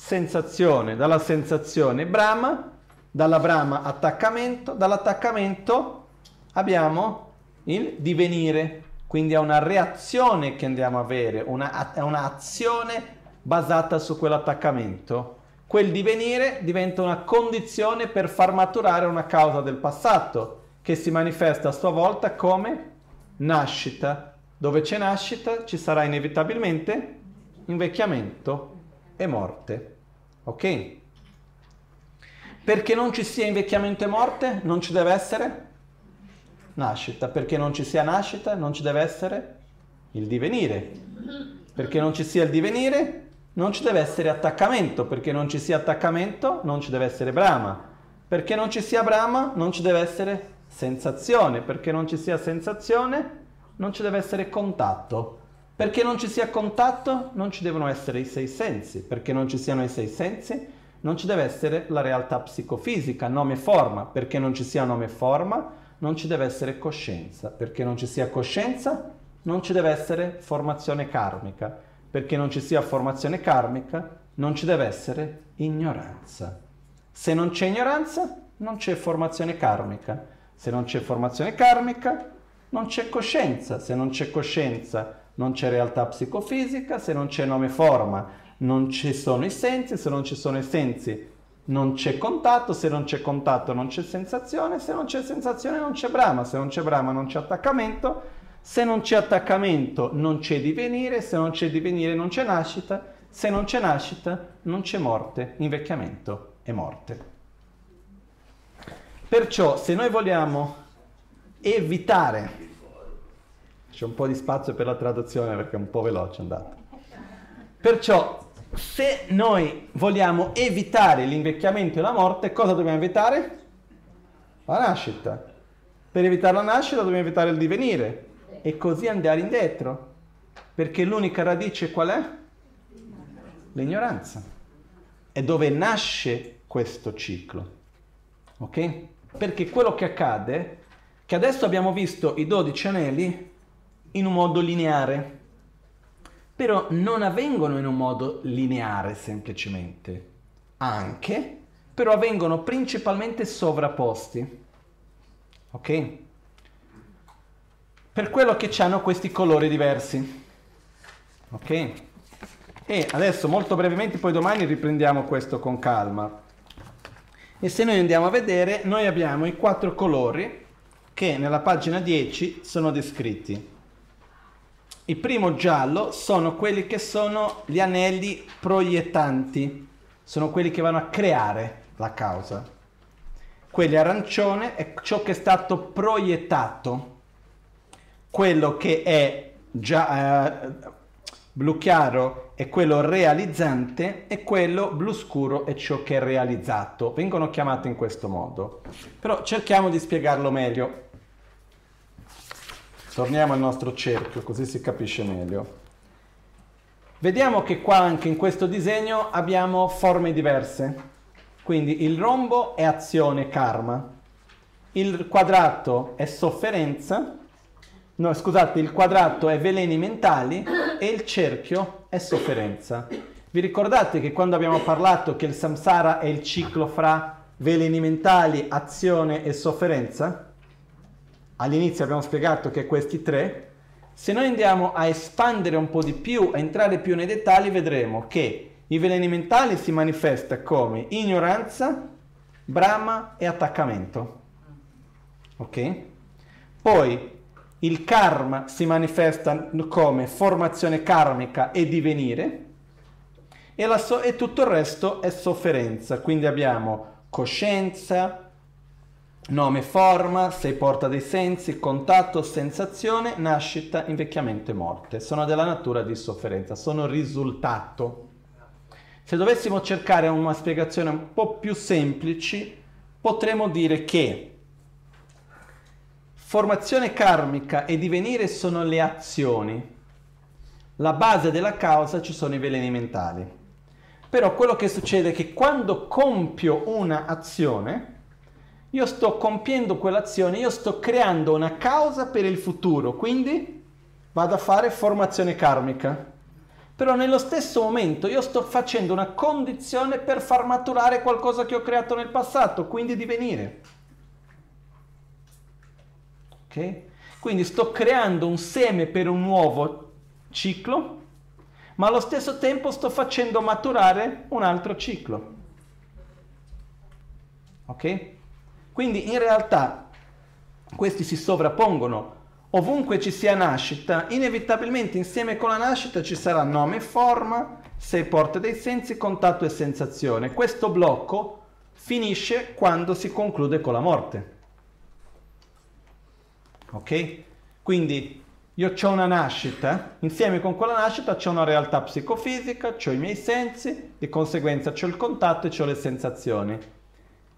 Sensazione, dalla sensazione Brahma, dalla Brahma attaccamento, dall'attaccamento abbiamo il divenire, quindi è una reazione che andiamo a avere, una, è un'azione basata su quell'attaccamento. Quel divenire diventa una condizione per far maturare una causa del passato, che si manifesta a sua volta come nascita. Dove c'è nascita ci sarà inevitabilmente invecchiamento e morte. Ok? Perché non ci sia invecchiamento e morte, non ci deve essere nascita. Perché non ci sia nascita, non ci deve essere il divenire. Perché non ci sia il divenire, non ci deve essere attaccamento. Perché non ci sia attaccamento, non ci deve essere brama. Perché non ci sia brama, non ci deve essere sensazione. Perché non ci sia sensazione, non ci deve essere contatto. Perché non ci sia contatto non ci devono essere i sei sensi, perché non ci siano i sei sensi non ci deve essere la realtà psicofisica, nome e forma, perché non ci sia nome e forma non ci deve essere coscienza, perché non ci sia coscienza non ci deve essere formazione karmica, perché non ci sia formazione karmica non ci deve essere ignoranza. Se non c'è ignoranza non c'è formazione karmica, se non c'è formazione karmica non c'è coscienza, se non c'è coscienza non c'è realtà psicofisica, se non c'è nome forma, non ci sono i sensi, se non ci sono i sensi non c'è contatto, se non c'è contatto non c'è sensazione, se non c'è sensazione non c'è brama, se non c'è brama non c'è attaccamento, se non c'è attaccamento non c'è divenire, se non c'è divenire non c'è nascita, se non c'è nascita non c'è morte, invecchiamento e morte. Perciò se noi vogliamo evitare c'è un po' di spazio per la traduzione perché è un po' veloce andato. Perciò, se noi vogliamo evitare l'invecchiamento e la morte, cosa dobbiamo evitare? La nascita. Per evitare la nascita dobbiamo evitare il divenire e così andare indietro. Perché l'unica radice qual è? L'ignoranza. È dove nasce questo ciclo. Ok? Perché quello che accade, che adesso abbiamo visto i 12 anelli, in un modo lineare, però non avvengono in un modo lineare semplicemente, anche, però avvengono principalmente sovrapposti. Ok? Per quello che hanno questi colori diversi. Ok? E adesso molto brevemente, poi domani riprendiamo questo con calma. E se noi andiamo a vedere, noi abbiamo i quattro colori che nella pagina 10 sono descritti. Il primo giallo sono quelli che sono gli anelli proiettanti, sono quelli che vanno a creare la causa. Quelli arancione è ciò che è stato proiettato, quello che è già, eh, Blu chiaro è quello realizzante e quello blu scuro è ciò che è realizzato. Vengono chiamate in questo modo. Però cerchiamo di spiegarlo meglio. Torniamo al nostro cerchio così si capisce meglio. Vediamo che qua anche in questo disegno abbiamo forme diverse. Quindi il rombo è azione karma, il quadrato è sofferenza, no scusate, il quadrato è veleni mentali e il cerchio è sofferenza. Vi ricordate che quando abbiamo parlato che il samsara è il ciclo fra veleni mentali, azione e sofferenza? All'inizio abbiamo spiegato che questi tre, se noi andiamo a espandere un po' di più, a entrare più nei dettagli, vedremo che i veleni mentali si manifesta come ignoranza, brama e attaccamento. Ok? Poi il karma si manifesta come formazione karmica e divenire e, so- e tutto il resto è sofferenza. Quindi abbiamo coscienza, Nome, forma, sei porta dei sensi, contatto, sensazione, nascita, invecchiamento e morte. Sono della natura di sofferenza, sono risultato. Se dovessimo cercare una spiegazione un po' più semplice, potremmo dire che formazione karmica e divenire sono le azioni. La base della causa ci sono i veleni mentali. Però quello che succede è che quando compio una azione, io sto compiendo quell'azione, io sto creando una causa per il futuro, quindi vado a fare formazione karmica. Però nello stesso momento io sto facendo una condizione per far maturare qualcosa che ho creato nel passato, quindi divenire. Ok? Quindi sto creando un seme per un nuovo ciclo, ma allo stesso tempo sto facendo maturare un altro ciclo. Ok? Quindi in realtà questi si sovrappongono. Ovunque ci sia nascita, inevitabilmente insieme con la nascita ci sarà nome e forma, sei porte dei sensi, contatto e sensazione. Questo blocco finisce quando si conclude con la morte. Ok? Quindi io ho una nascita, insieme con quella nascita c'è una realtà psicofisica, ho i miei sensi, di conseguenza c'ho il contatto e ho le sensazioni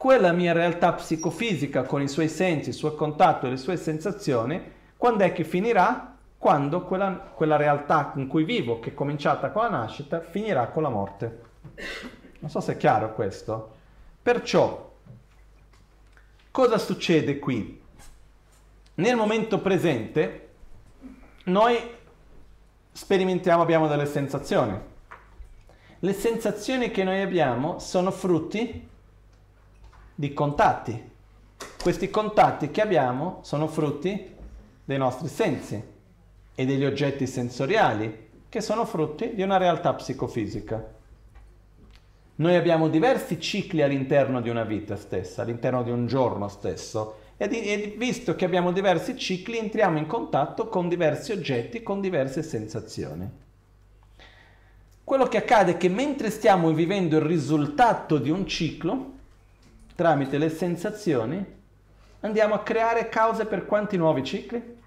quella mia realtà psicofisica con i suoi sensi, il suo contatto e le sue sensazioni, quando è che finirà? Quando quella, quella realtà in cui vivo, che è cominciata con la nascita, finirà con la morte. Non so se è chiaro questo. Perciò, cosa succede qui? Nel momento presente, noi sperimentiamo, abbiamo delle sensazioni. Le sensazioni che noi abbiamo sono frutti di contatti. Questi contatti che abbiamo sono frutti dei nostri sensi e degli oggetti sensoriali che sono frutti di una realtà psicofisica. Noi abbiamo diversi cicli all'interno di una vita stessa, all'interno di un giorno stesso e, visto che abbiamo diversi cicli entriamo in contatto con diversi oggetti, con diverse sensazioni. Quello che accade è che mentre stiamo vivendo il risultato di un ciclo, tramite le sensazioni, andiamo a creare cause per quanti nuovi cicli?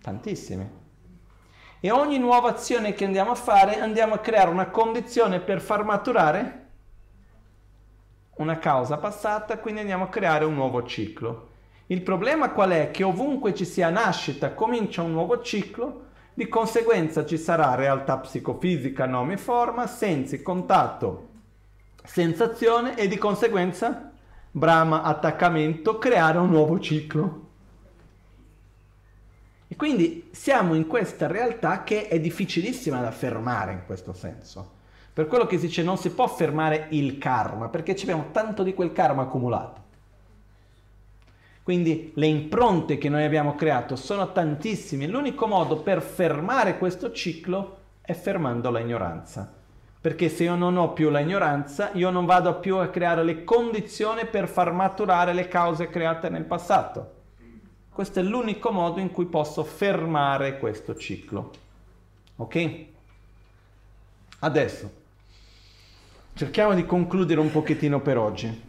Tantissimi. E ogni nuova azione che andiamo a fare andiamo a creare una condizione per far maturare una causa passata, quindi andiamo a creare un nuovo ciclo. Il problema qual è? Che ovunque ci sia nascita comincia un nuovo ciclo, di conseguenza ci sarà realtà psicofisica, nome e forma, sensi, contatto, sensazione e di conseguenza brama, attaccamento, creare un nuovo ciclo. E quindi siamo in questa realtà che è difficilissima da fermare in questo senso. Per quello che si dice non si può fermare il karma, perché abbiamo tanto di quel karma accumulato. Quindi le impronte che noi abbiamo creato sono tantissime. L'unico modo per fermare questo ciclo è fermando la ignoranza perché se io non ho più la ignoranza, io non vado più a creare le condizioni per far maturare le cause create nel passato. Questo è l'unico modo in cui posso fermare questo ciclo. Ok? Adesso cerchiamo di concludere un pochettino per oggi.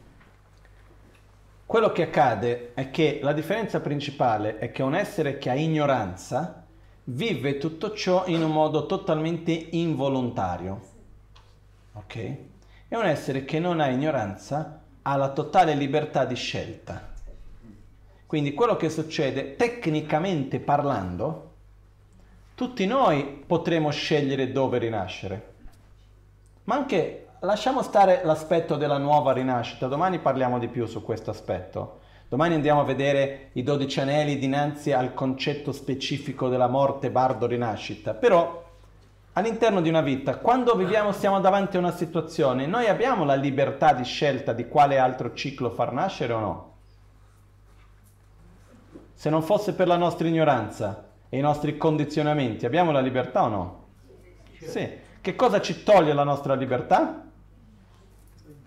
Quello che accade è che la differenza principale è che un essere che ha ignoranza vive tutto ciò in un modo totalmente involontario. Ok? È un essere che non ha ignoranza, ha la totale libertà di scelta. Quindi quello che succede, tecnicamente parlando, tutti noi potremo scegliere dove rinascere. Ma anche lasciamo stare l'aspetto della nuova rinascita, domani parliamo di più su questo aspetto. Domani andiamo a vedere i dodici anelli dinanzi al concetto specifico della morte, bardo, rinascita. Però all'interno di una vita, quando viviamo, stiamo davanti a una situazione, noi abbiamo la libertà di scelta di quale altro ciclo far nascere o no? Se non fosse per la nostra ignoranza e i nostri condizionamenti, abbiamo la libertà o no? Sì. Che cosa ci toglie la nostra libertà?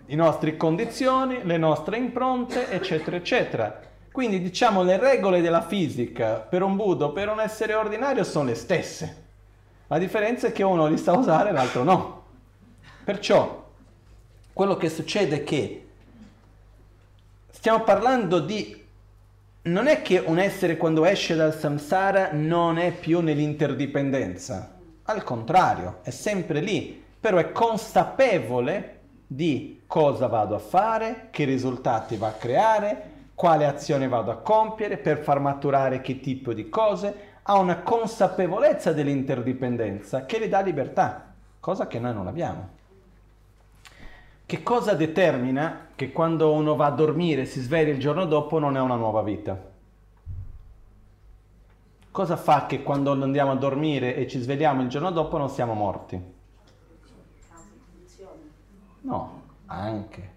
i nostri condizioni, le nostre impronte, eccetera, eccetera. Quindi diciamo le regole della fisica per un Buddha per un essere ordinario sono le stesse. La differenza è che uno li sa usare e l'altro no. Perciò quello che succede è che stiamo parlando di... Non è che un essere quando esce dal samsara non è più nell'interdipendenza, al contrario, è sempre lì, però è consapevole di cosa vado a fare, che risultati va a creare, quale azione vado a compiere per far maturare che tipo di cose, ha una consapevolezza dell'interdipendenza che le dà libertà, cosa che noi non abbiamo. Che cosa determina che quando uno va a dormire, si sveglia il giorno dopo, non è una nuova vita? Cosa fa che quando andiamo a dormire e ci svegliamo il giorno dopo non siamo morti? No, anche.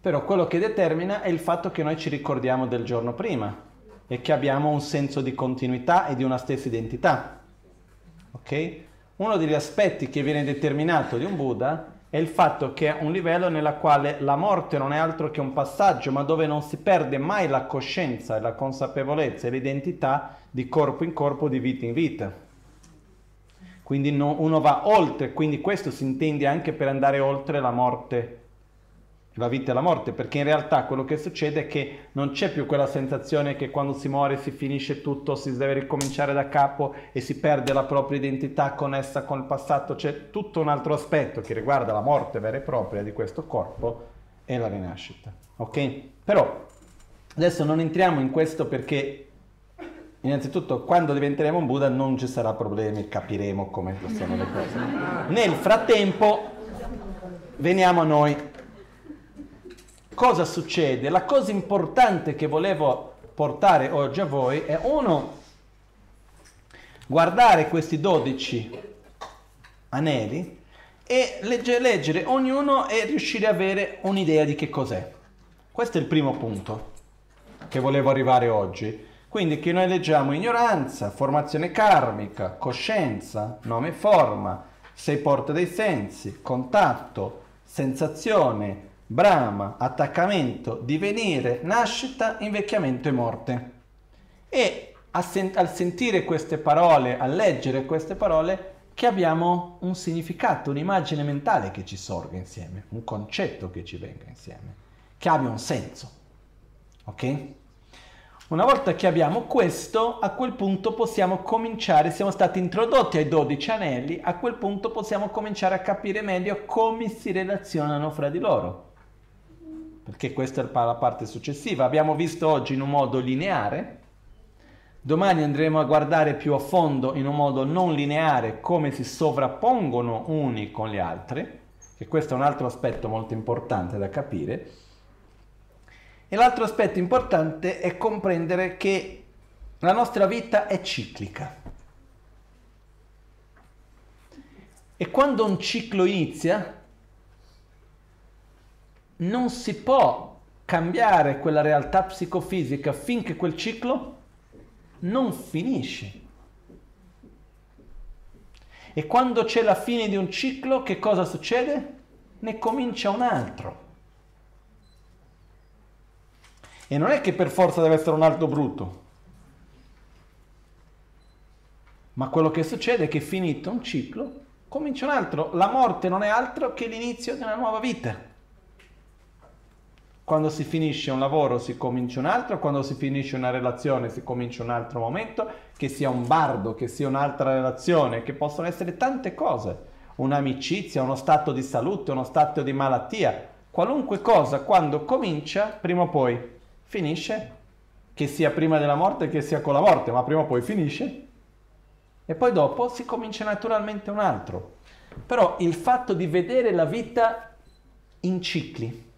Però quello che determina è il fatto che noi ci ricordiamo del giorno prima e che abbiamo un senso di continuità e di una stessa identità. Ok? Uno degli aspetti che viene determinato di un Buddha è il fatto che è un livello nella quale la morte non è altro che un passaggio, ma dove non si perde mai la coscienza e la consapevolezza e l'identità di corpo in corpo, di vita in vita. Quindi no, uno va oltre, quindi questo si intende anche per andare oltre la morte, la vita e la morte, perché in realtà quello che succede è che non c'è più quella sensazione che quando si muore si finisce tutto, si deve ricominciare da capo e si perde la propria identità connessa con il passato, c'è tutto un altro aspetto che riguarda la morte vera e propria di questo corpo e la rinascita. Ok? Però adesso non entriamo in questo perché Innanzitutto, quando diventeremo un Buddha non ci sarà problemi, capiremo come sono le cose. Nel frattempo, veniamo a noi. Cosa succede? La cosa importante che volevo portare oggi a voi è uno, guardare questi 12 anelli e leggere, leggere ognuno e riuscire ad avere un'idea di che cos'è. Questo è il primo punto che volevo arrivare oggi. Quindi che noi leggiamo ignoranza, formazione karmica, coscienza, nome e forma, sei porte dei sensi, contatto, sensazione, brama, attaccamento, divenire, nascita, invecchiamento e morte. E sen- al sentire queste parole, a leggere queste parole, che abbiamo un significato, un'immagine mentale che ci sorga insieme, un concetto che ci venga insieme, che abbia un senso. Ok? Una volta che abbiamo questo, a quel punto possiamo cominciare, siamo stati introdotti ai 12 anelli, a quel punto possiamo cominciare a capire meglio come si relazionano fra di loro. Perché questa è la parte successiva. Abbiamo visto oggi in un modo lineare, domani andremo a guardare più a fondo in un modo non lineare come si sovrappongono uni con gli altri, che questo è un altro aspetto molto importante da capire e l'altro aspetto importante è comprendere che la nostra vita è ciclica. E quando un ciclo inizia, non si può cambiare quella realtà psicofisica finché quel ciclo non finisce. E quando c'è la fine di un ciclo, che cosa succede? Ne comincia un altro. E non è che per forza deve essere un alto brutto. Ma quello che succede è che finito un ciclo, comincia un altro. La morte non è altro che l'inizio di una nuova vita. Quando si finisce un lavoro si comincia un altro, quando si finisce una relazione si comincia un altro momento, che sia un bardo, che sia un'altra relazione, che possono essere tante cose, un'amicizia, uno stato di salute, uno stato di malattia, qualunque cosa quando comincia, prima o poi finisce, che sia prima della morte che sia con la morte, ma prima o poi finisce. E poi dopo si comincia naturalmente un altro. Però il fatto di vedere la vita in cicli,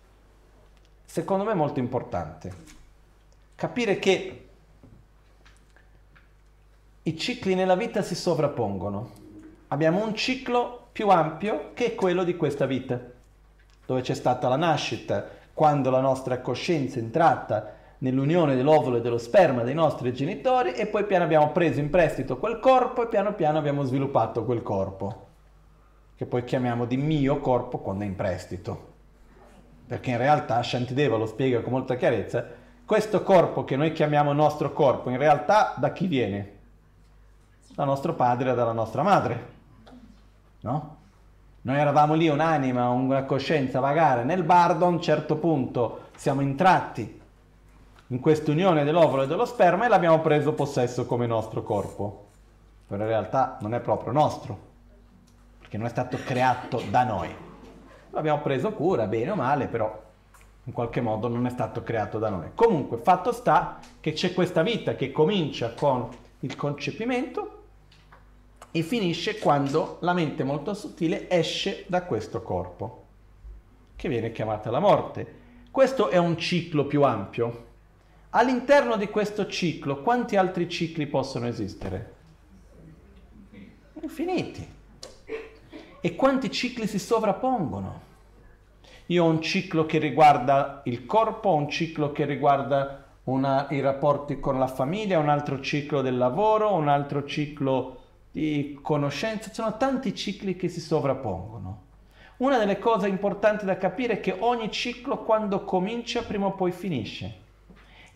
secondo me è molto importante. Capire che i cicli nella vita si sovrappongono. Abbiamo un ciclo più ampio che è quello di questa vita, dove c'è stata la nascita, quando la nostra coscienza è entrata nell'unione dell'ovulo e dello sperma dei nostri genitori e poi piano abbiamo preso in prestito quel corpo e piano piano abbiamo sviluppato quel corpo, che poi chiamiamo di mio corpo quando è in prestito perché in realtà Shantideva lo spiega con molta chiarezza, questo corpo che noi chiamiamo nostro corpo, in realtà da chi viene? Da nostro padre e dalla nostra madre, no? Noi eravamo lì un'anima, una coscienza vagare nel bardo, a un certo punto siamo entrati in questa unione dell'ovulo e dello sperma e l'abbiamo preso possesso come nostro corpo. Però in realtà non è proprio nostro, perché non è stato creato da noi l'abbiamo preso cura, bene o male, però in qualche modo non è stato creato da noi. Comunque, fatto sta che c'è questa vita che comincia con il concepimento e finisce quando la mente molto sottile esce da questo corpo, che viene chiamata la morte. Questo è un ciclo più ampio. All'interno di questo ciclo, quanti altri cicli possono esistere? Infiniti. E quanti cicli si sovrappongono? Io ho un ciclo che riguarda il corpo, un ciclo che riguarda una, i rapporti con la famiglia, un altro ciclo del lavoro, un altro ciclo di conoscenza. Ci sono tanti cicli che si sovrappongono. Una delle cose importanti da capire è che ogni ciclo quando comincia prima o poi finisce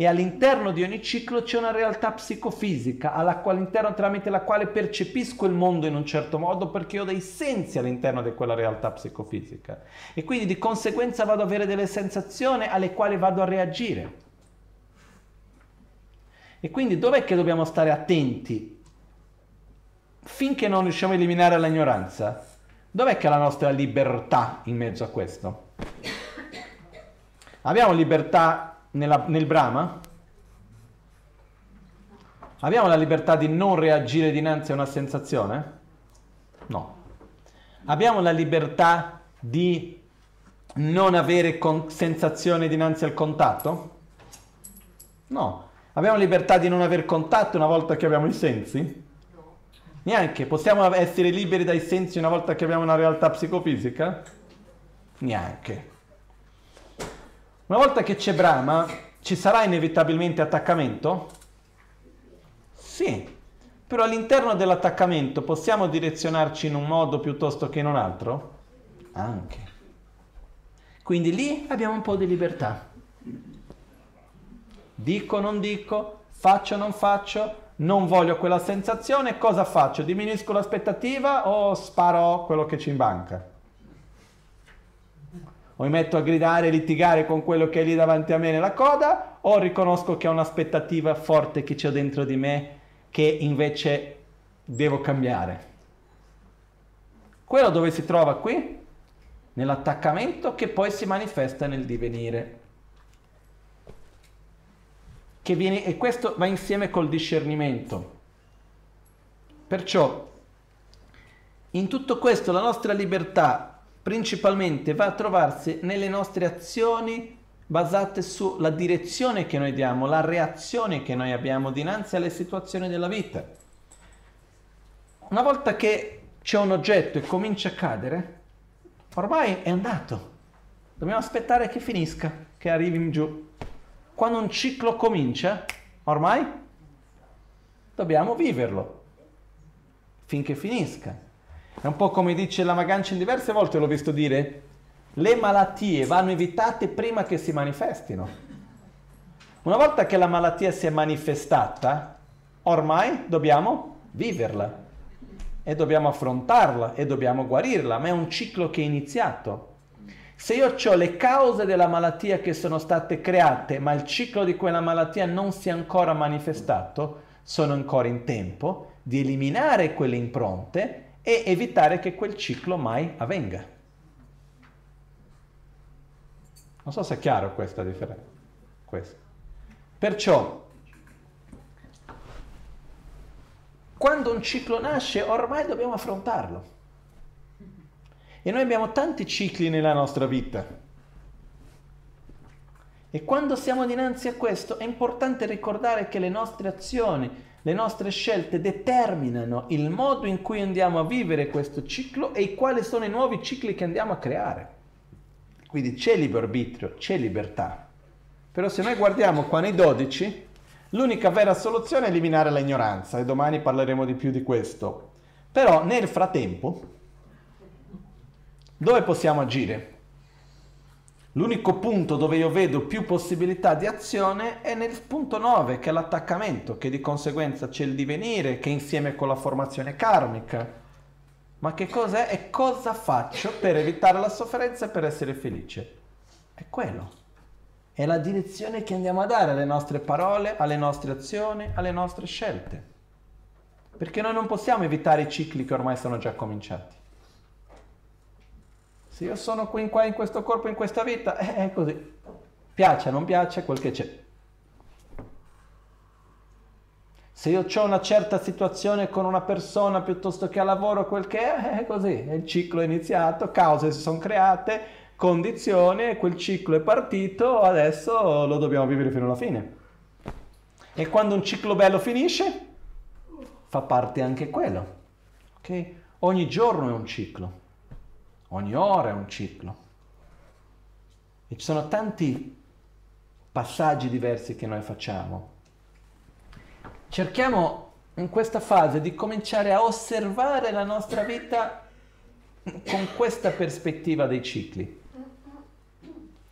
e all'interno di ogni ciclo c'è una realtà psicofisica all'interno tramite la quale percepisco il mondo in un certo modo perché ho dei sensi all'interno di quella realtà psicofisica e quindi di conseguenza vado ad avere delle sensazioni alle quali vado a reagire. E quindi dov'è che dobbiamo stare attenti finché non riusciamo a eliminare l'ignoranza? Dov'è che è la nostra libertà in mezzo a questo? Abbiamo libertà nella, nel Brahma? Abbiamo la libertà di non reagire dinanzi a una sensazione? No. Abbiamo la libertà di non avere con- sensazione dinanzi al contatto? No. Abbiamo libertà di non avere contatto una volta che abbiamo i sensi? Neanche. Possiamo essere liberi dai sensi una volta che abbiamo una realtà psicofisica? Neanche. Una volta che c'è Brahma, ci sarà inevitabilmente attaccamento? Sì, però all'interno dell'attaccamento possiamo direzionarci in un modo piuttosto che in un altro? Anche. Quindi lì abbiamo un po' di libertà. Dico, non dico, faccio, non faccio, non voglio quella sensazione, cosa faccio? Diminuisco l'aspettativa o sparo quello che ci imbanca? O mi metto a gridare e litigare con quello che è lì davanti a me nella coda, o riconosco che ho un'aspettativa forte che c'è dentro di me che invece devo cambiare. Quello dove si trova qui? Nell'attaccamento che poi si manifesta nel divenire. Viene, e questo va insieme col discernimento. Perciò in tutto questo la nostra libertà principalmente va a trovarsi nelle nostre azioni basate sulla direzione che noi diamo, la reazione che noi abbiamo dinanzi alle situazioni della vita. Una volta che c'è un oggetto e comincia a cadere, ormai è andato. Dobbiamo aspettare che finisca, che arrivi in giù. Quando un ciclo comincia, ormai dobbiamo viverlo finché finisca. È un po' come dice la Magancin diverse volte l'ho visto dire, le malattie vanno evitate prima che si manifestino. Una volta che la malattia si è manifestata, ormai dobbiamo viverla e dobbiamo affrontarla e dobbiamo guarirla, ma è un ciclo che è iniziato. Se io ho le cause della malattia che sono state create, ma il ciclo di quella malattia non si è ancora manifestato, sono ancora in tempo di eliminare quelle impronte e evitare che quel ciclo mai avvenga. Non so se è chiaro questa differenza. Questo. Perciò, quando un ciclo nasce, ormai dobbiamo affrontarlo. E noi abbiamo tanti cicli nella nostra vita. E quando siamo dinanzi a questo è importante ricordare che le nostre azioni, le nostre scelte determinano il modo in cui andiamo a vivere questo ciclo e quali sono i nuovi cicli che andiamo a creare. Quindi c'è libero arbitrio, c'è libertà. Però se noi guardiamo qua nei 12, l'unica vera soluzione è eliminare l'ignoranza e domani parleremo di più di questo. Però nel frattempo dove possiamo agire? L'unico punto dove io vedo più possibilità di azione è nel punto 9, che è l'attaccamento, che di conseguenza c'è il divenire, che insieme con la formazione karmica. Ma che cos'è e cosa faccio per evitare la sofferenza e per essere felice? È quello. È la direzione che andiamo a dare alle nostre parole, alle nostre azioni, alle nostre scelte. Perché noi non possiamo evitare i cicli che ormai sono già cominciati. Se io sono qui in, qua in questo corpo, in questa vita, è così. Piace, non piace, quel che c'è. Se io ho una certa situazione con una persona piuttosto che a lavoro, quel che è, è così. Il ciclo è iniziato, cause si sono create, condizioni, quel ciclo è partito, adesso lo dobbiamo vivere fino alla fine. E quando un ciclo bello finisce, fa parte anche quello. Okay? Ogni giorno è un ciclo. Ogni ora è un ciclo. E ci sono tanti passaggi diversi che noi facciamo. Cerchiamo in questa fase di cominciare a osservare la nostra vita con questa prospettiva dei cicli.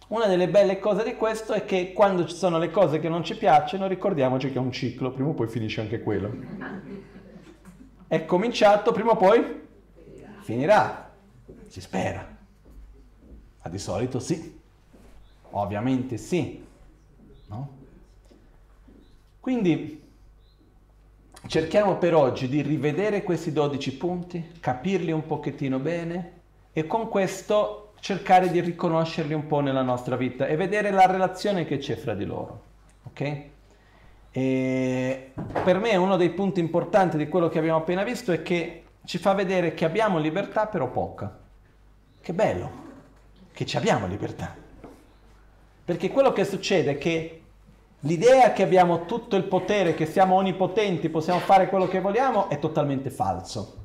Una delle belle cose di questo è che quando ci sono le cose che non ci piacciono, ricordiamoci che è un ciclo, prima o poi finisce anche quello. È cominciato, prima o poi finirà. Si spera. Ma di solito sì. Ovviamente sì. No? Quindi cerchiamo per oggi di rivedere questi 12 punti, capirli un pochettino bene e con questo cercare di riconoscerli un po' nella nostra vita e vedere la relazione che c'è fra di loro. Ok? E per me uno dei punti importanti di quello che abbiamo appena visto è che ci fa vedere che abbiamo libertà però poca. Che bello che ci abbiamo libertà. Perché quello che succede è che l'idea che abbiamo tutto il potere, che siamo onnipotenti, possiamo fare quello che vogliamo, è totalmente falso.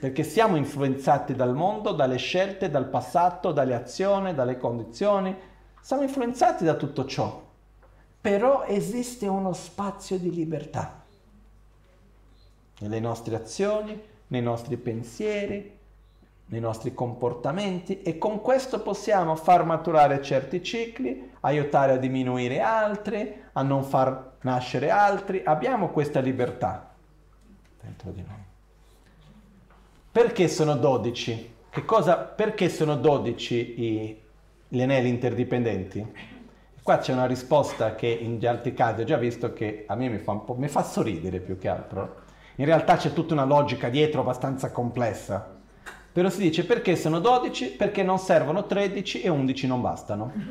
Perché siamo influenzati dal mondo, dalle scelte, dal passato, dalle azioni, dalle condizioni. Siamo influenzati da tutto ciò. Però esiste uno spazio di libertà nelle nostre azioni, nei nostri pensieri, nei nostri comportamenti e con questo possiamo far maturare certi cicli, aiutare a diminuire altri, a non far nascere altri. Abbiamo questa libertà dentro di noi. Perché sono 12? Che cosa, perché sono 12 i, gli anelli interdipendenti? Qua c'è una risposta che in altri casi ho già visto che a me mi fa, mi fa sorridere più che altro. In realtà c'è tutta una logica dietro abbastanza complessa però si dice perché sono 12? Perché non servono 13 e 11 non bastano.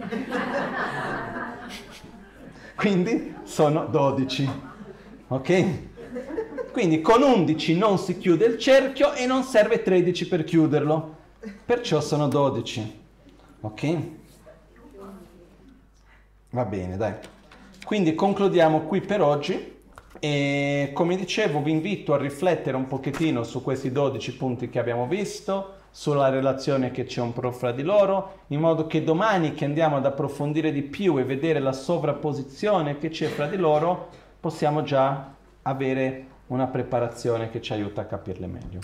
Quindi sono 12. Ok? Quindi con 11 non si chiude il cerchio e non serve 13 per chiuderlo. Perciò sono 12. Ok? Va bene, dai. Quindi concludiamo qui per oggi. E come dicevo vi invito a riflettere un pochettino su questi 12 punti che abbiamo visto, sulla relazione che c'è un po' fra di loro, in modo che domani che andiamo ad approfondire di più e vedere la sovrapposizione che c'è fra di loro, possiamo già avere una preparazione che ci aiuta a capirle meglio.